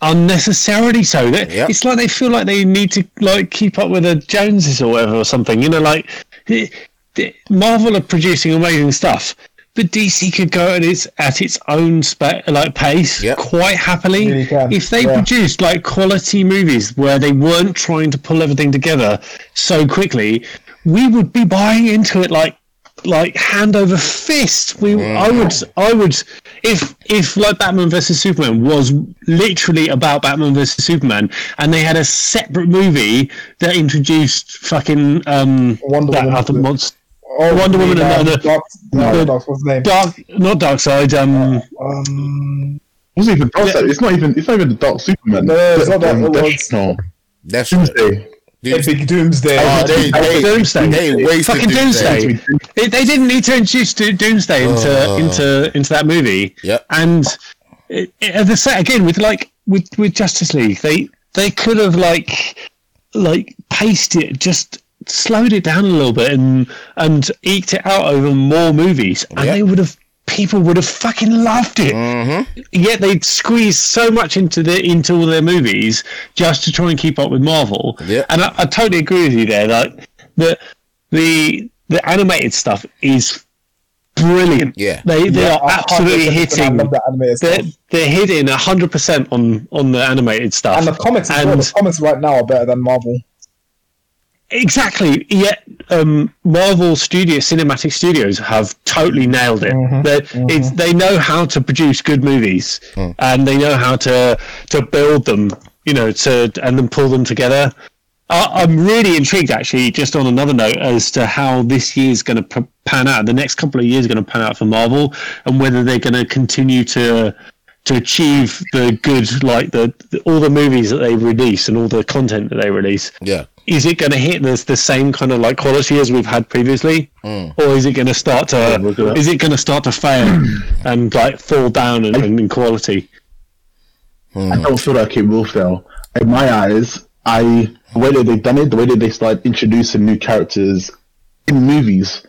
unnecessarily so. That Yep. it's like they feel like they need to like keep up with the Joneses or whatever or something. You know, like the- the- Marvel are producing amazing stuff. But DC could go at its at its own spa- like pace Yep. quite happily Really if they yeah. produced like quality movies where they weren't trying to pull everything together so quickly. We would be buying into it like like hand over fist. We I would I would if if like Batman versus Superman was literally about Batman versus Superman and they had a separate movie that introduced fucking um Wonder that Woman. other monster Oh, Wonder Woman and uh, the- Dark, no, the- Dark, what's his name? Dark not Darkseid um Um, wasn't even Darkseid. It's not even. It's not even the Dark Superman. No, it's not that, Um, it Death- no. That's Doomsday. Epic Doomsday. Oh, they, they, Doomsday. They wasted fucking Doomsday. They, they didn't need to introduce Do- Doomsday into Oh. into into that movie. Yep. And it, it, the set again with like with with Justice League, they they could have like like paced it just slowed it down a little bit and and eked it out over more movies and Yep. they would have people would have fucking loved it Mm-hmm. yet they'd squeeze so much into the into all their movies just to try and keep up with Marvel. Yeah. And I, I totally agree with you there. Like the the the animated stuff is brilliant. Yeah. They they Yeah, are absolutely hitting. love They're, they're hitting hundred percent on on the animated stuff. And the comics as well. The comics right now are better than Marvel. Exactly. Yet um, Marvel Studios, Cinematic Studios have totally nailed it. Mm-hmm. They mm-hmm. It's, they know how to produce good movies, mm. and they know how to to build them. You know, to and then pull them together. I, I'm really intrigued, actually, just on another note, as to how this year's going to p- pan out. The next couple of years are going to pan out for Marvel, and whether they're going to continue to to achieve the good, like the, the all the movies that they release and all the content that they release Yeah. Is it going to hit the, the same kind of like quality as we've had previously, hmm. or is it going to start to we're is it going to start to fail and like fall down in, in, in quality? Hmm. I don't feel like it will fail. In my eyes, I the way that they've done it, the way that they started introducing new characters in movies,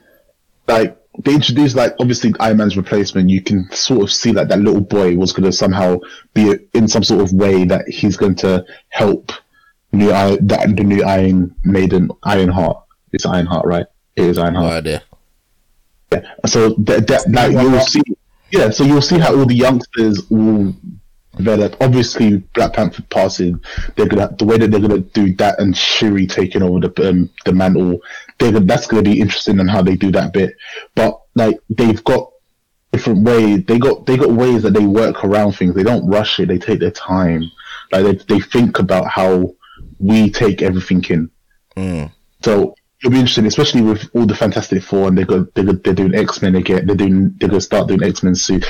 like they introduced like obviously Iron Man's replacement. You can sort of see that that little boy was going to somehow be in some sort of way that he's going to help new Iron, that the new Iron Maiden, Ironheart. It's Iron Heart, right? It is No Ironheart. idea. So that, that like you'll see, yeah. So you'll see how all the youngsters will develop. Obviously, Black Panther passing, they're gonna the way that they're gonna do that and Shuri taking over the um, the mantle. They're gonna, that's gonna be interesting in how they do that bit. But like they've got different ways. They got they got ways that they work around things. They don't rush it. They take their time. Like they they think about how we take everything in. So it'll be interesting, especially with all the Fantastic Four, and they got they're, they're doing X Men again. They're doing they're gonna start doing X Men soon.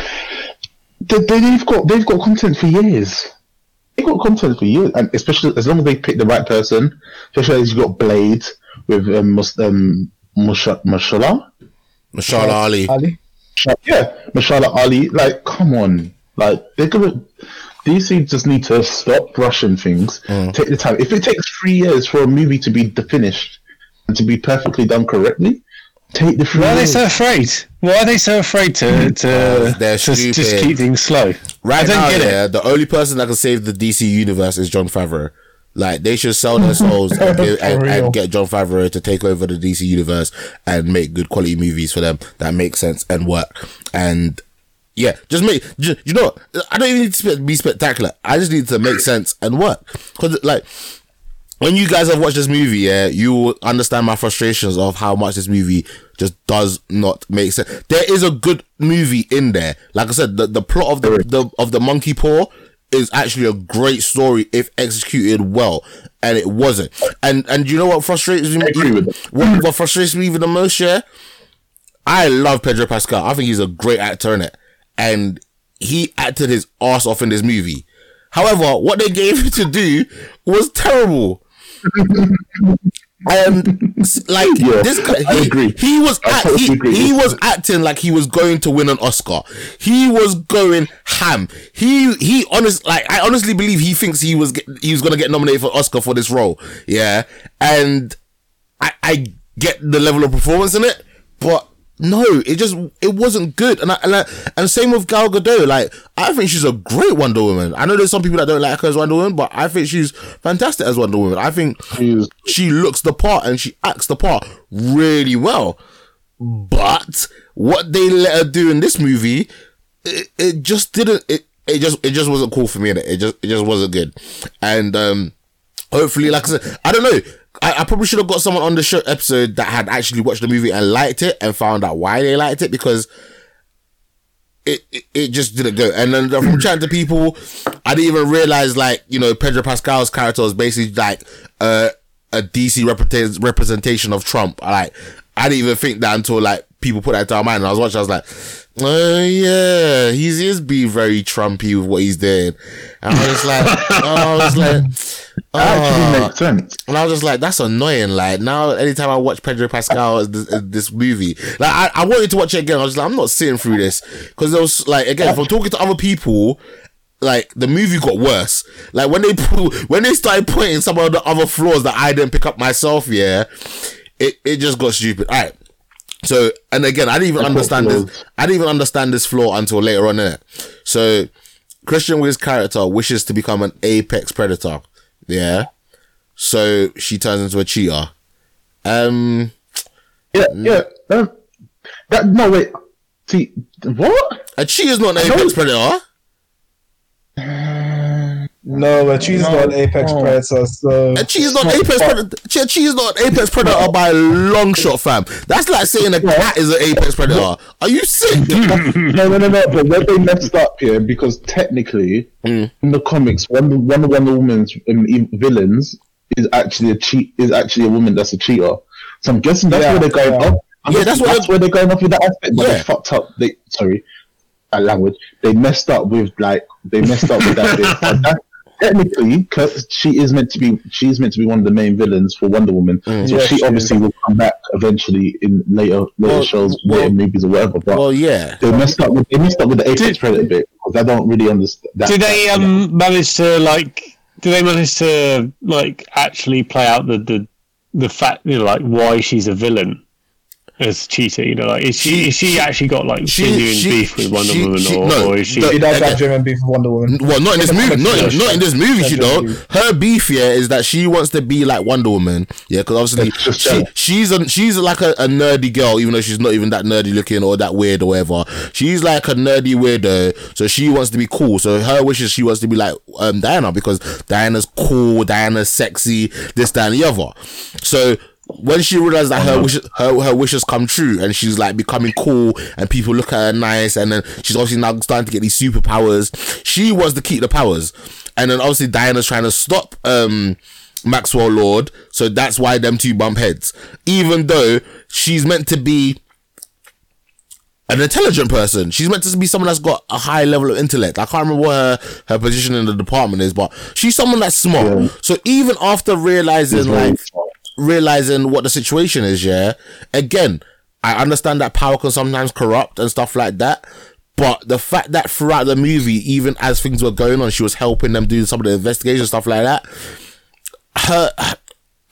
They, they, they've got they've got content for years. They've got content for years, and especially as long as they pick the right person. Especially as you got Blade with um, Mus- um Musha- Mashallah. Mahershala Ali. Ali? Yeah, Mahershala Ali. Like, come on. Like, they're gonna. DC just need to stop rushing things. Mm. Take the time. If it takes three years for a movie to be finished and to be perfectly done correctly, take the three Why are they so afraid? Why are they so afraid to to, Because they're to just keep things slow? I Right don't now, get it. yeah, the only person that can save the DC universe is Jon Favreau. Like they should sell their souls and, give, and, and get Jon Favreau to take over the DC universe and make good quality movies for them that make sense and work. And yeah, just make ju- you know? I don't even need to be spectacular. I just need to make sense and work. Because like when you guys have watched this movie, yeah, you will understand my frustrations of how much this movie just does not make sense. There is a good movie in there. Like I said, the, the plot of the, the of the monkey paw is actually a great story if executed well, and it wasn't. And and you know what frustrates me? I agree with that. What, what frustrates me even the most, yeah. I love Pedro Pascal. I think he's a great actor in it, and he acted his ass off in this movie. However, what they gave him to do was terrible. And like Yeah, this guy, I he, agree. he was I act, totally he, agree. he was acting like he was going to win an Oscar. He was going ham. He he honest like I honestly believe he thinks he was get, he was gonna get nominated for Oscar for this role. Yeah, and I, I get the level of performance in it, but no, it just it wasn't good. And I, and, I, and same with Gal Gadot. Like I think she's a great Wonder Woman. I know there's some people that don't like her as Wonder Woman, but I think she's fantastic as Wonder Woman. I think She's- she looks the part and she acts the part really well. But what they let her do in this movie, it, it just didn't. It, it just it just wasn't cool for me. innit? It just it just wasn't good. And um, hopefully, like I said, I don't know. I, I probably should have got someone on the show episode that had actually watched the movie and liked it and found out why they liked it because it, it, it just didn't go. And then from chatting to people, I didn't even realize like, you know, Pedro Pascal's character was basically like uh, a DC represent- representation of Trump. Like, I didn't even think that until like people put that to our mind. And I was watching, I was like, oh yeah, he's, he is being very Trumpy with what he's doing. And I was just like, I was like, That actually oh. makes sense. And I was just like, that's annoying. Like now, anytime I watch Pedro Pascal this, this movie, like I, I wanted to watch it again. I was like, I'm not sitting through this because there was like again from talking to other people. Like the movie got worse. Like when they when they started pointing some of the other flaws that I didn't pick up myself, yeah, it, it just got stupid. All right. So and again, I didn't even That's understand this. I didn't even understand this flaw until later on in it. So Kristen Wiig's character wishes to become an apex predator. Yeah. So she turns into a cheetah. Um, Yeah, yeah. Um, that no wait. See what? a cheetah's not an apex predator. No, but she's No. not apex Oh. predator, so A cheetah's not apex predator. A cheetah's not apex predator by a long shot, fam. That's like saying a cat is an apex predator. Are you sick? no, no, no, no. But where they messed up here, because technically Mm. in the comics, one of one of Wonder Woman's um, villains is actually a cheat is actually a woman that's a cheater. So I'm guessing that's Yeah, where they're going yeah. off. I'm Yeah, that's where that's where they're going off with that aspect. But Yeah. they fucked up. They sorry, that language. They messed up with like they messed up with that bit. That- Technically, 'cause she is meant to be she is meant to be one of the main villains for Wonder Woman. So Yeah, she she obviously will come back eventually in later later Well, shows, well- later movies or whatever. But Well, yeah. they messed up with they messed up with the apex Did- predator bit because I don't really understand. That, Did they um manage to like? Did they manage to like actually play out the the the fact you know like why she's a villain as cheetah? You know, like is she is she actually got like She- genuine she- beef with Wonder she- Woman, she- or, no, or is she? no, she does again- have genuine beef with Wonder Woman. Well, not in this movie. Not, yeah, not in this movie. She That's don't. genuine Her beef here is that she wants to be like Wonder Woman. Yeah, because obviously she, she's a she's like a, a nerdy girl, even though she's not even that nerdy looking or that weird or whatever. She's like a nerdy weirdo, so she wants to be cool. So her wish is she wants to be like um, Diana because Diana's cool, Diana's sexy, this, that, and the other. So when she realized that her wishes her, her wishes come true and she's like becoming cool and people look at her nice and then she's obviously now starting to get these superpowers she wants to keep the powers and then obviously Diana's trying to stop um Maxwell Lord so that's why them two bump heads even though she's meant to be an intelligent person. She's meant to be someone that's got a high level of intellect. I can't remember what her, her position in the department is, but she's someone that's smart. Yeah. So even after realizing like. Realizing what the situation is, yeah. Again, I understand that power can sometimes corrupt and stuff like that. But the fact that throughout the movie, even as things were going on, she was helping them do some of the investigation stuff like that. Her,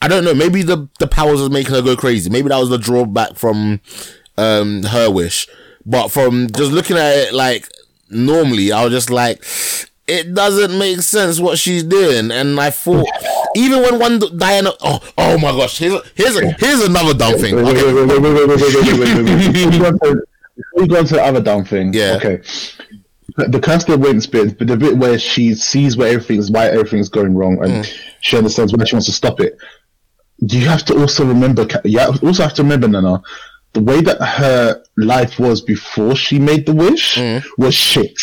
I don't know. Maybe the the powers was making her go crazy. Maybe that was the drawback from um her wish. But from just looking at it like normally, I was just like, it doesn't make sense what she's doing. And I thought, even when one Diana, oh oh my gosh, here's a, here's a, here's another dumb thing. Wait, wait, Okay. wait, wait, wait, wait, wait, wait, wait, wait, wait, wait. Before we go on to- before we go on to the other dumb thing, Yeah. okay. The Kristen Wiig's bit, but the bit where she sees where everything's why everything's going wrong, and she understands why she wants to stop it. You have to also remember, you also have to remember, Nana, the way that her life was before she made the wish was shit.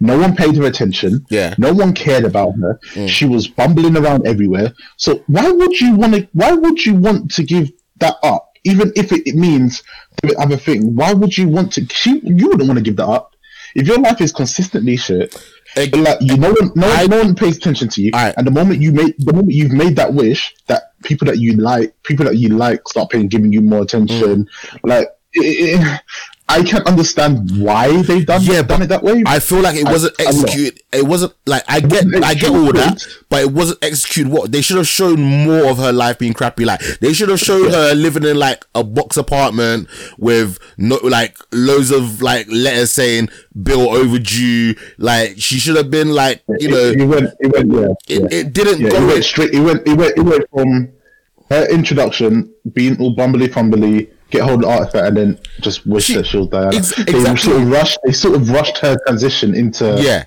No one paid her attention. Yeah. No one cared about her. Mm. She was bumbling around everywhere. So why would you want to? Why would you want to give that up? Even if it, it means the other thing, why would you want to? She, you wouldn't want to give that up. If your life is consistently shit, like you, no one, no, I- no one pays attention to you. Alright. And the moment you make, the moment you've made that wish, that people that you like, people that you like, start paying, giving you more attention. Mm. Like, it, it, I can't understand why they've done, Yeah, done it that way. I feel like it wasn't I- executed. It wasn't like I get, I get all that, but it wasn't executed. What they should have shown more of her life being crappy. Like they should have showed her living in like a box apartment with no like loads of like letters saying bill overdue. Like she should have been like you know. it, it went, it went, yeah. It, yeah. it didn't Yeah, go. it went straight. It went. It went. It went from her introduction being all bumbly fumbly, get hold of the artifact, and then just wish She- that she'll die. ex- they exactly. sort of rushed. They sort of rushed her transition into. Yeah.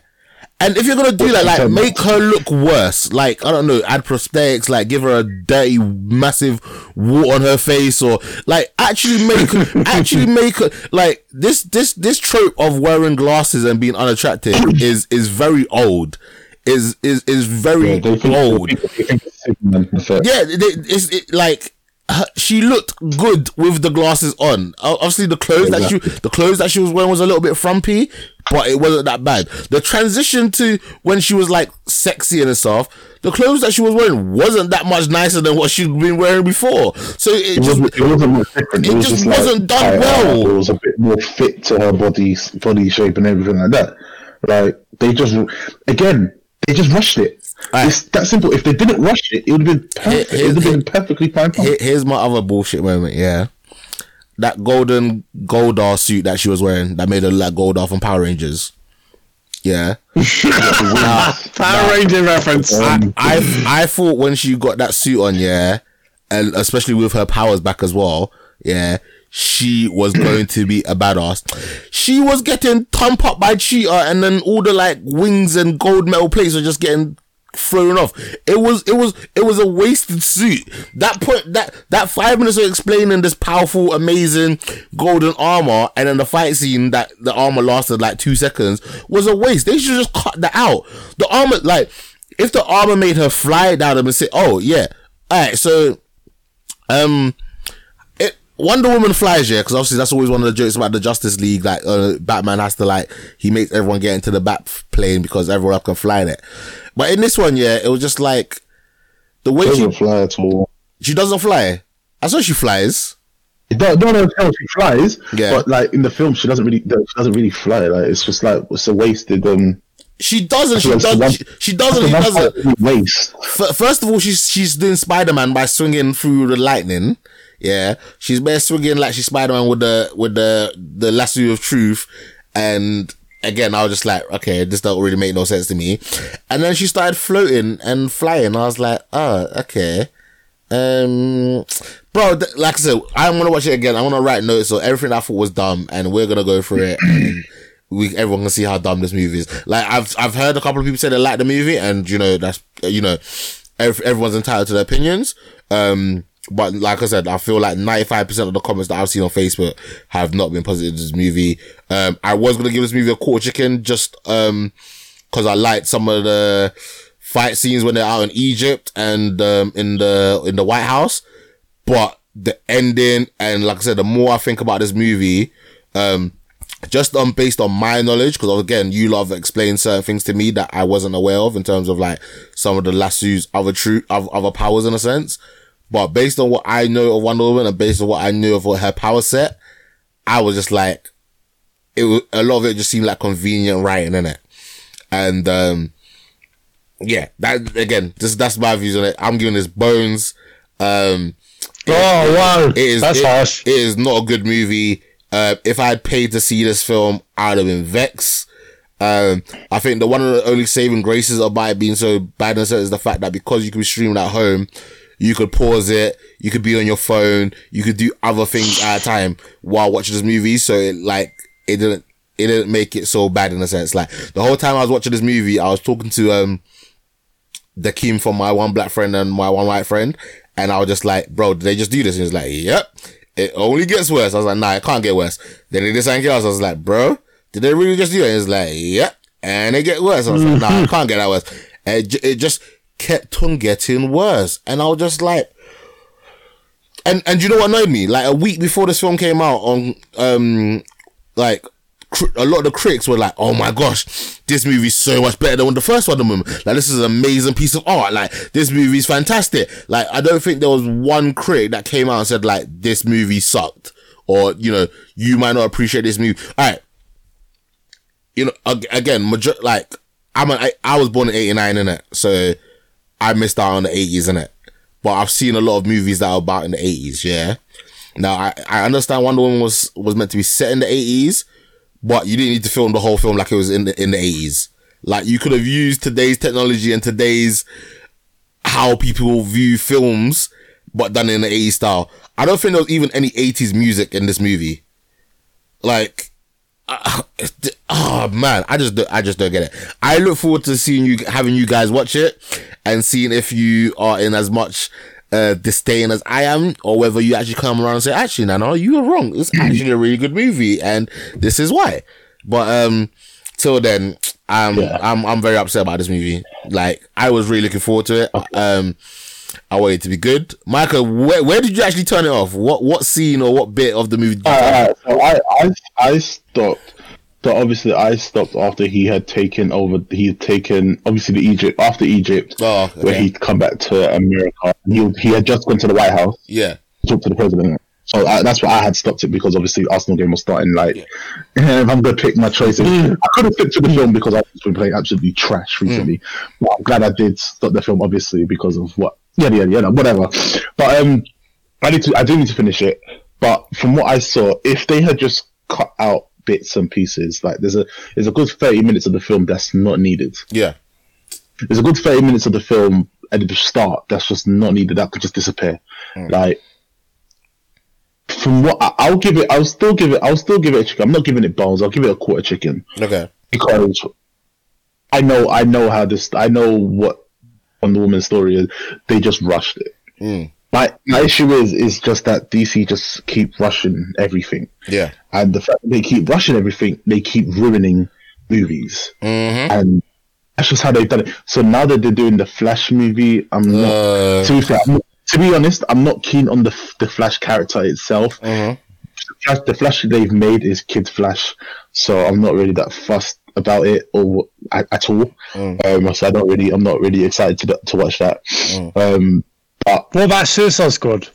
And if you're gonna do that, like make her look worse, like I don't know, add prosthetics, like give her a dirty, massive wart on her face, or like actually make, actually make her like this, this, this trope of wearing glasses and being unattractive is is very old, is is is very Yeah, they think, old. they think, they think Yeah, it's it, like her, she looked good with the glasses on. Obviously, the clothes that she the clothes that she was wearing was a little bit frumpy, but it wasn't that bad. The transition to when she was like sexy and stuff, the clothes that she was wearing wasn't that much nicer than what she'd been wearing before. So it, It just wasn't, it wasn't much different. it was just like, wasn't done uh, well. It was a bit more fit to her body body shape and everything like that. Like they just again they just rushed it. Aye. It's that simple. If they didn't rush it, it would have been perfect. Here- it would have here- been perfectly fine. Here- here's my other bullshit moment. Yeah, that golden Goldar suit that she was wearing that made her look like Goldar from Power Rangers. Yeah. Now- Power Ranger reference. I, I I thought when she got that suit on, yeah, and especially with her powers back as well, yeah, she was going to be a badass. She was getting thumped up by Cheetah, and then all the like wings and gold metal plates were just getting thrown off. It was it was it was a wasted suit. That point that that five minutes of explaining this powerful, amazing golden armor, and then the fight scene that the armor lasted like two seconds was a waste. They should just cut that out. The armor, like, if the armor made her fly down and say, "Oh yeah, all right," so um, Wonder Woman flies, yeah, because obviously that's always one of the jokes about the Justice League. Like, uh, Batman has to like he makes everyone get into the bat plane because everyone else can fly in it. But in this one, yeah, it was just like the way doesn't she fly at all. she doesn't fly. I saw she flies. Don't know how she flies, Yeah. but like in the film, she doesn't really she doesn't really fly. Like it's just like it's a wasted um. She doesn't. She does. one- She, she doesn't. She that's the one doesn't. waste. F- first of all, she's she's doing Spider Man by swinging through the lightning. Yeah, she's bare swinging like she's Spider Man with the with the the lasso of truth. And again, I was just like, okay, this don't really make no sense to me. And then she started floating and flying. I was like, oh, okay. Um, bro, th- like I said, I'm gonna watch it again. I'm gonna write notes. So everything I thought was dumb, and we're gonna go through it. And we everyone can see how dumb this movie is. Like I've I've heard a couple of people say they like the movie, and you know that's you know ev- everyone's entitled to their opinions. Um, but like I said, I feel like 95% of the comments that I've seen on Facebook have not been positive to this movie. Um, I was gonna give this movie a quarter chicken just um because I liked some of the fight scenes when they're out in Egypt and um, in the in the White House, but the ending and like I said, the more I think about this movie, um, just um based on my knowledge, because again, you love explained certain things to me that I wasn't aware of in terms of like some of the lasso's other true other powers in a sense. But based on what I know of Wonder Woman and based on what I knew of her power set, I was just like, it was a lot of it just seemed like convenient writing in it, and um, yeah, that again, this that's my views on it. I'm giving this bones. Um, Oh wow, it is that's it- harsh. It is not a good movie. Uh, if I had paid to see this film, I'd have been vexed. Um, I think the one of the only saving graces about it being so bad and so is the fact that because you can be streaming at home, you could pause it, you could be on your phone, you could do other things at a time while watching this movie. So it like it didn't it didn't make it so bad in a sense. Like the whole time I was watching this movie, I was talking to um the Kim from my one black friend and my one white friend, and I was just like, bro, did they just do this? And he was like, yep. It only gets worse. I was like, nah, it can't get worse. Then he did something else. I was like, bro, did they really just do it? And he's like, yep. And it get worse. I was like, nah, it can't get that worse. And it, it just kept on getting worse. And I was just like, and, and you know what annoyed me? Like a week before this film came out on, um, like, a lot of the critics were like, "Oh my gosh, this movie's so much better than the first Woman. Like, this is an amazing piece of art. Like, this movie's fantastic." Like, I don't think there was one critic that came out and said like, "This movie sucked," or you know, "You might not appreciate this movie." All right, you know, again, major- like I'm, I was born in '89 in it, so I missed out on the '80s in it. But I've seen a lot of movies that are about in the '80s. Yeah. Now I, I understand Wonder Woman was was meant to be set in the '80s, but you didn't need to film the whole film like it was in the in the eighties. Like you could have used today's technology and today's how people view films but done in the 80s style. I don't think there was even any 80s music in this movie. Like, uh, oh man, I just don't- I just don't get it. I look forward to seeing you having you guys watch it and seeing if you are in as much uh, disdain as I am, or whether you actually come around and say, actually, Nana, you were wrong. It's actually a really good movie, and this is why. But um, till then, I'm Yeah. I'm I'm very upset about this movie. Like, I was really looking forward to it. Um, I wanted it to be good. Michael, where where did you actually turn it off? What what scene or what bit of the movie? Did you alright. So I, I, I stopped. So obviously, I stopped after he had taken over. He had taken obviously the Egypt after Egypt, Oh, okay. where he'd come back to America. He he had just gone to the White House, Yeah. talked to the president. So I, that's why I had stopped it because obviously Arsenal game was starting. Like, if I'm gonna pick my choices, I could have picked to the film because I've been playing absolutely trash recently. But I'm glad I did stop the film, obviously because of what. Yeah, yeah, yeah, whatever. But um, I need to. I do need to finish it. But from what I saw, if they had just cut out bits and pieces, like there's a there's a good thirty minutes of the film that's not needed. Yeah. There's a good thirty minutes of the film at the start that's just not needed. That could just disappear. Like from what I, I'll give it, I'll still give it, I'll still give it a chicken. I'm not giving it bones. I'll give it a quarter chicken Okay. because I know, I know how this, I know what Wonder Woman's story is. They just rushed it. Mm. My my issue is is just that DC just keep rushing everything, Yeah. and the fact that they keep rushing everything, they keep ruining movies, Mm-hmm. and that's just how they've done it. So now that they're doing the Flash movie, I'm not. Uh, to, be fair, not- to be honest, I'm not keen on the the Flash character itself. mhm. The Flash, the Flash they've made is Kid Flash, so I'm not really that fussed about it or at, at all. Mm. Um, so I don't really, I'm not really excited to to watch that. Mm. Um, but What about Suicide Squad?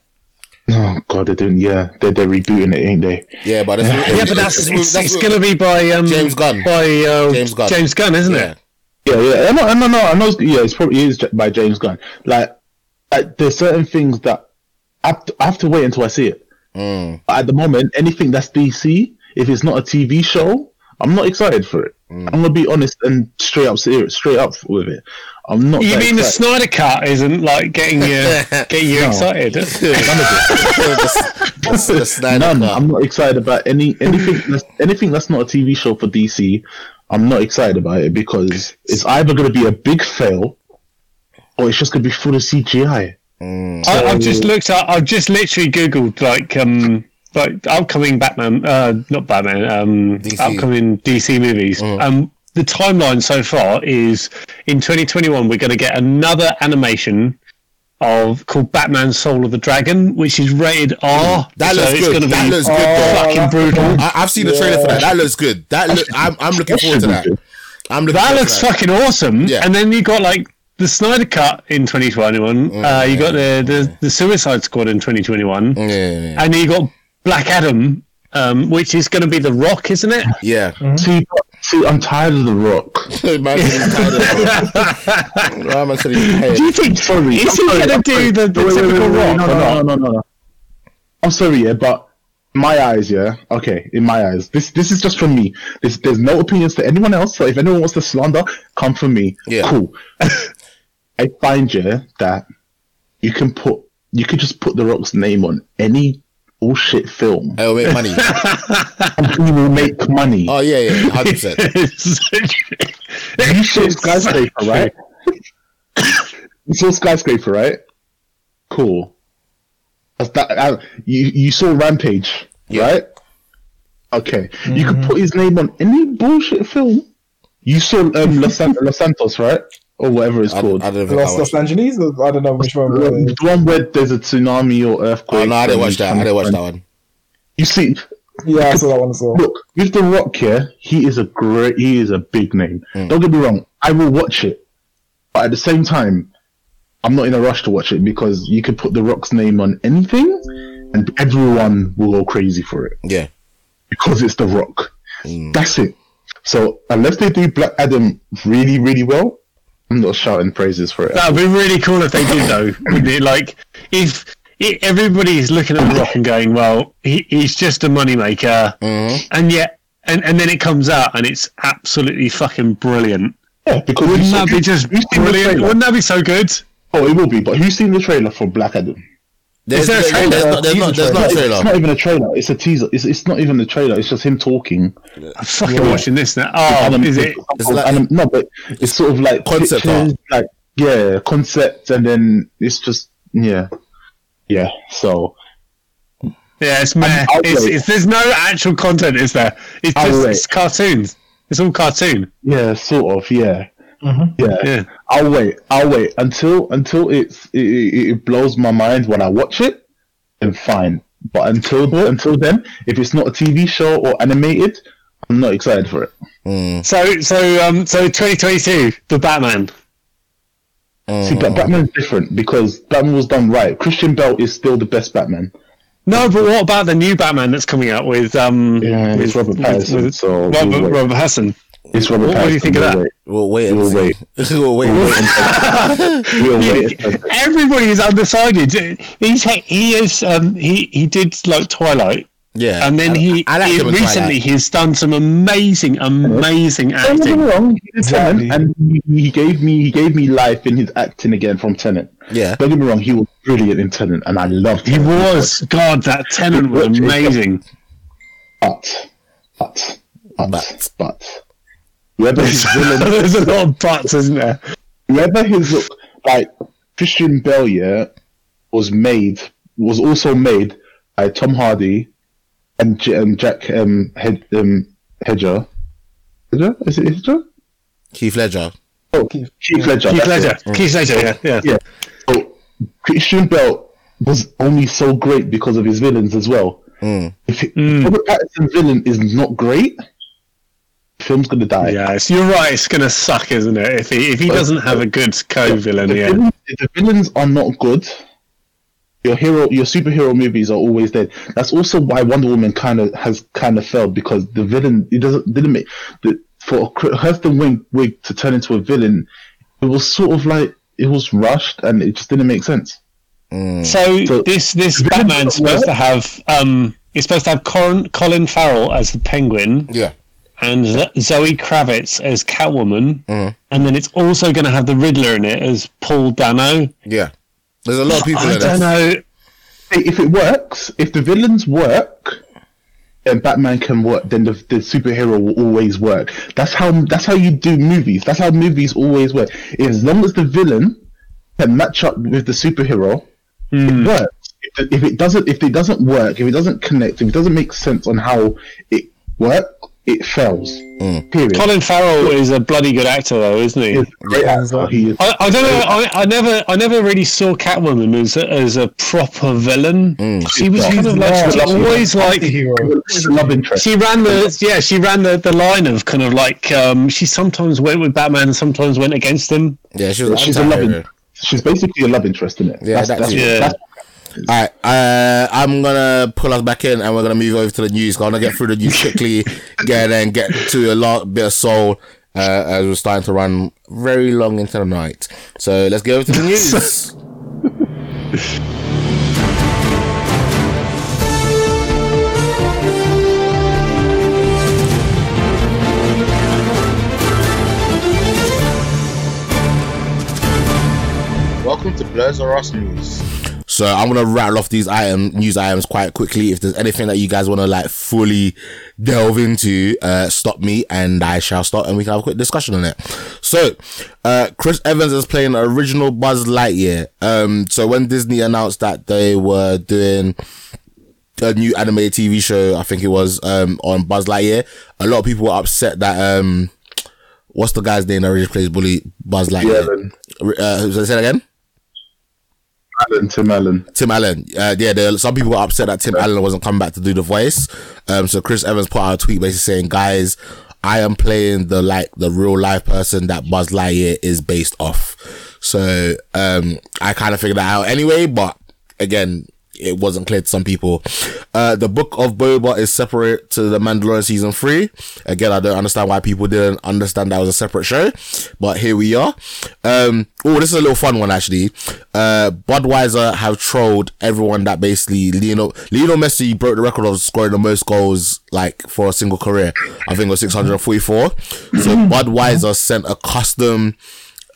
oh god, they're doing yeah, they're they're rebooting it, ain't they? Yeah, but it's, Yeah, but that's it's, it's going to be by um, James Gunn. By uh, James Gunn. James Gunn, isn't yeah. it? Yeah, yeah, I know, I know, no, I know. it's- Yeah, it's probably it is by James Gunn. Like, uh, there's certain things that I have, to, I have to wait until I see it. Mm. But at the moment, anything that's DC, if it's not a TV show, I'm not excited for it. Mm. I'm gonna be honest and straight up straight up with it. I'm not. You that mean the excited. Snyder Cut isn't like getting you getting you No. excited? the, the, the None. Cut. I'm not excited about any anything. that's, anything that's not a TV show for DC. I'm not excited about it because it's either going to be a big fail, or it's just going to be full of CGI. Mm. I, I've just looked up. I've just literally googled like um like upcoming Batman, uh, not Batman, um, DC. upcoming DC movies. Um, the timeline so far is in 2021 we're going to get another animation of called Batman: Soul of the Dragon, which is rated R. That so looks good. That looks good, though. Fucking brutal. I, I've seen the trailer for that. That looks good. That look, I'm, I'm looking forward to that. I'm looking That looks to that. fucking awesome. Yeah. And then you got like the Snyder Cut in 2021. uh, you got the, the the Suicide Squad in 2021, Yeah, yeah, and you got Black Adam, um, which is going to be The Rock, isn't it? yeah. See, see, I'm tired of the Rock. yeah. Man, he's tired of- Right, man said tired. Do you think Sorry, is I'm he going to do the, the Wait, wait, wait, typical wait, Rock no, no, no, no, no, no. I'm sorry, yeah, but my eyes, yeah. Okay, in my eyes, this this is just from me. This, there's no opinions to anyone else. So if anyone wants to slander, come from me. Yeah. Cool. I find yeah that you can put you could just put the Rock's name on any bullshit film It'll make money. and he will make money. Oh yeah, yeah, hundred percent. you saw skyscraper, right? you saw skyscraper, right? Cool. That, uh, you you saw Rampage, right? Okay, you could put his name on any bullshit film. You saw um, Los, San- Los Santos, right, or whatever it's I, I called. don't think Los. Los Angeles? I don't know which one. the one where there's a tsunami or earthquake. Oh no, I didn't watch that. I didn't watch that one. You see, Yeah, I saw that one as well. look with the Rock here, he is a great, he is a big name. Mm. Don't get me wrong, I will watch it, but at the same time, I'm not in a rush to watch it because you could put the Rock's name on anything, and everyone will go crazy for it Yeah. because it's the Rock. Mm. That's it. So unless they do Black Adam really, really well, I'm not shouting praises for it. That would be really cool if they did, though, wouldn't it? Like, if i everybody's looking at The Rock and going, well, he, he's just a moneymaker, Mhm. and yet, and, and then it comes out and it's absolutely fucking brilliant. Yeah, because Wouldn't you saw- that be just you've seen the brilliant? Wouldn't that be so good? Oh, it will be. But who's seen the trailer for Black Adam? There's, there a there's, trailer? there's not, there's not, there's not a It's trailer. not even a trailer. It's a teaser. It's, it's not even a trailer. It's just him talking. I'm fucking watching this now. Oh, Anim- is it? It's like- anim- no, but it's sort of like Concept pictures, art. like yeah, concept, and then it's just yeah, yeah. So Yeah, it's meh. It's, it's, there's no actual content, is there? It's just it's cartoons. It's all cartoon. yeah, sort of yeah, Mhm. yeah. Yeah. I'll wait. I'll wait until until it's it, it, it blows my mind when I watch it. Then fine. But until until then, if it's not a TV show or animated, I'm not excited for it. So so um so 2022, the Batman. See, but Batman's different because Batman was done right. Christian Bale is still the best Batman. No, but what about the new Batman that's coming out with um Yeah, with it's Robert Pattinson, so Robert, we'll. Robert Hassan? It's Robert What- what do you Pattinson, think of we'll that? wait. We'll wait We'll wait. we'll wait. We'll wait. Everybody is undecided. He's he is um he he did like Twilight, Yeah. and then I- he, I liked he recently he's done some amazing amazing Don't get me acting. wrong, he Exactly. And he, he gave me he gave me life in his acting again from Tenet. Yeah. Don't get me wrong, he was brilliant in Tenet, and I loved He him. was God. That Tenet was amazing. but but but But. but, whether his villain, There's a lot of buts, isn't there? whether his like Christian Bale yeah, was made was also made by Tom Hardy and, J- and Jack um, Hed, um Hedger. Hedger? Is it Hedger? Heath Ledger. Oh, Heath Ledger. Heath Ledger. it. Heath Ledger. Yeah, yeah. Yeah. So Christian Bale was only so great because of his villains as well. If it, Robert Pattinson's villain is not great, the film's gonna die. Yes, you're right. It's gonna suck, isn't it? If he if he doesn't have a good co-villain, The, yeah. villains, if the villains are not good. Your hero, your superhero movies are always dead. That's also why Wonder Woman kind of has kind of failed because the villain it doesn't didn't make the for Kristen Wiig, Wiig to turn into a villain. It was sort of like it was rushed and it just didn't make sense. So, So- this this Batman's supposed to have um, it's supposed to have Colin, Colin Farrell as the Penguin Yeah. And Z- Zoe Kravitz as Catwoman, mm-hmm. and then it's also going to have the Riddler in it as Paul Dano. Yeah. There's a lot of people I in don't it. know. If it works, if the villains work, and Batman can work. Then the, the superhero will always work. That's how that's how you do movies. That's how movies always work. As long as the villain can match up with the superhero, it hmm. works. If, if it doesn't, if it doesn't work, if it doesn't connect, if it doesn't make sense on how it works, it fails. Period. Colin Farrell is a bloody good actor, though, isn't he? He's a great actor. He is. I, I don't know. I, I never, I never really saw Catwoman as a, as a proper villain. She was kind of like not. she always like hero. He's love interest. she ran the yeah she ran the, the line of kind of like um, she sometimes went with Batman and sometimes went against him. Yeah, she was She's a love. in- She's basically a love interest in it. Yeah, that's, that that's. Yeah. that's All right, uh, I'm gonna pull us back in, and we're gonna move over to the news. Gonna get through the news quickly, get and get to a lot bit of soul uh, as we're starting to run very long into the night. So let's go over to the news. Welcome to Blurs or Us News. So I'm gonna rattle off these item news items quite quickly. If there's anything that you guys want to like fully delve into, uh, stop me and I shall stop and we can have a quick discussion on it. So, uh, Chris Evans is playing original Buzz Lightyear. Um, so when Disney announced that they were doing a new animated TV show, I think it was, um, on Buzz Lightyear, a lot of people were upset that, um, what's the guy's name that originally plays Bully Buzz Lightyear? Uh, say that again? Alan, Tim Allen. Tim Allen. Uh, yeah, there, some people were upset that Tim Allen wasn't coming back to do the voice. Um, so Chris Evans put out a tweet basically saying, guys, I am playing the like the real life person that Buzz Lightyear is based off. So um, I kind of figured that out anyway, but again, it wasn't clear to some people. Uh, the book of Boba is separate to the Mandalorian season three. Again, I don't understand why people didn't understand that was a separate show, but here we are. Um, oh, this is a little fun one actually. Uh, Budweiser have trolled everyone that basically Lionel, Lionel Messi broke the record of scoring the most goals like for a single career. I think it was 644. So Budweiser sent a custom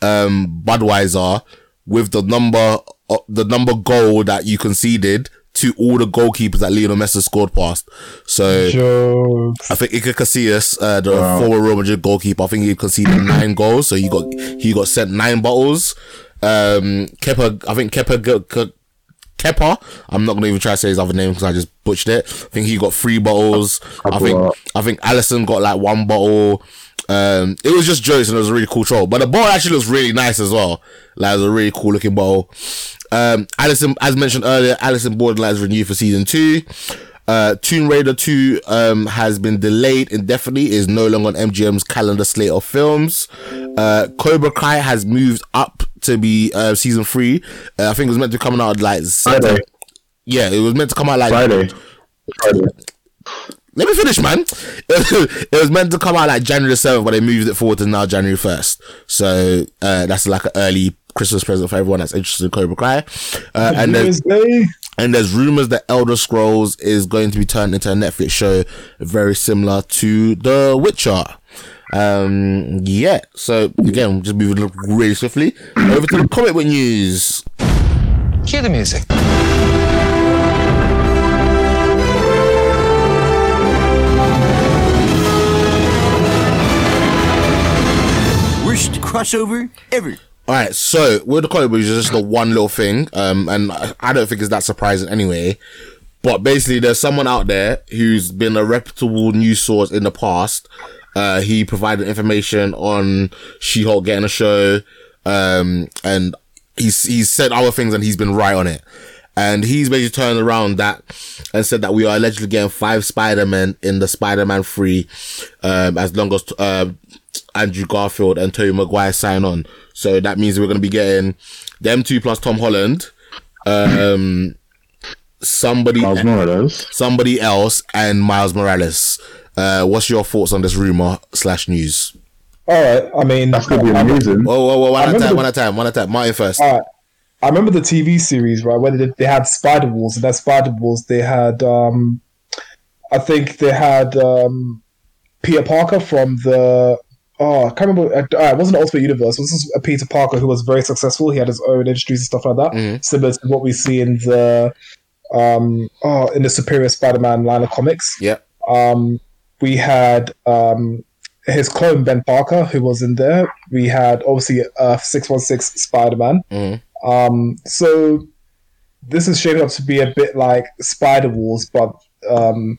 um, Budweiser with the number the number goal that you conceded to all the goalkeepers that Lionel Messi scored past. So Jokes. I think Iker Casillas, uh, the former Real Madrid goalkeeper, I think he conceded nine goals, so he got he got sent nine bottles. Um, Kepa, I think Kepa, Ke- Ke- Kepa, I'm not gonna even try to say his other name because I just butchered it. I think he got three bottles. I think I think Alisson got like one bottle. Um, it was just jokes and it was a really cool troll. But the bottle actually looks really nice as well. Like it was a really cool looking bottle. Um, Alice in, as mentioned earlier, Alice in Borderlands renewed for season two. Uh, Tomb Raider 2 um, has been delayed indefinitely, is no longer on MGM's calendar slate of films. Uh, Cobra Kai has moved up to be uh, season 3. Uh, I think it was meant to be coming out like Friday. Yeah, it was meant to come out like Friday. Friday. Let me finish, man. it was meant to come out like January 7th, but they moved it forward to now January 1st. So uh, that's like an early Christmas present for everyone that's interested in Cobra Kai. Uh, and then Wednesday. and there's rumors that Elder Scrolls is going to be turned into a Netflix show very similar to The Witcher. Um, yeah. So again, just moving really swiftly over to the comic book news. Cue the music. Crossover ever. All right, so with the comic books, it's just the one little thing, um, and I don't think it's that surprising anyway. But basically, there's someone out there who's been a reputable news source in the past. Uh, he provided information on She-Hulk getting a show, um, and he's he's said other things, and he's been right on it. And he's basically turned around that and said that we are allegedly getting five Spider-Man in the Spider-Man 3, um, as long as, uh, Andrew Garfield and Tobey Maguire sign on. So that means we're going to be getting them two plus Tom Holland, um, somebody, Miles Morales. somebody else, and Miles Morales. Uh, what's your thoughts on this rumor slash news? All right. I mean, That's gonna be amazing. Whoa, whoa, whoa! One I at a time, the- one at a time, one at a time. Martin first. All right. I remember the TV series, right, where they, they had Spider Wars, and that Spider Wars, they had, um, I think they had um, Peter Parker from the, oh, I can't remember, uh, it wasn't Ultimate Universe, it was a Peter Parker who was very successful. He had his own industries and stuff like that, Mhm. similar to what we see in the, um, oh, in the Superior Spider Man line of comics. Yep. Um, we had um, his clone Ben Parker, who was in there. We had obviously uh, six one six Spider Man. Mhm. Um, so this is shaping up to be a bit like Spider Wars, but um,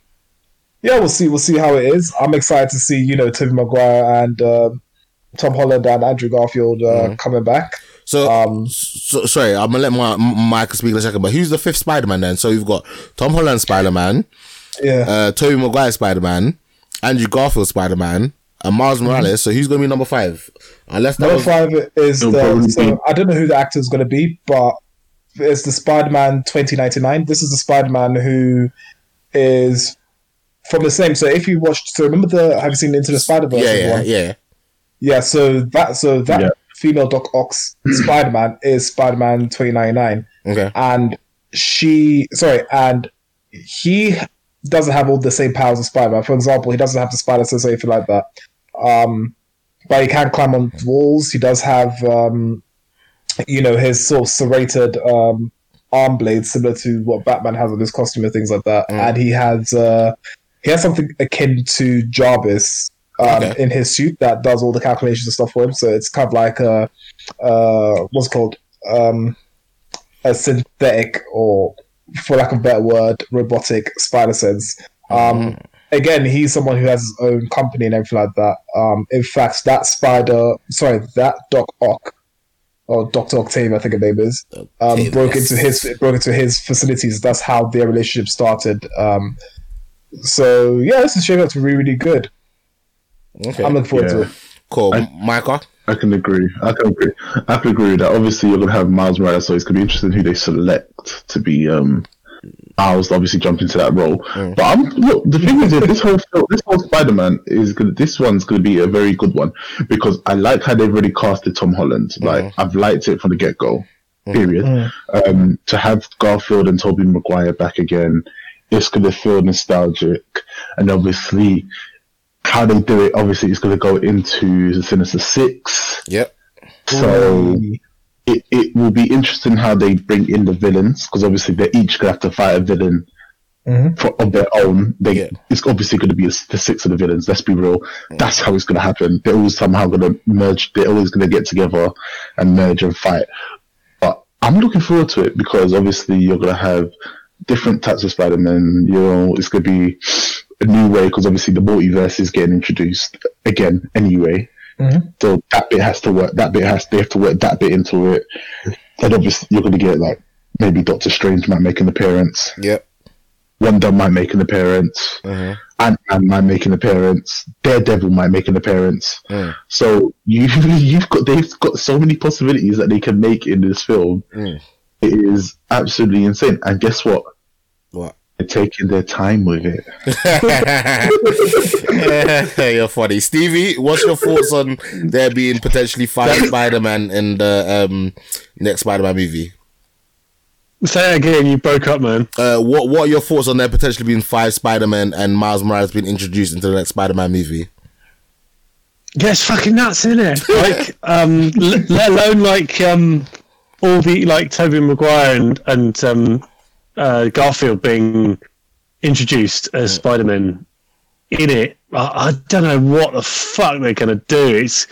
yeah, we'll see. We'll see how it is. I'm excited to see you know Tobey Maguire and uh, Tom Holland and Andrew Garfield uh, coming back. So, Um, so, sorry, I'm gonna let my Michael speak in a second. But who's the fifth Spider-Man then? So we've got Tom Holland Spider-Man, Yeah, uh, Tobey Maguire Spider-Man, Andrew Garfield Spider-Man, and Miles Morales. So who's gonna be number five? Unless number was, five is the. So I don't know who the actor is going to be, but it's the Spider Man 2099. This is the Spider Man who is from the same. So if you watched, so remember the have you seen Into the Spider Verse? yeah, yeah, yeah. Yeah, so that so that Yeah. female Doc Ock Spider Man is Spider Man 2099, Okay. and she sorry, and he doesn't have all the same powers as Spider Man. For example, he doesn't have the spider sense or anything like that. Um, but he can climb on walls. He does have, um, you know, his sort of serrated um, arm blades, similar to what Batman has on his costume and things like that. Mm. And he has uh, he has something akin to Jarvis um, Okay. in his suit that does all the calculations and stuff for him. So it's kind of like a uh, what's it called um, a synthetic or, for lack of a better word, robotic spider sense. Um, again, he's someone who has his own company and everything like that. Um, in fact, that spider, sorry, that Doc Ock, or Doctor Octave, I think her name is, um, broke into his broke into his facilities. That's how their relationship started. Um, so yeah, this is shaping up to be really, really good. Okay. I'm looking forward to it. cool. I- Michael. I can agree. I can agree. I can agree with that. Obviously, you're gonna have Miles Morales, so it's gonna be interesting who they select to be um Miles. Obviously, jump into that role. But I'm look. The thing is, this whole film- this whole Spider-Man is gonna. This one's gonna be a very good one because I like how they've already casted Tom Holland. Like I've liked it from the get go. Period. Um, to have Garfield and Tobey Maguire back again, it's gonna feel nostalgic, and obviously. How they do it, obviously, it's going to go into the Sinister Six. Yep. So it, it will be interesting how they bring in the villains because obviously they're each gonna have to fight a villain mm-hmm. for, of their own. They, Yeah. It's obviously going to be the six of the villains. Let's be real. That's how it's going to happen. They're always somehow going to merge. They're always going to get together and merge and fight. But I'm looking forward to it because obviously you're going to have different types of Spider-Man. You know, it's going to be a new way because obviously the multiverse is getting introduced again anyway. Mm-hmm. So that bit has to work. That bit has they have to work that bit into it. And obviously you're going to get like maybe Doctor Strange might make an appearance. Yep. Wonder might make an appearance. Mm-hmm. Ant Man might make an appearance. Daredevil might make an appearance. Mm. So you you've got they've got so many possibilities that they can make in this film. Mm. It is absolutely insane. And guess what? What? They're taking their time with it. You're funny, Stevie. What's your thoughts on there being potentially five Spider-Man in the um, next Spider-Man movie? Say that again. You broke up, man. Uh, what What are your thoughts on there potentially being five Spider-Man and Miles Morales being introduced into the next Spider-Man movie? Yeah, it's fucking nuts, isn't it? Like, um, l- let alone like um, all the like Tobey Maguire and and um, uh, Garfield being introduced as Spider Man in it. I, I don't know what the fuck they're gonna do. It's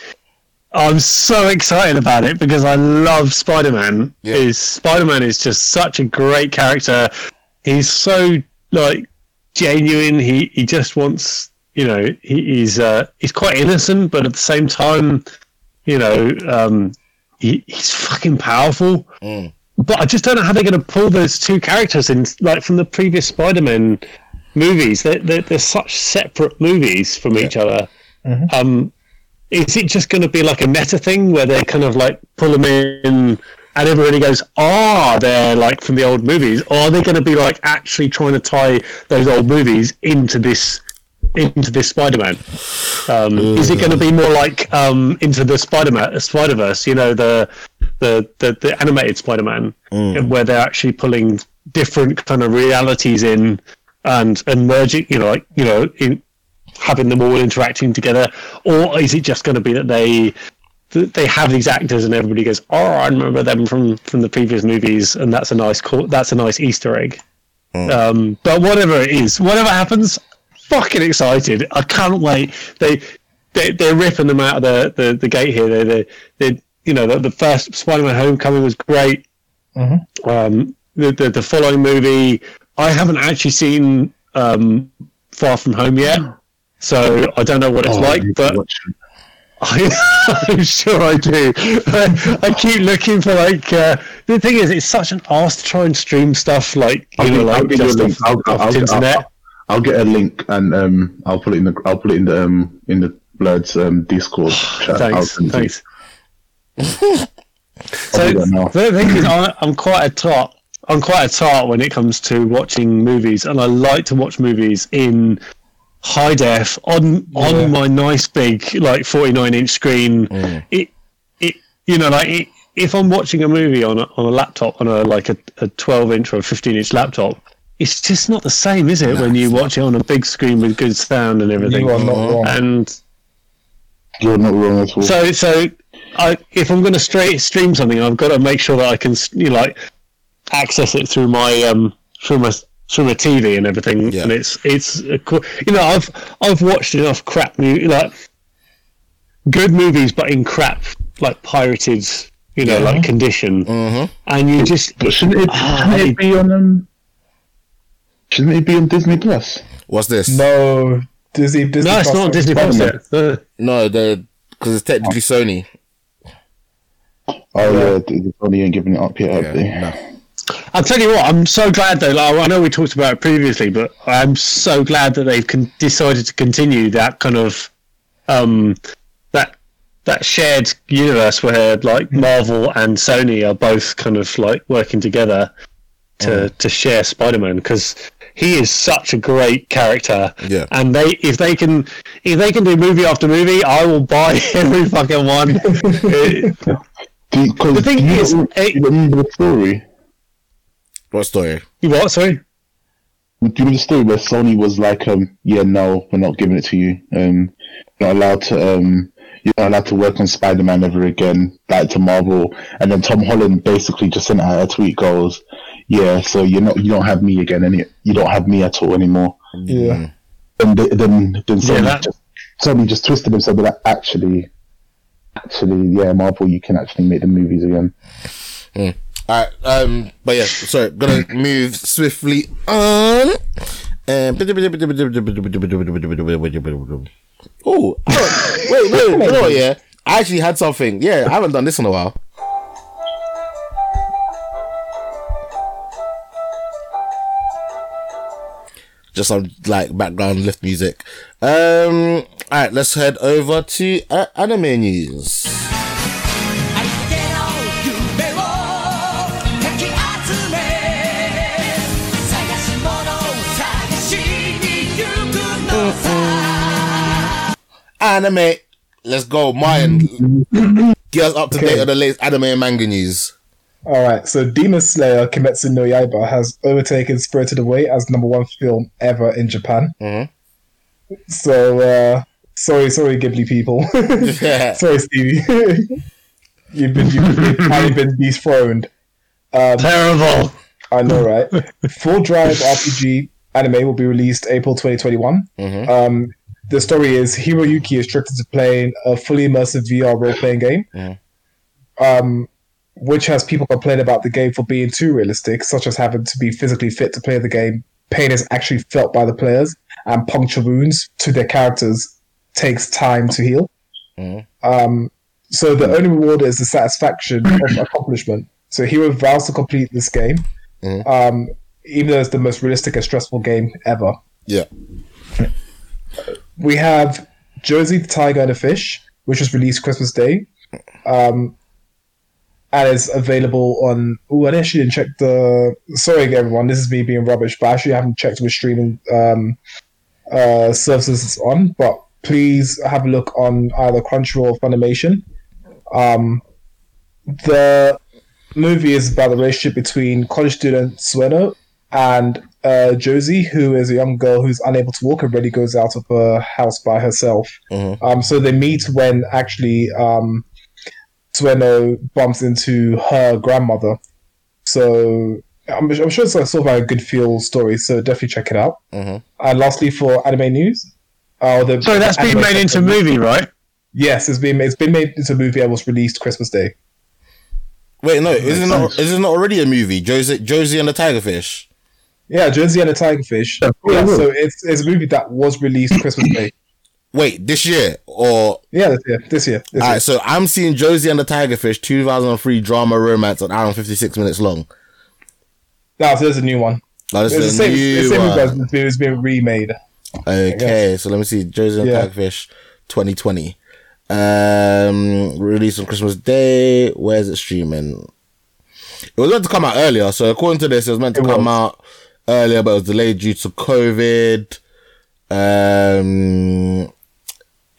I'm so excited about it because I love Spider Man. Yeah. Is Spider Man is just such a great character. He's so like genuine. He he just wants you know he, he's uh, he's quite innocent, but at the same time, you know, um, he, he's fucking powerful. But I just don't know how they're going to pull those two characters in, like from the previous Spider-Man movies. They're, they're, they're such separate movies from each other. Um, is it just going to be like a meta thing where they kind of like pull them in and everybody goes, ah, they're like from the old movies? Or are they going to be like actually trying to tie those old movies into this into this Spider-Man? Um, is it going to be more like um, into the Spider-Man, Spider-Verse? You know, the the the, the animated Spider-Man, where they're actually pulling different kind of realities in and and merging. You know, like you know, in, having them all interacting together, or is it just going to be that they they have these actors and everybody goes, "Oh, I remember them from from the previous movies," and that's a nice call, that's a nice Easter egg. Um, but whatever it is, whatever happens, fucking excited. I can't wait. They they they're ripping them out of the, the, the gate here. They they they you know the, the first Spider-Man Homecoming was great. Um, the, the the following movie, I haven't actually seen um, Far From Home yet, so I don't know what it's Oh, like. But. I, I'm sure I do. I, I keep looking for like. Uh, the thing is, it's such an arse to try and stream stuff like you I'll, know, I'll like give you a just link. off, I'll, off I'll, the I'll, internet. I'll, I'll get a link and um, I'll put it in the I'll put it in the um, in the Blurred's um, Discord. chat. I'll Thanks, send it to you. thanks. So do that now. the thing is, I, I'm quite a tart. I'm quite a tart when it comes to watching movies, and I like to watch movies in high def on on my nice big like 49 inch screen. It it you know like it, if I'm watching a movie on a, on a laptop on a like a, a 12 inch or a 15 inch laptop. It's just not the same, is it? when you watch it on a big screen with good sound and everything. You are not wrong. And You're not wrong at all. so, so I, if I'm going to straight stream something, I've got to make sure that I can, you know, like access it through my um through my through my TV and everything. Yeah. And it's it's a cool, you know I've I've watched enough crap movie like good movies, but in crap like pirated, you know, like condition, and you just but shouldn't it, Ah, shouldn't I- it be on um, shouldn't it be on Disney Plus? What's this? No, Disney. Disney no, it's Plus not on Disney Plus Spider-Man. yet. No, the because it's technically Sony. Oh yeah, Disney only ain't giving it up yet, have they? No. I'll tell you what, I'm so glad though. Like, I know we talked about it previously, but I'm so glad that they've con- decided to continue that kind of um, that that shared universe where like Marvel and Sony are both kind of like working together to to share Spider-Man because he is such a great character. Yeah. and they if they can if they can do movie after movie, I will buy every fucking one. It- Do you, 'cause The thing is, not- do you remember the story? What story? you what? Sorry. Do you remember the story where Sony was like, um, yeah, no, we're not giving it to you. Um, you're not allowed to, um, you're not allowed to work on Spider Man ever again, like to Marvel. And then Tom Holland basically just sent out a tweet goes, "Yeah, so you're not you don't have me again, any you don't have me at all anymore." Yeah. And th- then then Sony that- just Sony just twisted himself, but like, actually, actually, yeah, Marvel, you can actually make the movies again. All right, um, but yeah, sorry, gonna move swiftly on. Um, oh, wait, wait, you know what, yeah, I actually had something. Yeah, I haven't done this in a while. just some like background lift music. Um, all right, let's head over to uh, anime news. Mm-hmm. anime. Let's go, Mayan. Get us up to okay. date on the latest anime and manga news. All right, so Demon Slayer Kimetsu no Yaiba has overtaken Spirited Away as number one film ever in Japan. Mhm. So, uh, sorry, sorry, Ghibli people. Sorry, Stevie. you've been you've finally been dethroned. Um, Terrible. I know, right? Full Dive RPG anime will be released April 2021. Um, the story is Hiro Yuki is tricked into playing a fully immersive VR role playing game, um, which has people complain about the game for being too realistic, such as having to be physically fit to play the game. Pain is actually felt by the players, and puncture wounds to their characters takes time to heal. Um, so the only reward is the satisfaction of accomplishment. So Hiro vows to complete this game, um, even though it's the most realistic and stressful game ever. Yeah. We have Josie the Tiger and the Fish, which was released Christmas Day, um, and is available on. Oh, I actually didn't check the. Sorry, everyone, this is me being rubbish, but I actually haven't checked which streaming um, uh, services it's on. But please have a look on either Crunchyroll or Funimation. Um, the movie is about the relationship between college student Tsuneo and uh, Josie, who is a young girl who's unable to walk and really goes out of her house by herself. Um, so they meet when actually um, Tsuneo bumps into her grandmother. So I'm, I'm sure it's a sort of like a good feel story. So definitely check it out. And lastly, for anime news, uh, the, So that's been made into a section- movie, right? Yes, it's been it's been made into a movie and was released Christmas Day. Wait, no, is it not? Is it not already a movie? Josie, Josie and the Tigerfish. Yeah, Josie and the Tigerfish. Yeah, so it's it's a movie that was released Christmas Day. Wait, this year or? Yeah, this year. This year. This All year. right, so I'm seeing Josie and the Tigerfish, 2003 drama romance, an hour and 56 minutes long. No, so there's a new one. This It's the is same. new It's same one. it's been- remade. Okay, so let me see. Josie and the Yeah. Tigerfish, 2020. Um, released on Christmas Day. Where's it streaming? It was meant to come out earlier. So according to this, it was meant to It come was. out earlier, but it was delayed due to COVID. Um,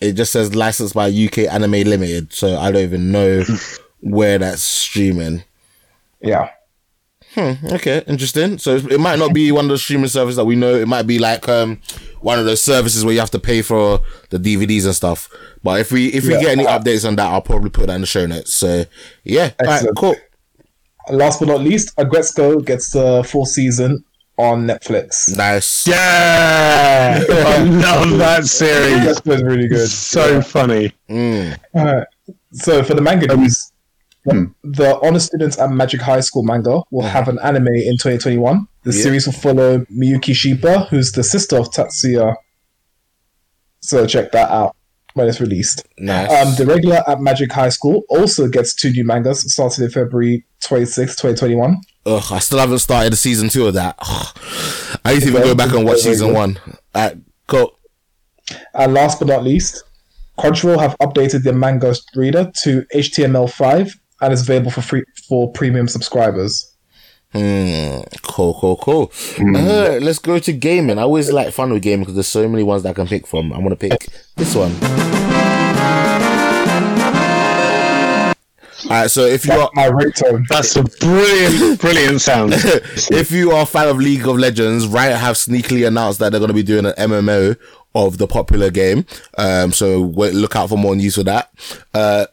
it just says licensed by UK Anime Limited, so I don't even know where that's streaming. Yeah. Hmm, okay, interesting. So it might not be one of the streaming services that we know. It might be like um one of those services where you have to pay for the DVDs and stuff. But if we if we Yeah. get any updates on that, I'll probably put that in the show notes. So yeah, all right, Excellent. cool. Last but not least, Aggretsuko gets the full season on Netflix. Nice. Yeah, I love that series. Aggretsuko is really good. So funny. Alright. So for the manga Um, news, hmm. the Honor Students at Magic High School manga will have an anime in 2021. The Yeah. series will follow Miyuki Shiba, who's the sister of Tatsuya. So check that out when it's released. Nice. Um, the regular at Magic High School also gets two new mangas starting in February 26, 2021. Ugh, I still haven't started the season two of that. I need to even go back and watch season one. Right, cool. And last but not least, Crunchyroll have updated their manga reader to HTML5 and is available for free for premium subscribers. Hmm. Cool, cool, cool. Uh, let's go to gaming. I always like fun with gaming because there's so many ones that I can pick from. I'm gonna pick this one. All right, so if you are My ringtone. That's a brilliant, brilliant sound. if you are a fan of League of Legends, Riot have sneakily announced that they're going to be doing an MMO of the popular game. Um, so wait, look out for more news for that. Uh,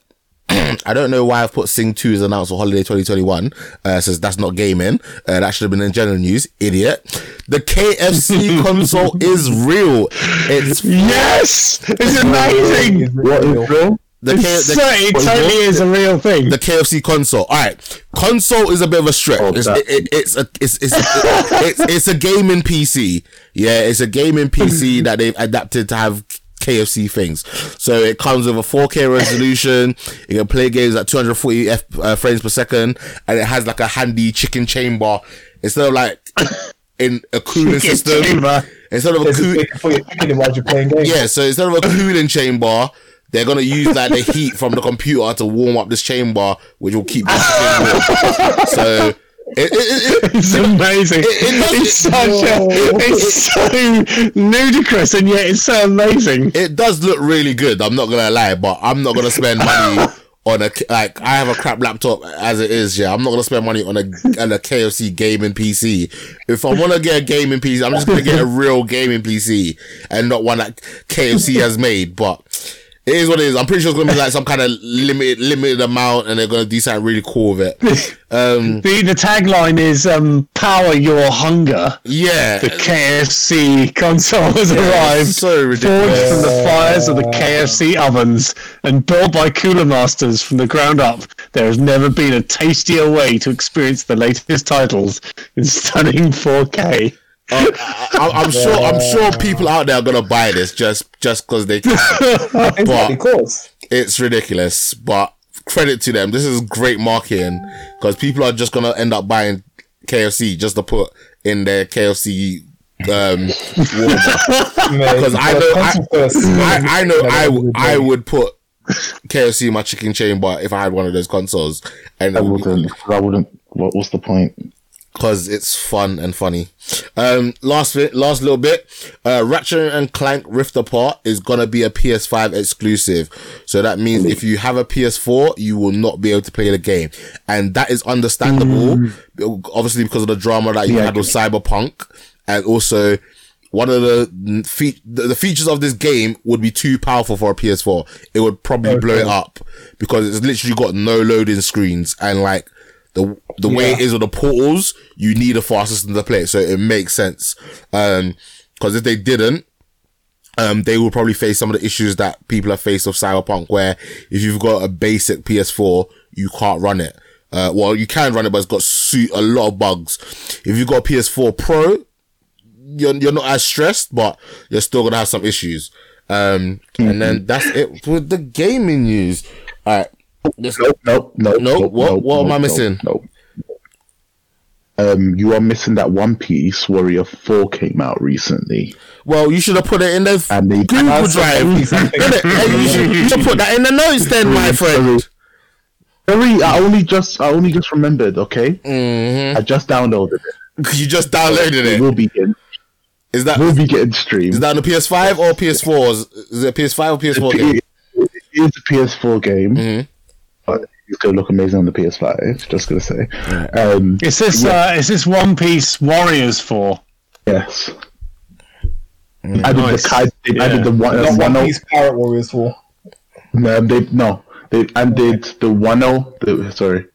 I don't know why I've put Sing 2 is announced for holiday 2021. Uh, says that's not gaming. Uh, that should have been in general news. Idiot. The KFC console is real. It's Yes, it's amazing. What is real? the, K- It's the, so, it totally is a real thing. the KFC console. All right, console is a bit of a stretch. Oh, it's, that- it, it- it's a it's it's, it's it's a gaming PC. Yeah, it's a gaming PC that they've adapted to have KFC things. So it comes with a 4K resolution. You can play games at 240 F, uh, frames per second, and it has like a handy chicken chamber instead of like in a cooling Chicken system. chamber. Instead of a There's a cool, for your chicken while you're playing games. yeah, so instead of a cooling chamber, they're gonna use like the heat from the computer to warm up this chamber, which will keep the chicken warm. So it, it, it, it, It's amazing. it's such a, it's so ludicrous and yet it's so amazing. it does look really good. I'm not gonna lie, but I'm not gonna spend money on a like. I have a crap laptop as it is. Yeah, I'm not gonna spend money on a on a KFC gaming PC. If I want to get a gaming PC, I'm just gonna get a real gaming PC and not one that KFC has made. But it is what it is. I'm pretty sure it's gonna be like some kind of limited limited amount, and they're gonna do something really cool with it. Um, The, the tagline is um, "Power your hunger." yeah, The KFC console has arrived, so ridiculous. forged from the fires of the KFC ovens and built by Cooler Masters from the ground up. There has never been a tastier way to experience the latest titles in stunning 4K. Uh, I, I'm sure. I'm sure people out there are gonna buy this just just because they can. Exactly, but of course. it's ridiculous. But credit to them. This is great marketing because people are just gonna end up buying KFC just to put in their KFC um because I know I, I, I know I, I would put KFC in my chicken chamber if I had one of those consoles and I wouldn't. I wouldn't. What, what's the point? Because it's fun and funny. Um, last bit, last little bit. Uh, Ratchet and Clank Rift Apart is gonna be a PS5 exclusive. So that means if you have a PS4, you will not be able to play the game, and that is understandable. Obviously, because of the drama that you Yeah. had with Cyberpunk, and also. One of the, fe- the the features of this game would be too powerful for a PS4. It would probably blow it up because it's literally got no loading screens and like the the way it is with the portals, you need a fast system to play. it, So it makes sense. Um, because if they didn't, um, they will probably face some of the issues that people have faced with Cyberpunk, where if you've got a basic PS4, you can't run it. Uh, well, you can run it, but it's got su- a lot of bugs. If you've got a PS4 Pro, you're, you're not as stressed, but you're still gonna have some issues. Um, and then that's it with the gaming news. All right. Let's- Nope, nope, nope. Nope, nope, what- nope, what am I missing? Nope. Um, you are missing that One Piece Warrior Four came out recently, Well, you should have put it in the and they Google Drive. something- you, should, you should put that in the notes then, my friend. Sorry, I only just I only just remembered. Okay, Mm-hmm. I just downloaded it. You just downloaded It it. will be getting Is that we'll be getting streamed. Is that on the PS5 or PS4? Is- it PS5 or PS4 game? It is a PS4 game, Mhm. But it's gonna look amazing on the PS5. Just gonna say, um, Is this uh, is this One Piece Warriors for? yes. Mm. I did Nice. the I did, I Yeah. did the one, uh, Not one One oh- Piece Pirate Warriors for. No, they no, they and did the one oh. The, sorry,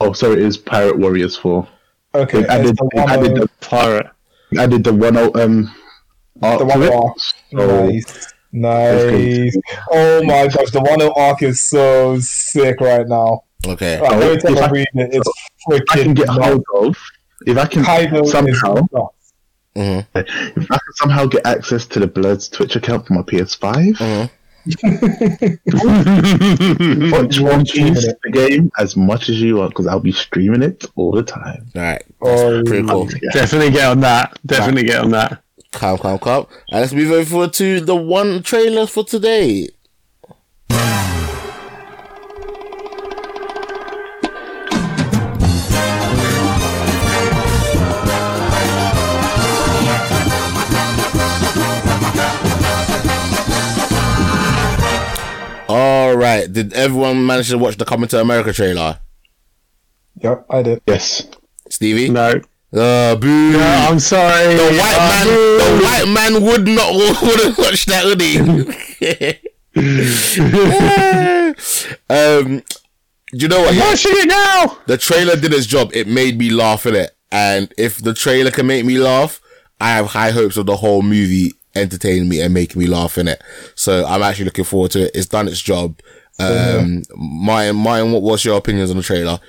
oh sorry, it is Pirate Warriors four. Okay, They added, the they one added oh- the Pirate. added the one oh um. The one to it. arc. So, Nice. Nice. Oh my gosh, the Wano arc is so sick right now. Okay. Right, every time if I I- read it, it's if I can freaking get nuts. hold of, if I can Kaido somehow, nuts. Mhm. if I can somehow get access to the Bloods Twitch account for my PS5, Mhm. watch One streaming Piece the game as much as you want because I'll be streaming it all the time. All right. Oh, Pretty cool. Definitely get on that. Definitely get on that. Calm, come, come. And let's move over forward to the one trailer for today. All right. Did everyone manage to watch the Coming to America trailer? Yep, I did. Yes. Stevie? No. Uh, boo. Yeah, I'm sorry. the white Uh, man, boo. the white man would not wouldn't watch that, would he? um, do you know what? yeah? Watching it now. The trailer did its job. It made me laugh in it, and if the trailer can make me laugh, I have high hopes of the whole movie entertaining me and making me laugh in it. So I'm actually looking forward to it. It's done its job. Um, Martin, Martin, what, what's your opinions on the trailer?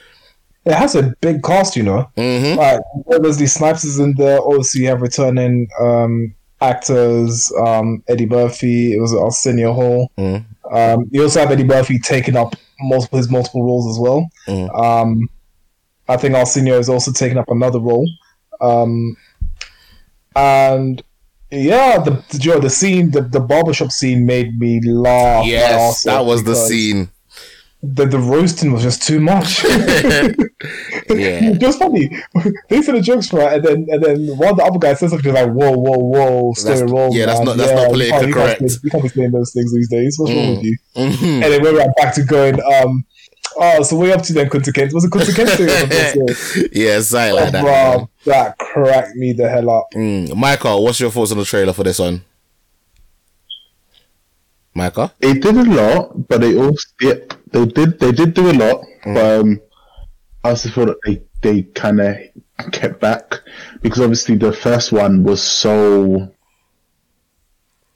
It has a big cast, you know. Mm-hmm. Like Wesley Snipes is in there. Obviously, you have returning um, actors. Um, Eddie Murphy. It was Arsenio Hall. Mm. Um, you also have Eddie Murphy taking up multiple his multiple roles as well. Mm. Um, I think Arsenio is also taking up another role. Um, and yeah, the the, you know, the scene, the, the barbershop scene made me laugh. Yes, that was the scene. The, the roasting was just too much. Yeah. Was funny. They said the jokes right, and then and then one of the other guys says something like, "Whoa, whoa, whoa, stay That's- roll." yeah, that's not- that's not politically can't- you can't correct. say- You can't be saying those things these days. What's wrong with you? Mhm. And then we went back to going, um, "Oh, so we're up to then Kunta Kinte. Was it Kunta Kinte? yeah, something like that. Bro, that cracked me the hell up. Mm. Michael, what's your thoughts on the trailer for this one? Michael? They did a lot, but they also yeah, they did they did do a lot, but um, I also feel that they they kind of kept back because obviously the first one was so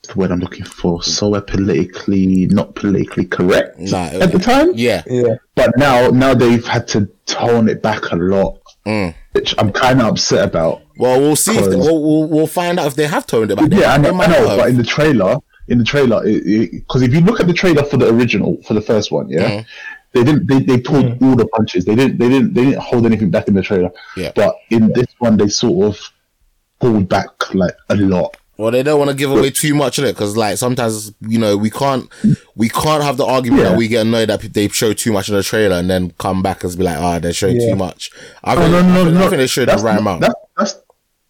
the word I'm looking for so politically not politically correct Nah, at the time. Yeah. Yeah, But now now they've had to tone it back a lot, Mm. which I'm kind of upset about. Well, we'll see. If they, we'll, we'll we'll find out if they have toned it back. They- Yeah, I know, might I know but in the trailer, in the trailer, because if you look at the trailer for the original, for the first one, yeah, Mhm. they didn't, they, they pulled all the punches. They didn't, they didn't, they didn't hold anything back in the trailer. Yeah. But in this one, they sort of pulled back like a lot. Well, they don't want to give away too much of it because, like, sometimes you know we can't we can't have the argument Yeah. that we get annoyed that they show too much in the trailer and then come back and be like, "Ah, they're showing Yeah. too much." I No, think, no, I no, think, no. I think they showed the right not, amount. That's, that's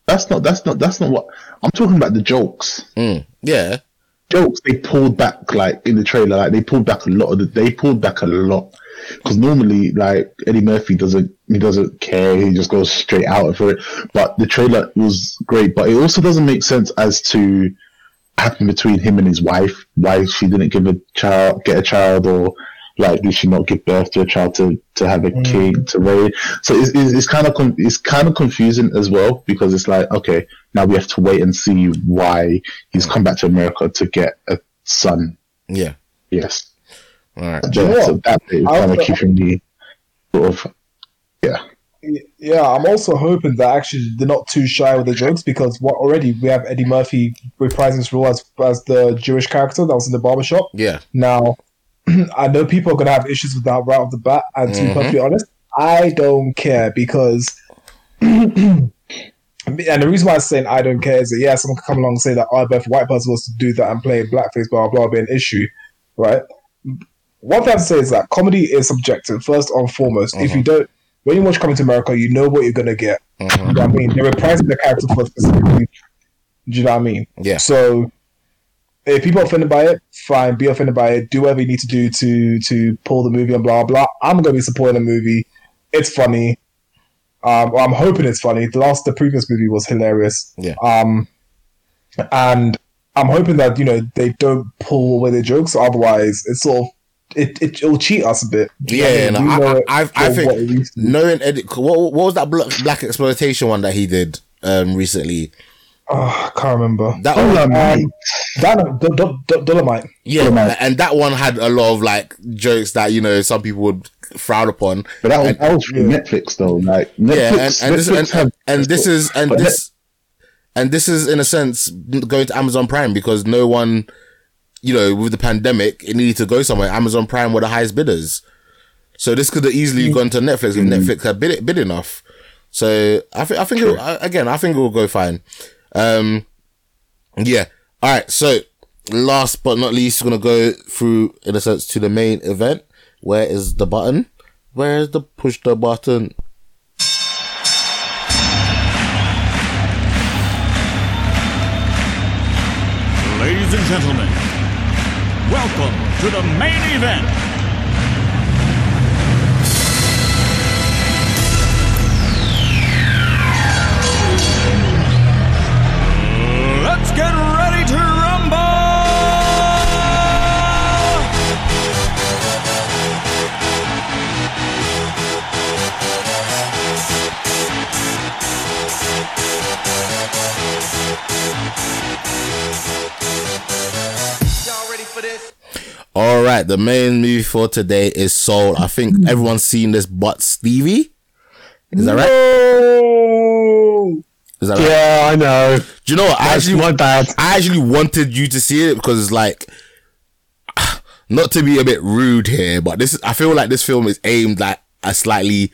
that's not that's not that's not what I'm talking about. The jokes, Mm. Yeah, jokes they pulled back like in the trailer. Like they pulled back a lot of the, they pulled back a lot because normally like Eddie Murphy doesn't he doesn't care. He just goes straight out for it. But the trailer was great. But it also doesn't make sense as to happen between him and his wife. Why she didn't give a child, get a child, or like did she not give birth to a child to, to have a mm. kid to raise? So it's, it's, it's kind of con- it's kind of confusing as well because it's like okay now we have to wait and see why he's come back to America to get a son. yeah. Yes, All right. you know Yeah, so that bit is I kind of also- keeping me sort of yeah. yeah. I'm also hoping that actually they're not too shy with the jokes because what already we have Eddie Murphy reprising his role as as the Jewish character that was in the barbershop. Yeah. Now, I know people are going to have issues with that right off the bat, and to be Mhm. perfectly honest, I don't care because. and the reason why I'm saying I don't care is that, yeah, someone can come along and say that, oh, if a white person was to do that and play blackface, blah, blah, blah, be an issue, right? One thing I have to say is that comedy is subjective, first and foremost. If you don't, when you watch Coming to America, you know what you're going to get. You know what I mean? They're reprising the character for a specific reason. Do you know what I mean? Yeah. So if people are offended by it, fine, be offended by it. Do whatever you need to do to to pull the movie and blah blah. I'm gonna be supporting the movie. It's funny. Um, I'm hoping it's funny. The last, the previous movie was hilarious. Yeah. Um, and I'm hoping that you know they don't pull away the jokes. Otherwise, it's sort of it it will cheat us a bit. Do you know Yeah, no, mean? I, know I, I, I for what it think used to be. knowing Eddie, what, what was that black, black exploitation one that he did um recently? Oh, I can't remember. That one, um, Um, Dino- Do- Do- Do- Dolemite. yeah, Dolemite. and that one had a lot of like jokes that you know some people would frown upon. But that was, And- that was from Netflix though. Like Netflix, yeah, and, and this Netflix and, have- and this is and but this and this is in a sense going to Amazon Prime because no one, you know, with the pandemic, it needed to go somewhere. Amazon Prime were the highest bidders, so this could have easily gone to Netflix if Netflix had bid bid enough. So I think I think it, I- again I think it will go fine. Um, yeah. All right. So last but not least, we're gonna go through in a sense to the main event. Where is the button? Where is the push the button? Ladies and gentlemen, welcome to the main event. get ready to All right, the main movie for today is Soul. I think everyone's seen this, but Stevie. Is that no. right? Is that right? Yeah, I know. Do you know what? I actually, my bad. I actually wanted you to see it because it's like, not to be a bit rude here, but this is, I feel like this film is aimed at a slightly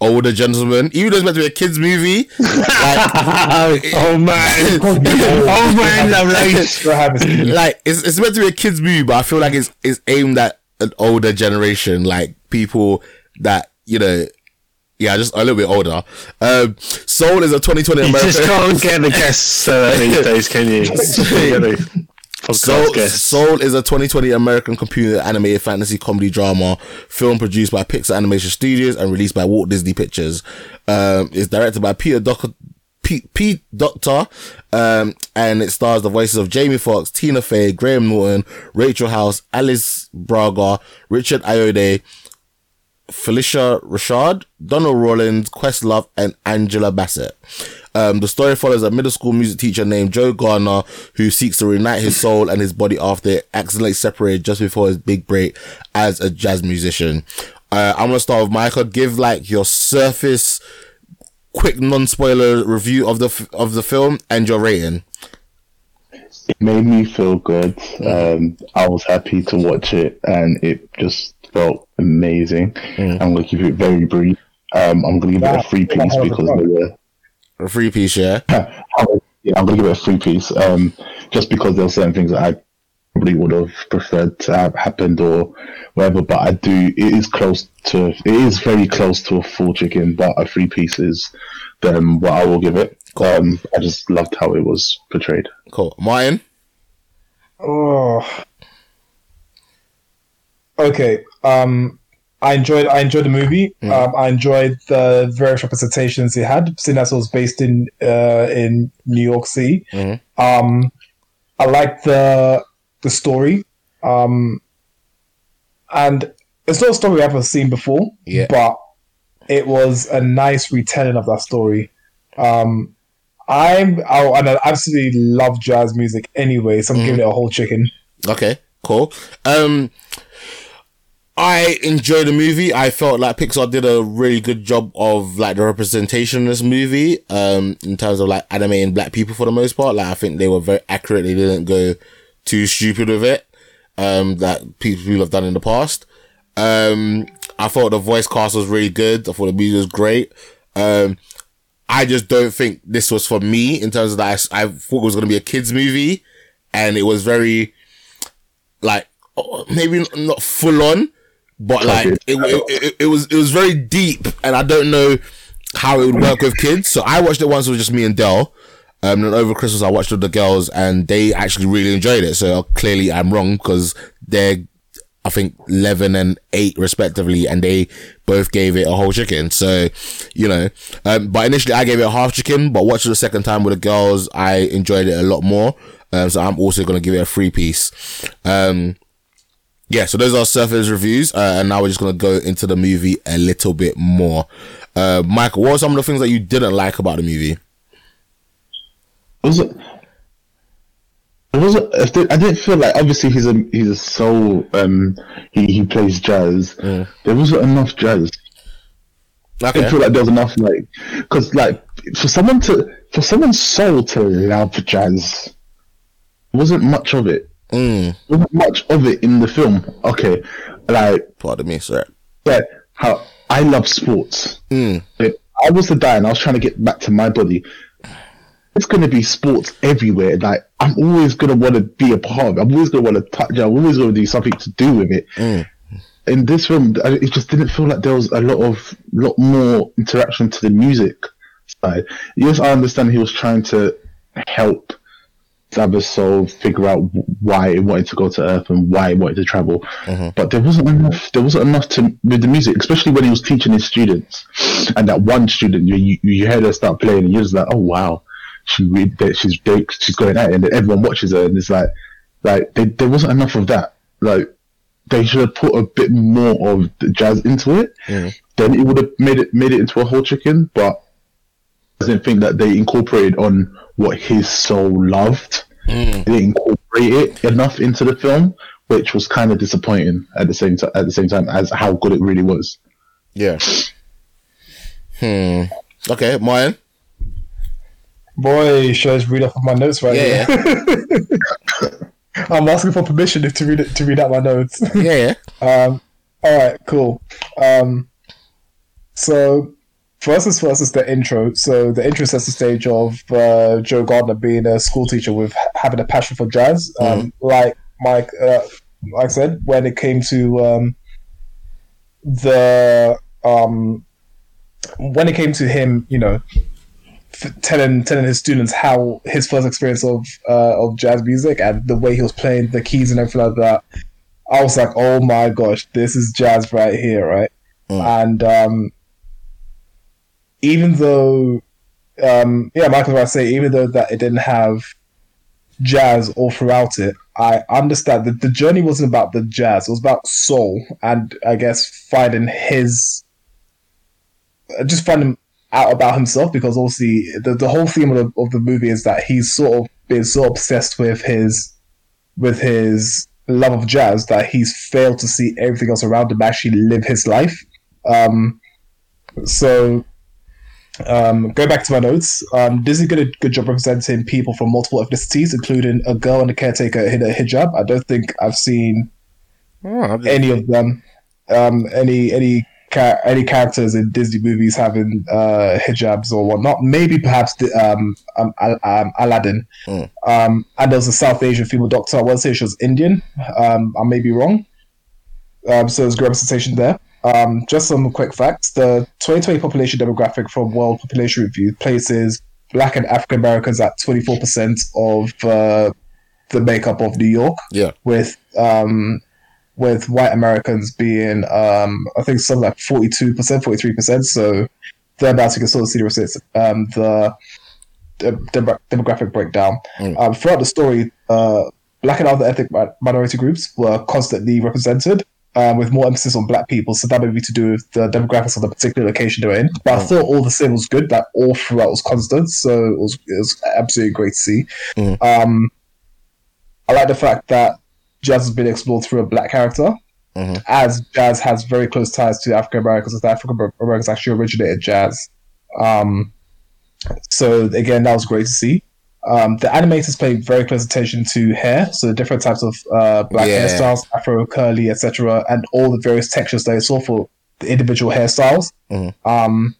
older gentleman, even though it's meant to be a kids movie. Like, oh man, oh man, oh, have a- like it's, it's meant to be a kids movie, but I feel like it's it's aimed at an older generation, like people that you know. Yeah, just a little bit older. Um, Soul is a 2020 You American. just can't get the guests uh, these days, can you? You get the podcast Soul. Soul is a 2020 American computer animated fantasy comedy drama film produced by Pixar Animation Studios and released by Walt Disney Pictures. Um, it's directed by Peter Doc- Pete, Pete Docter, um, and it stars the voices of Jamie Foxx, Tina Fey, Graham Norton, Rachel House, Alice Braga, Richard Ayoade, Phylicia Rashad, Donnell Rawlings, Questlove, and Angela Bassett. Um, the story follows a middle school music teacher named Joe Gardner who seeks to reunite his soul and his body after it accidentally separated just before his big break as a jazz musician. Uh, I'm gonna start with Michael. Give like your surface, quick non-spoiler review of the f- of the film and your rating. It made me feel good. Um, I was happy to watch it, and it just felt amazing. I'm going to keep it very brief. Um, I'm going to give it a free piece because there were A free piece, yeah. yeah, I'm gonna give it a free piece. Um, just because there are certain things that I probably would have preferred to have happened or whatever. But I do. It is close to. It is very close to a full chicken, but a free piece is then what I will give it. Um, I just loved how it was portrayed. Cool, Martin. Oh. Okay. Um, I enjoyed. I enjoyed the movie. Um, I enjoyed the various representations it had, seeing as it was based in uh, in New York City. Mhm. Um, I liked the the story. Um, and it's not a story I've ever seen before. Yeah. But it was a nice retelling of that story. Um, I'm oh, and I absolutely love jazz music anyway, so I'm giving it a whole chicken. Okay, cool. Um, I enjoyed the movie. I felt like Pixar did a really good job of like the representation in this movie. Um, in terms of like animating black people for the most part. Like I think they were very accurate. They didn't go too stupid with it. Um, that people have done in the past. Um, I thought the voice cast was really good. I thought the music was great. Um, I just don't think this was for me in terms of that. I, I thought it was going to be a kids movie, and it was very like oh, maybe not full on, but like it, it, it, it was it was very deep, and I don't know how it would work with kids. So I watched it once with just me and Dell. Um, and over Christmas I watched with the girls, and they actually really enjoyed it. So clearly I'm wrong because they're I think 11 and 8 respectively, and they both gave it a whole chicken. So, you know, um, but initially I gave it a half chicken, but watching the second time with the girls, I enjoyed it a lot more. Um, so I'm also going to give it a free piece. Um, yeah, so those are surface reviews, uh, and now we're just going to go into the movie a little bit more. Uh, Michael, what are some of the things that you didn't like about the movie? was it? It wasn't. I didn't feel like obviously he's a he's a soul. Um, he he plays jazz. There wasn't enough jazz. I Okay. didn't feel like there was enough like because like for someone to for someone's soul to love jazz, wasn't much of it. Mm, Wasn't much of it in the film. Okay, like pardon me, sir. yeah, how I love sports. Mm, If I was to die and I was trying to get back to my body, it's going to be sports everywhere. Like I'm always going to want to be a part of it. I'm always going to want to touch it. I'm always going to do something to do with it. mm, In this film, it just didn't feel like there was a lot of lot more interaction to the music side. Yes, I understand he was trying to help Zabba's soul figure out why it wanted to go to Earth and why it wanted to travel, mm-hmm. but there wasn't enough. There wasn't enough to with the music, especially when he was teaching his students. And that one student, you you, you heard her start playing, and you're just like, oh wow, she she's she's going at it, and everyone watches her, and it's like, like they, there wasn't enough of that. Like they should have put a bit more of the jazz into it. Mm-hmm. Then it would have made it made it into a whole chicken, but I didn't think that they incorporated on what his soul loved. They didn't incorporate it enough into the film, which was kind of disappointing at the same time. At the same time as how good it really was. Yeah. Hmm. Okay, Martin. Boy, should I just read off of my notes right Yeah, here? I'm asking for permission to read it to read out my notes. Yeah, yeah. Um, all right, cool. Um, so first as first is the intro. So the intro sets the stage of uh, Joe Gardner being a school teacher with having a passion for jazz. Um, Like Mike, uh, like I said, when it came to um, the um, when it came to him, you know, f- telling telling his students how his first experience of uh, of jazz music and the way he was playing the keys and everything like that. I was like, oh my gosh, this is jazz right here, right? And um, even though, um, yeah, Michael, I say, even though that it didn't have jazz all throughout it, I understand that the journey wasn't about the jazz; it was about soul, and I guess finding his, uh, just finding out about himself because obviously the the whole theme of the, of the movie is that he's sort of been so obsessed with his with his love of jazz that he's failed to see everything else around him actually live his life. Um, so, um, go back to my notes. Um, Disney did a good job representing people from multiple ethnicities, including a girl and a caretaker in a hijab. I don't think I've seen any of them, um, any any cha- any characters in Disney movies having uh, hijabs or whatnot. Maybe perhaps the, um, um, Al- um, Aladdin. Um, and there was a South Asian female doctor. I want to say she was Indian. Um, I may be wrong. Um, so there's good representation there. Um, just some quick facts. The 2020 population demographic from World Population Review places Black and African Americans at 24% of uh, the makeup of New York, Yeah. with um, with white Americans being, um, I think, something like 42%, 43%. So thereabouts, you can sort of see the, um, the the demographic breakdown. Um, throughout the story, uh, black and other ethnic minority groups were constantly represented, um, with more emphasis on black people. So that may be to do with the demographics of the particular location they were in. But I thought all the same was good. That all throughout was constant. So it was, it was absolutely great to see. Um, I like the fact that jazz has been explored through a black character. As jazz has very close ties to African Americans, as the African Americans actually originated jazz. Um, so again, that was great to see. Um, the animators paid very close attention to hair, so the different types of uh, black Yeah. hairstyles, afro, curly, etc., and all the various textures they saw for the individual hairstyles. Um,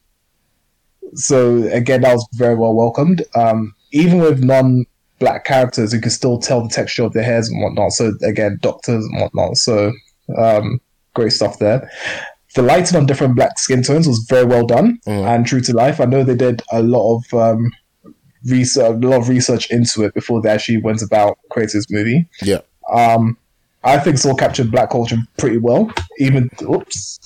so again, that was very well welcomed. Um, even with non-black characters, you can still tell the texture of their hairs and whatnot. So again, doctors and whatnot. So um, great stuff there. The lighting on different black skin tones was very well done and true to life. I know they did a lot of um, research, a lot of research into it before they actually went about creating this movie. Yeah. Um, I think Soul captured black culture pretty well. Even oops,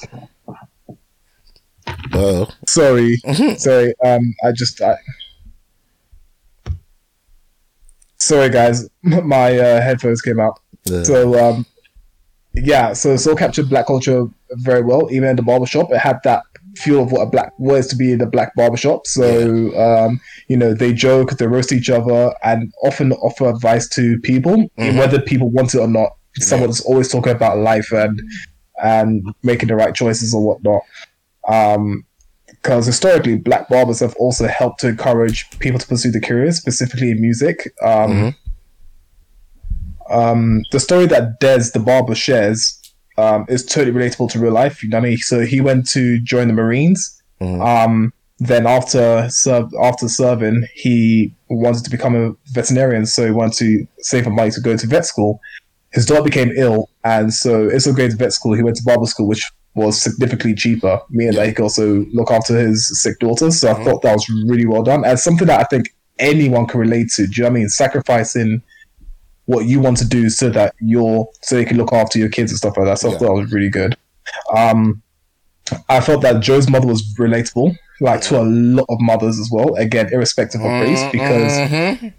Oh. sorry, sorry. Um, I just I, sorry guys, my uh, headphones came out. Yeah. So um, yeah, so Soul captured black culture very well. Even in the barbershop, it had that feel of what a black was to be in a black barbershop. So um, you know, they joke, they roast each other, and often offer advice to people, whether people want it or not. Someone's always talking about life and and making the right choices or whatnot. Um, because historically, black barbers have also helped to encourage people to pursue the career, specifically in music. Um, um, the story that Des the barber shares um, is totally relatable to real life. You know what I mean? So he went to join the Marines. Um, then after serve, after serving, he wanted to become a veterinarian. So he wanted to save up money to go to vet school. His daughter became ill, and so instead of going to vet school, he went to barber school, which was significantly cheaper, meaning that he could also look after his sick daughter. So I thought that was really well done, and something that I think anyone can relate to. Do you know what I mean? Sacrificing what you want to do so that you're so you can look after your kids and stuff like that. So I thought that was really good. Um, I felt that Joe's mother was relatable, like to a lot of mothers as well. Again, irrespective of race, because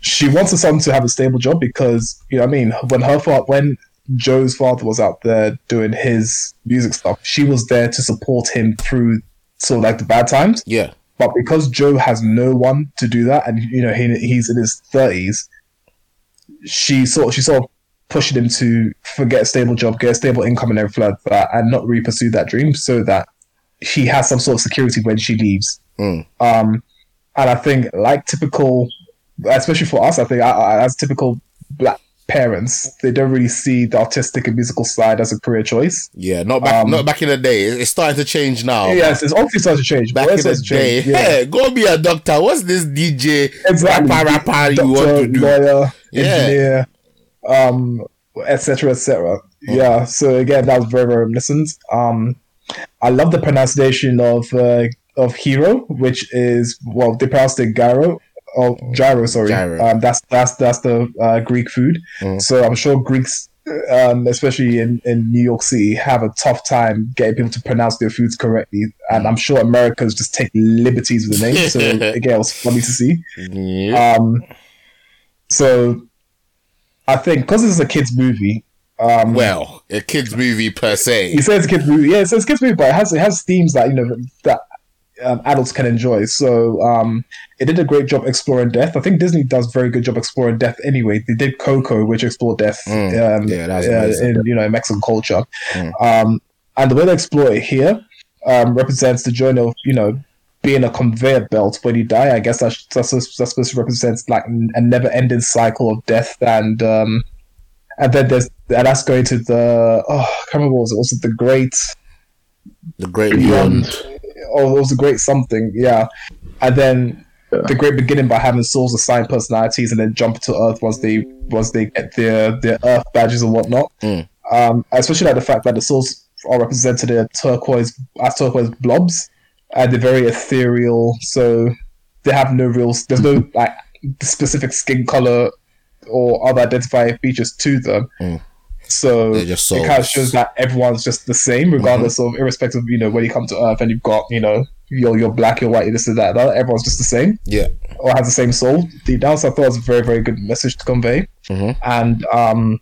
she wants her son to have a stable job. Because you know, what I mean, when her father, when Joe's father was out there doing his music stuff, she was there to support him through sort of like the bad times. Yeah. But because Joe has no one to do that, and you know he, he's in his thirties, she sort she sort of pushing him to forget a stable job, get a stable income and everything like that, and not really pursue that dream so that he has some sort of security when she leaves. Mm. Um, and I think, like typical, especially for us, I think I- I- as typical black parents, they don't really see the artistic and musical side as a career choice. Yeah, not back, Um, not back in the day. It's starting to change now. yes, it's obviously starting to change. Back in the day, change, yeah. hey, go be a doctor. What's this DJ exactly. rapper rapper you want to do? lawyer, Yeah. engineer, um, etc. etc. Mm. Yeah. So again, that was very very reminiscent. Um, I love the pronunciation of uh, of hero, which is well they pronounced it gyro. Oh, gyro, sorry. Gyro. Um, that's that's that's the uh, Greek food. Mm. So I'm sure Greeks, um, especially in, in New York City, have a tough time getting people to pronounce their foods correctly. And I'm sure Americans just take liberties with the name. So again, it was funny to see. Yeah. Um, so I think because this is a kids movie. Um, well, a kids movie per se. you says kids movie, yeah, it's a kids movie, but it has it has themes that you know that um, adults can enjoy. So um, it did a great job exploring death. I think Disney does a very good job exploring death. Anyway, they did Coco, which explored death. Mm, Um, yeah, uh, in you know Mexican culture, Mm. um, and the way they explore it here um, represents the journey of you know being a conveyor belt when you die. I guess that's that's, that's supposed to represent like a never-ending cycle of death and. Um, and then there's and that's going to the oh I can't remember what was it was it the great The Great Beyond. Beyond. Oh it was a great something yeah and then the great beginning by having souls assigned personalities and then jump to earth once they once they get their their earth badges and whatnot Mm. um especially like the fact that the souls are represented in turquoise as turquoise blobs and they're very ethereal so they have no real there's no like specific skin color or other identifying features to them Mm. So it kind of shows that everyone's just the same, regardless of irrespective. of You know, when you come to Earth and you've got you know you're you're black, you're white, you're this and that. that, Everyone's just the same Yeah. or has the same soul deep down. So I thought was a very very good message to convey. Mhm. And um,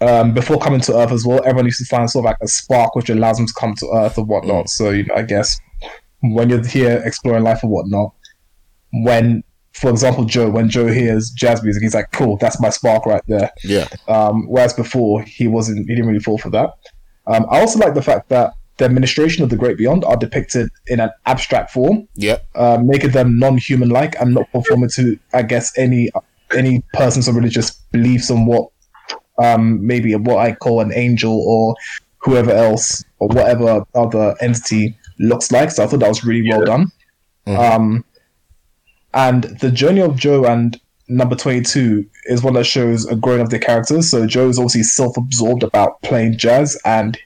um, before coming to Earth as well, everyone used to find sort of like a spark which allows them to come to Earth or whatnot. So you know, I guess when you're here exploring life or whatnot, when for example Joe, when Joe hears jazz music, he's like, "Cool, that's my spark right there." Yeah. Um, whereas before he wasn't, he didn't really fall for that. Um, I also like the fact that the administration of the Great Beyond are depicted in an abstract form, Yeah. uh, making them non-human like and not conforming to, I guess, any any person's religious beliefs on what um, maybe what I call an angel or whoever else or whatever other entity looks like. So I thought that was really well done. Um, and the journey of Joe and number 22 is one that shows a growing of their characters. So Joe is obviously self-absorbed about playing jazz and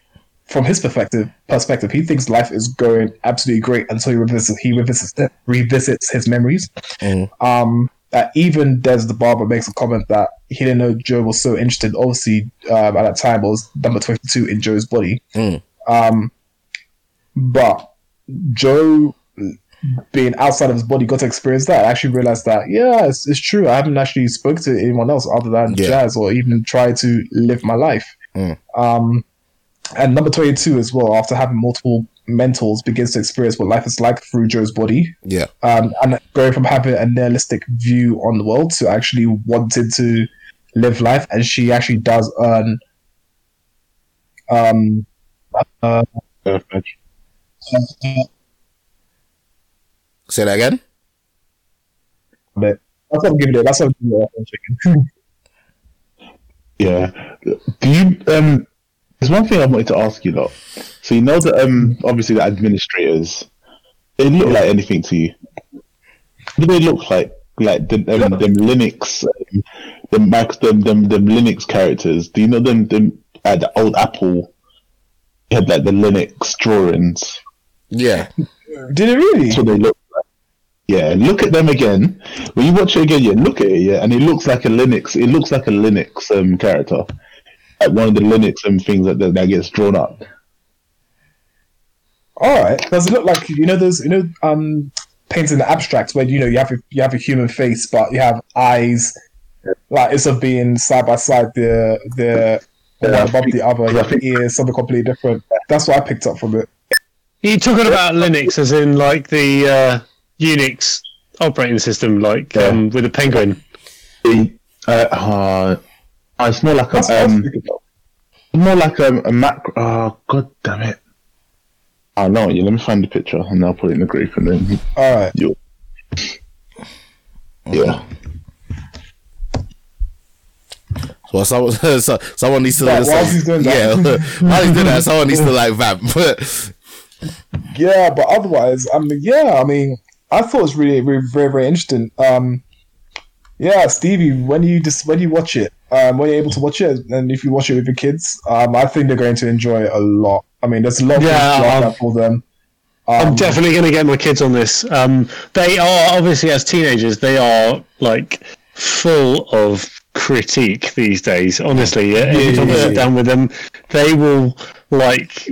from his perspective, perspective, he thinks life is going absolutely great until he revisits he revisits revisits his memories. Mhm. Um, uh, even Des the barber makes a comment that he didn't know Joe was so interested. Obviously, um, at that time, it was number twenty-two in Joe's body. Mm. Um, but Joe, being outside of his body, got to experience that. I actually realized that yeah, it's, it's true. I haven't actually spoke to anyone else other than Yeah. Jazz, or even tried to live my life. Mm. Um, and number 22 as well, after having multiple mentors, begins to experience what life is like through Joe's body. Yeah. Um, and going from having a nihilistic view on the world to actually wanting to live life. And she actually does earn um, uh, Perfect. Say that again. but that's what I'm giving it. That's what I'm giving it. Chicken. Yeah. Do you um there's one thing I wanted to ask you though. So you know that um obviously the administrators they look like anything to you. Do they look like like the um, them Linux um, them Mac them, them them Linux characters? Do you know them them at the old Apple had like the Linux drawings? Yeah. Did it really? That's what they look like. Yeah, look at them again. When you watch it again, yeah, look at it, yeah, and it looks like a Linux. It looks like a Linux um character, like one of the Linux um things that that, that gets drawn up. All right. Does it look like you know those you know um painting the abstract where you know you have a, you have a human face but you have eyes like instead of being side by side the the one Yeah. above the other you have ears something completely different. That's what I picked up from it. you talking about Linux as in like the uh, Unix operating system, like Yeah. um, with a penguin? It- uh, uh, it's more like a what um, more like a, a macro. Oh god damn it! Oh no, yeah, let me find the picture and I'll put it in the group and then All right. you. Yeah. Well, someone, so, someone needs to. Right, whilst he's doing that. yeah, while he's doing that, someone needs to like vamp. Yeah, but otherwise, I mean, yeah, I mean, I thought it was really, really very, very interesting. Um, yeah, Stevie, when you just when you watch it, um, when you're able to watch it, and if you watch it with your kids, um, I think they're going to enjoy it a lot. I mean, there's a lot of Yeah, things to laugh um, for them. I'm Um, definitely going to get my kids on this. Um, they are obviously as teenagers, they are like full of critique these days. Honestly, yeah, every time I yeah, sit yeah. down with them, they will like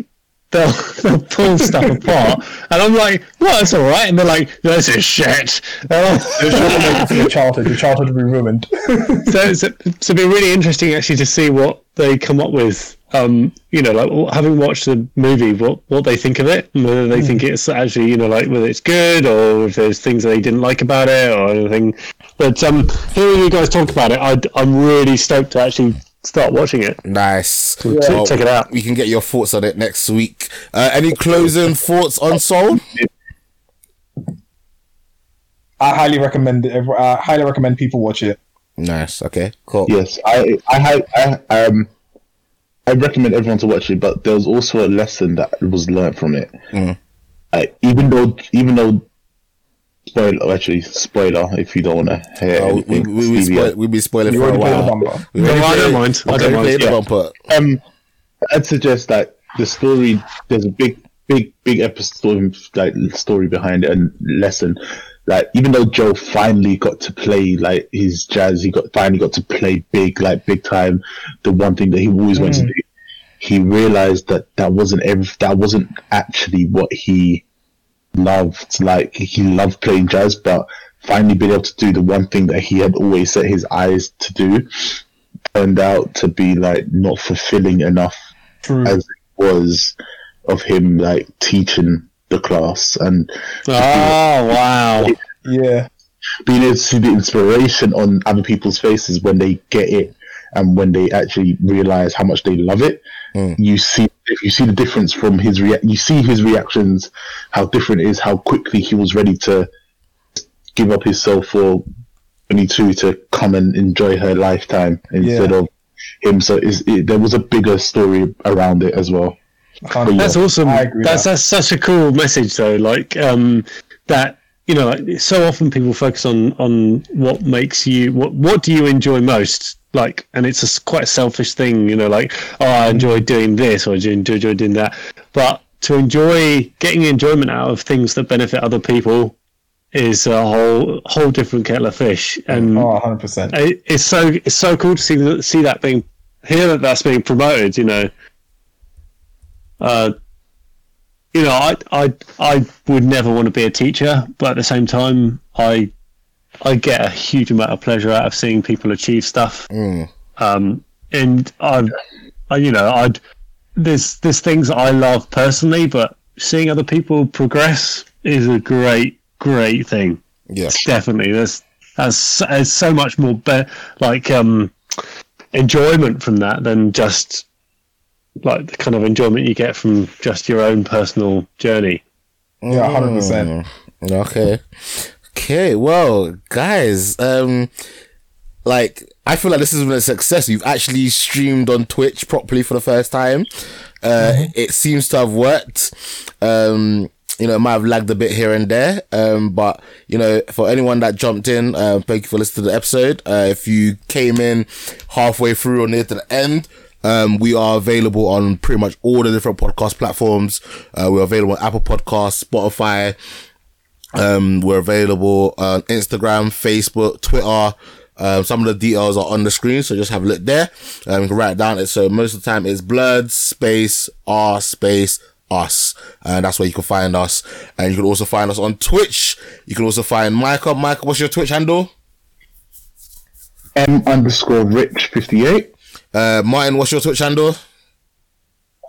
they'll, they'll pull stuff apart, and I'm like, "Well, that's all right," and they're like, "This is shit." Your childhood, your childhood will be ruined. so, so, so it'd be really interesting actually to see what they come up with. Um, you know, like having watched the movie, what what they think of it, and whether they think it's actually, you know, like whether it's good or if there's things that they didn't like about it or anything. But um, hearing you guys talk about it, I'd, I'm really stoked to actually start watching it. nice. Check- check it out. We can get your thoughts on it next week. Uh, any closing thoughts on Soul? I highly recommend it. I highly recommend people watch it. Nice. Okay. Cool. Yes, I, I, I, I, um, I recommend everyone to watch it, but there was also a lesson that was learned from it. Mm. Uh, even though, even though, spoiler, actually, spoiler, if you don't want to hear Oh, we, anything, we, we, Stevie, spoil, we be spoiling You for a already the while. bumper. We No, already I don't played- mind. I we don't already mind. played the Yeah. bumper. um, I'd suggest that the story there's a big, big, big episode like story behind it and lesson. Like even though Joe finally got to play like his jazz, he got finally got to play big, like big time. The one thing that he always wanted to do, he realized that that wasn't every, that wasn't actually what he loved. Like he loved playing jazz, but finally being able to do the one thing that he had always set his eyes to do turned out to be like not fulfilling enough True. as it was of him like teaching the class and Oh wow! Yeah. being able to see the inspiration on other people's faces when they get it and when they actually realize how much they love it you see if you see the difference from his rea- you see his reactions how different it is how quickly he was ready to give up his soul for 22 to come and enjoy her lifetime instead Yeah. of him so is it, there was a bigger story around it as well Um, That's awesome. I agree That's that. that's such a cool message though. Like um, that you know, like, so often people focus on on what makes you what what do you enjoy most. Like, and it's a, quite a selfish thing, you know. Like, oh, I enjoy doing this or I enjoy, enjoy doing that. But to enjoy getting enjoyment out of things that benefit other people is a whole whole different kettle of fish. And Oh, 100%. it, it's so it's so cool to see that see that being hear that that's being promoted. You know, uh, you know, I I I would never want to be a teacher, but at the same time, I I get a huge amount of pleasure out of seeing people achieve stuff. Um, and I, I, you know, I'd there's there's things I love personally, but seeing other people progress is a great great thing Yeah. definitely there's there's, there's so much more be- like um enjoyment from that than just like the kind of enjoyment you get from just your own personal journey Yeah, 100%. Okay. Okay. Well, guys, um, like I feel like this has been a success. You've actually streamed on Twitch properly for the first time. Uh, it seems to have worked. Um, you know, it might have lagged a bit here and there. Um, but you know, for anyone that jumped in, uh, thank you for listening to the episode. Uh, if you came in halfway through or near to the end, um, we are available on pretty much all the different podcast platforms. Uh, we're available on Apple Podcasts, Spotify, um, we're available on Instagram, Facebook, Twitter. Um, some of the details are on the screen, so just have a look there. Um, you can write it down. So most of the time it's blood space r space us, and that's where you can find us. And you can also find us on Twitch. You can also find Micah. Micah, what's your Twitch handle? m underscore rich 58 Uh, Martin, what's your Twitch handle?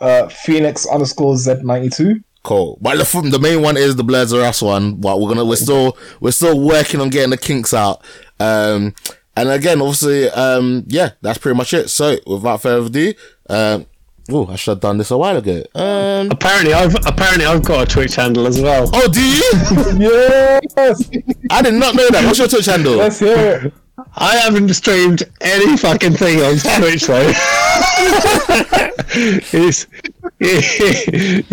Uh, Phoenix underscore Z92. Cool. But the, the main one is the Blurs Are Us one. But we're gonna we're still we're still working on getting the kinks out. Um, and again, obviously, um, yeah, that's pretty much it. So without further ado, um, oh, I should have done this a while ago. Um, Apparently, I've apparently I've got a Twitch handle as well. oh, do you? Yes. I did not know that. What's your Twitch handle? Let's hear it. I haven't streamed any fucking thing on Twitch though. it's,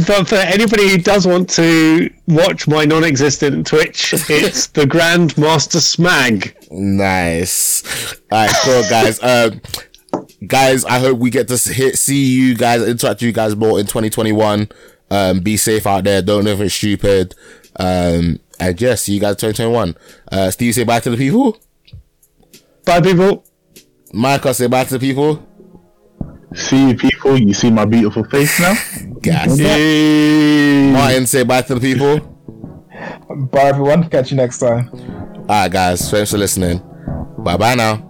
but for anybody who does want to watch my non-existent Twitch, it's the Grandmaster Smag. Nice. All right, cool, guys. Um, guys, I hope we get to see you guys, interact with you guys more in 2021. Um, be safe out there. Don't do anything stupid. Um, and yeah, see you guys in 2021. Uh, Steve, say bye to the people. Bye, people. Michael, say bye to people. See you people, you see my beautiful face now? Gas. Yay. Martin, say bye to the people. Bye, everyone. Catch you next time. All right, guys. Thanks for listening. Bye bye now.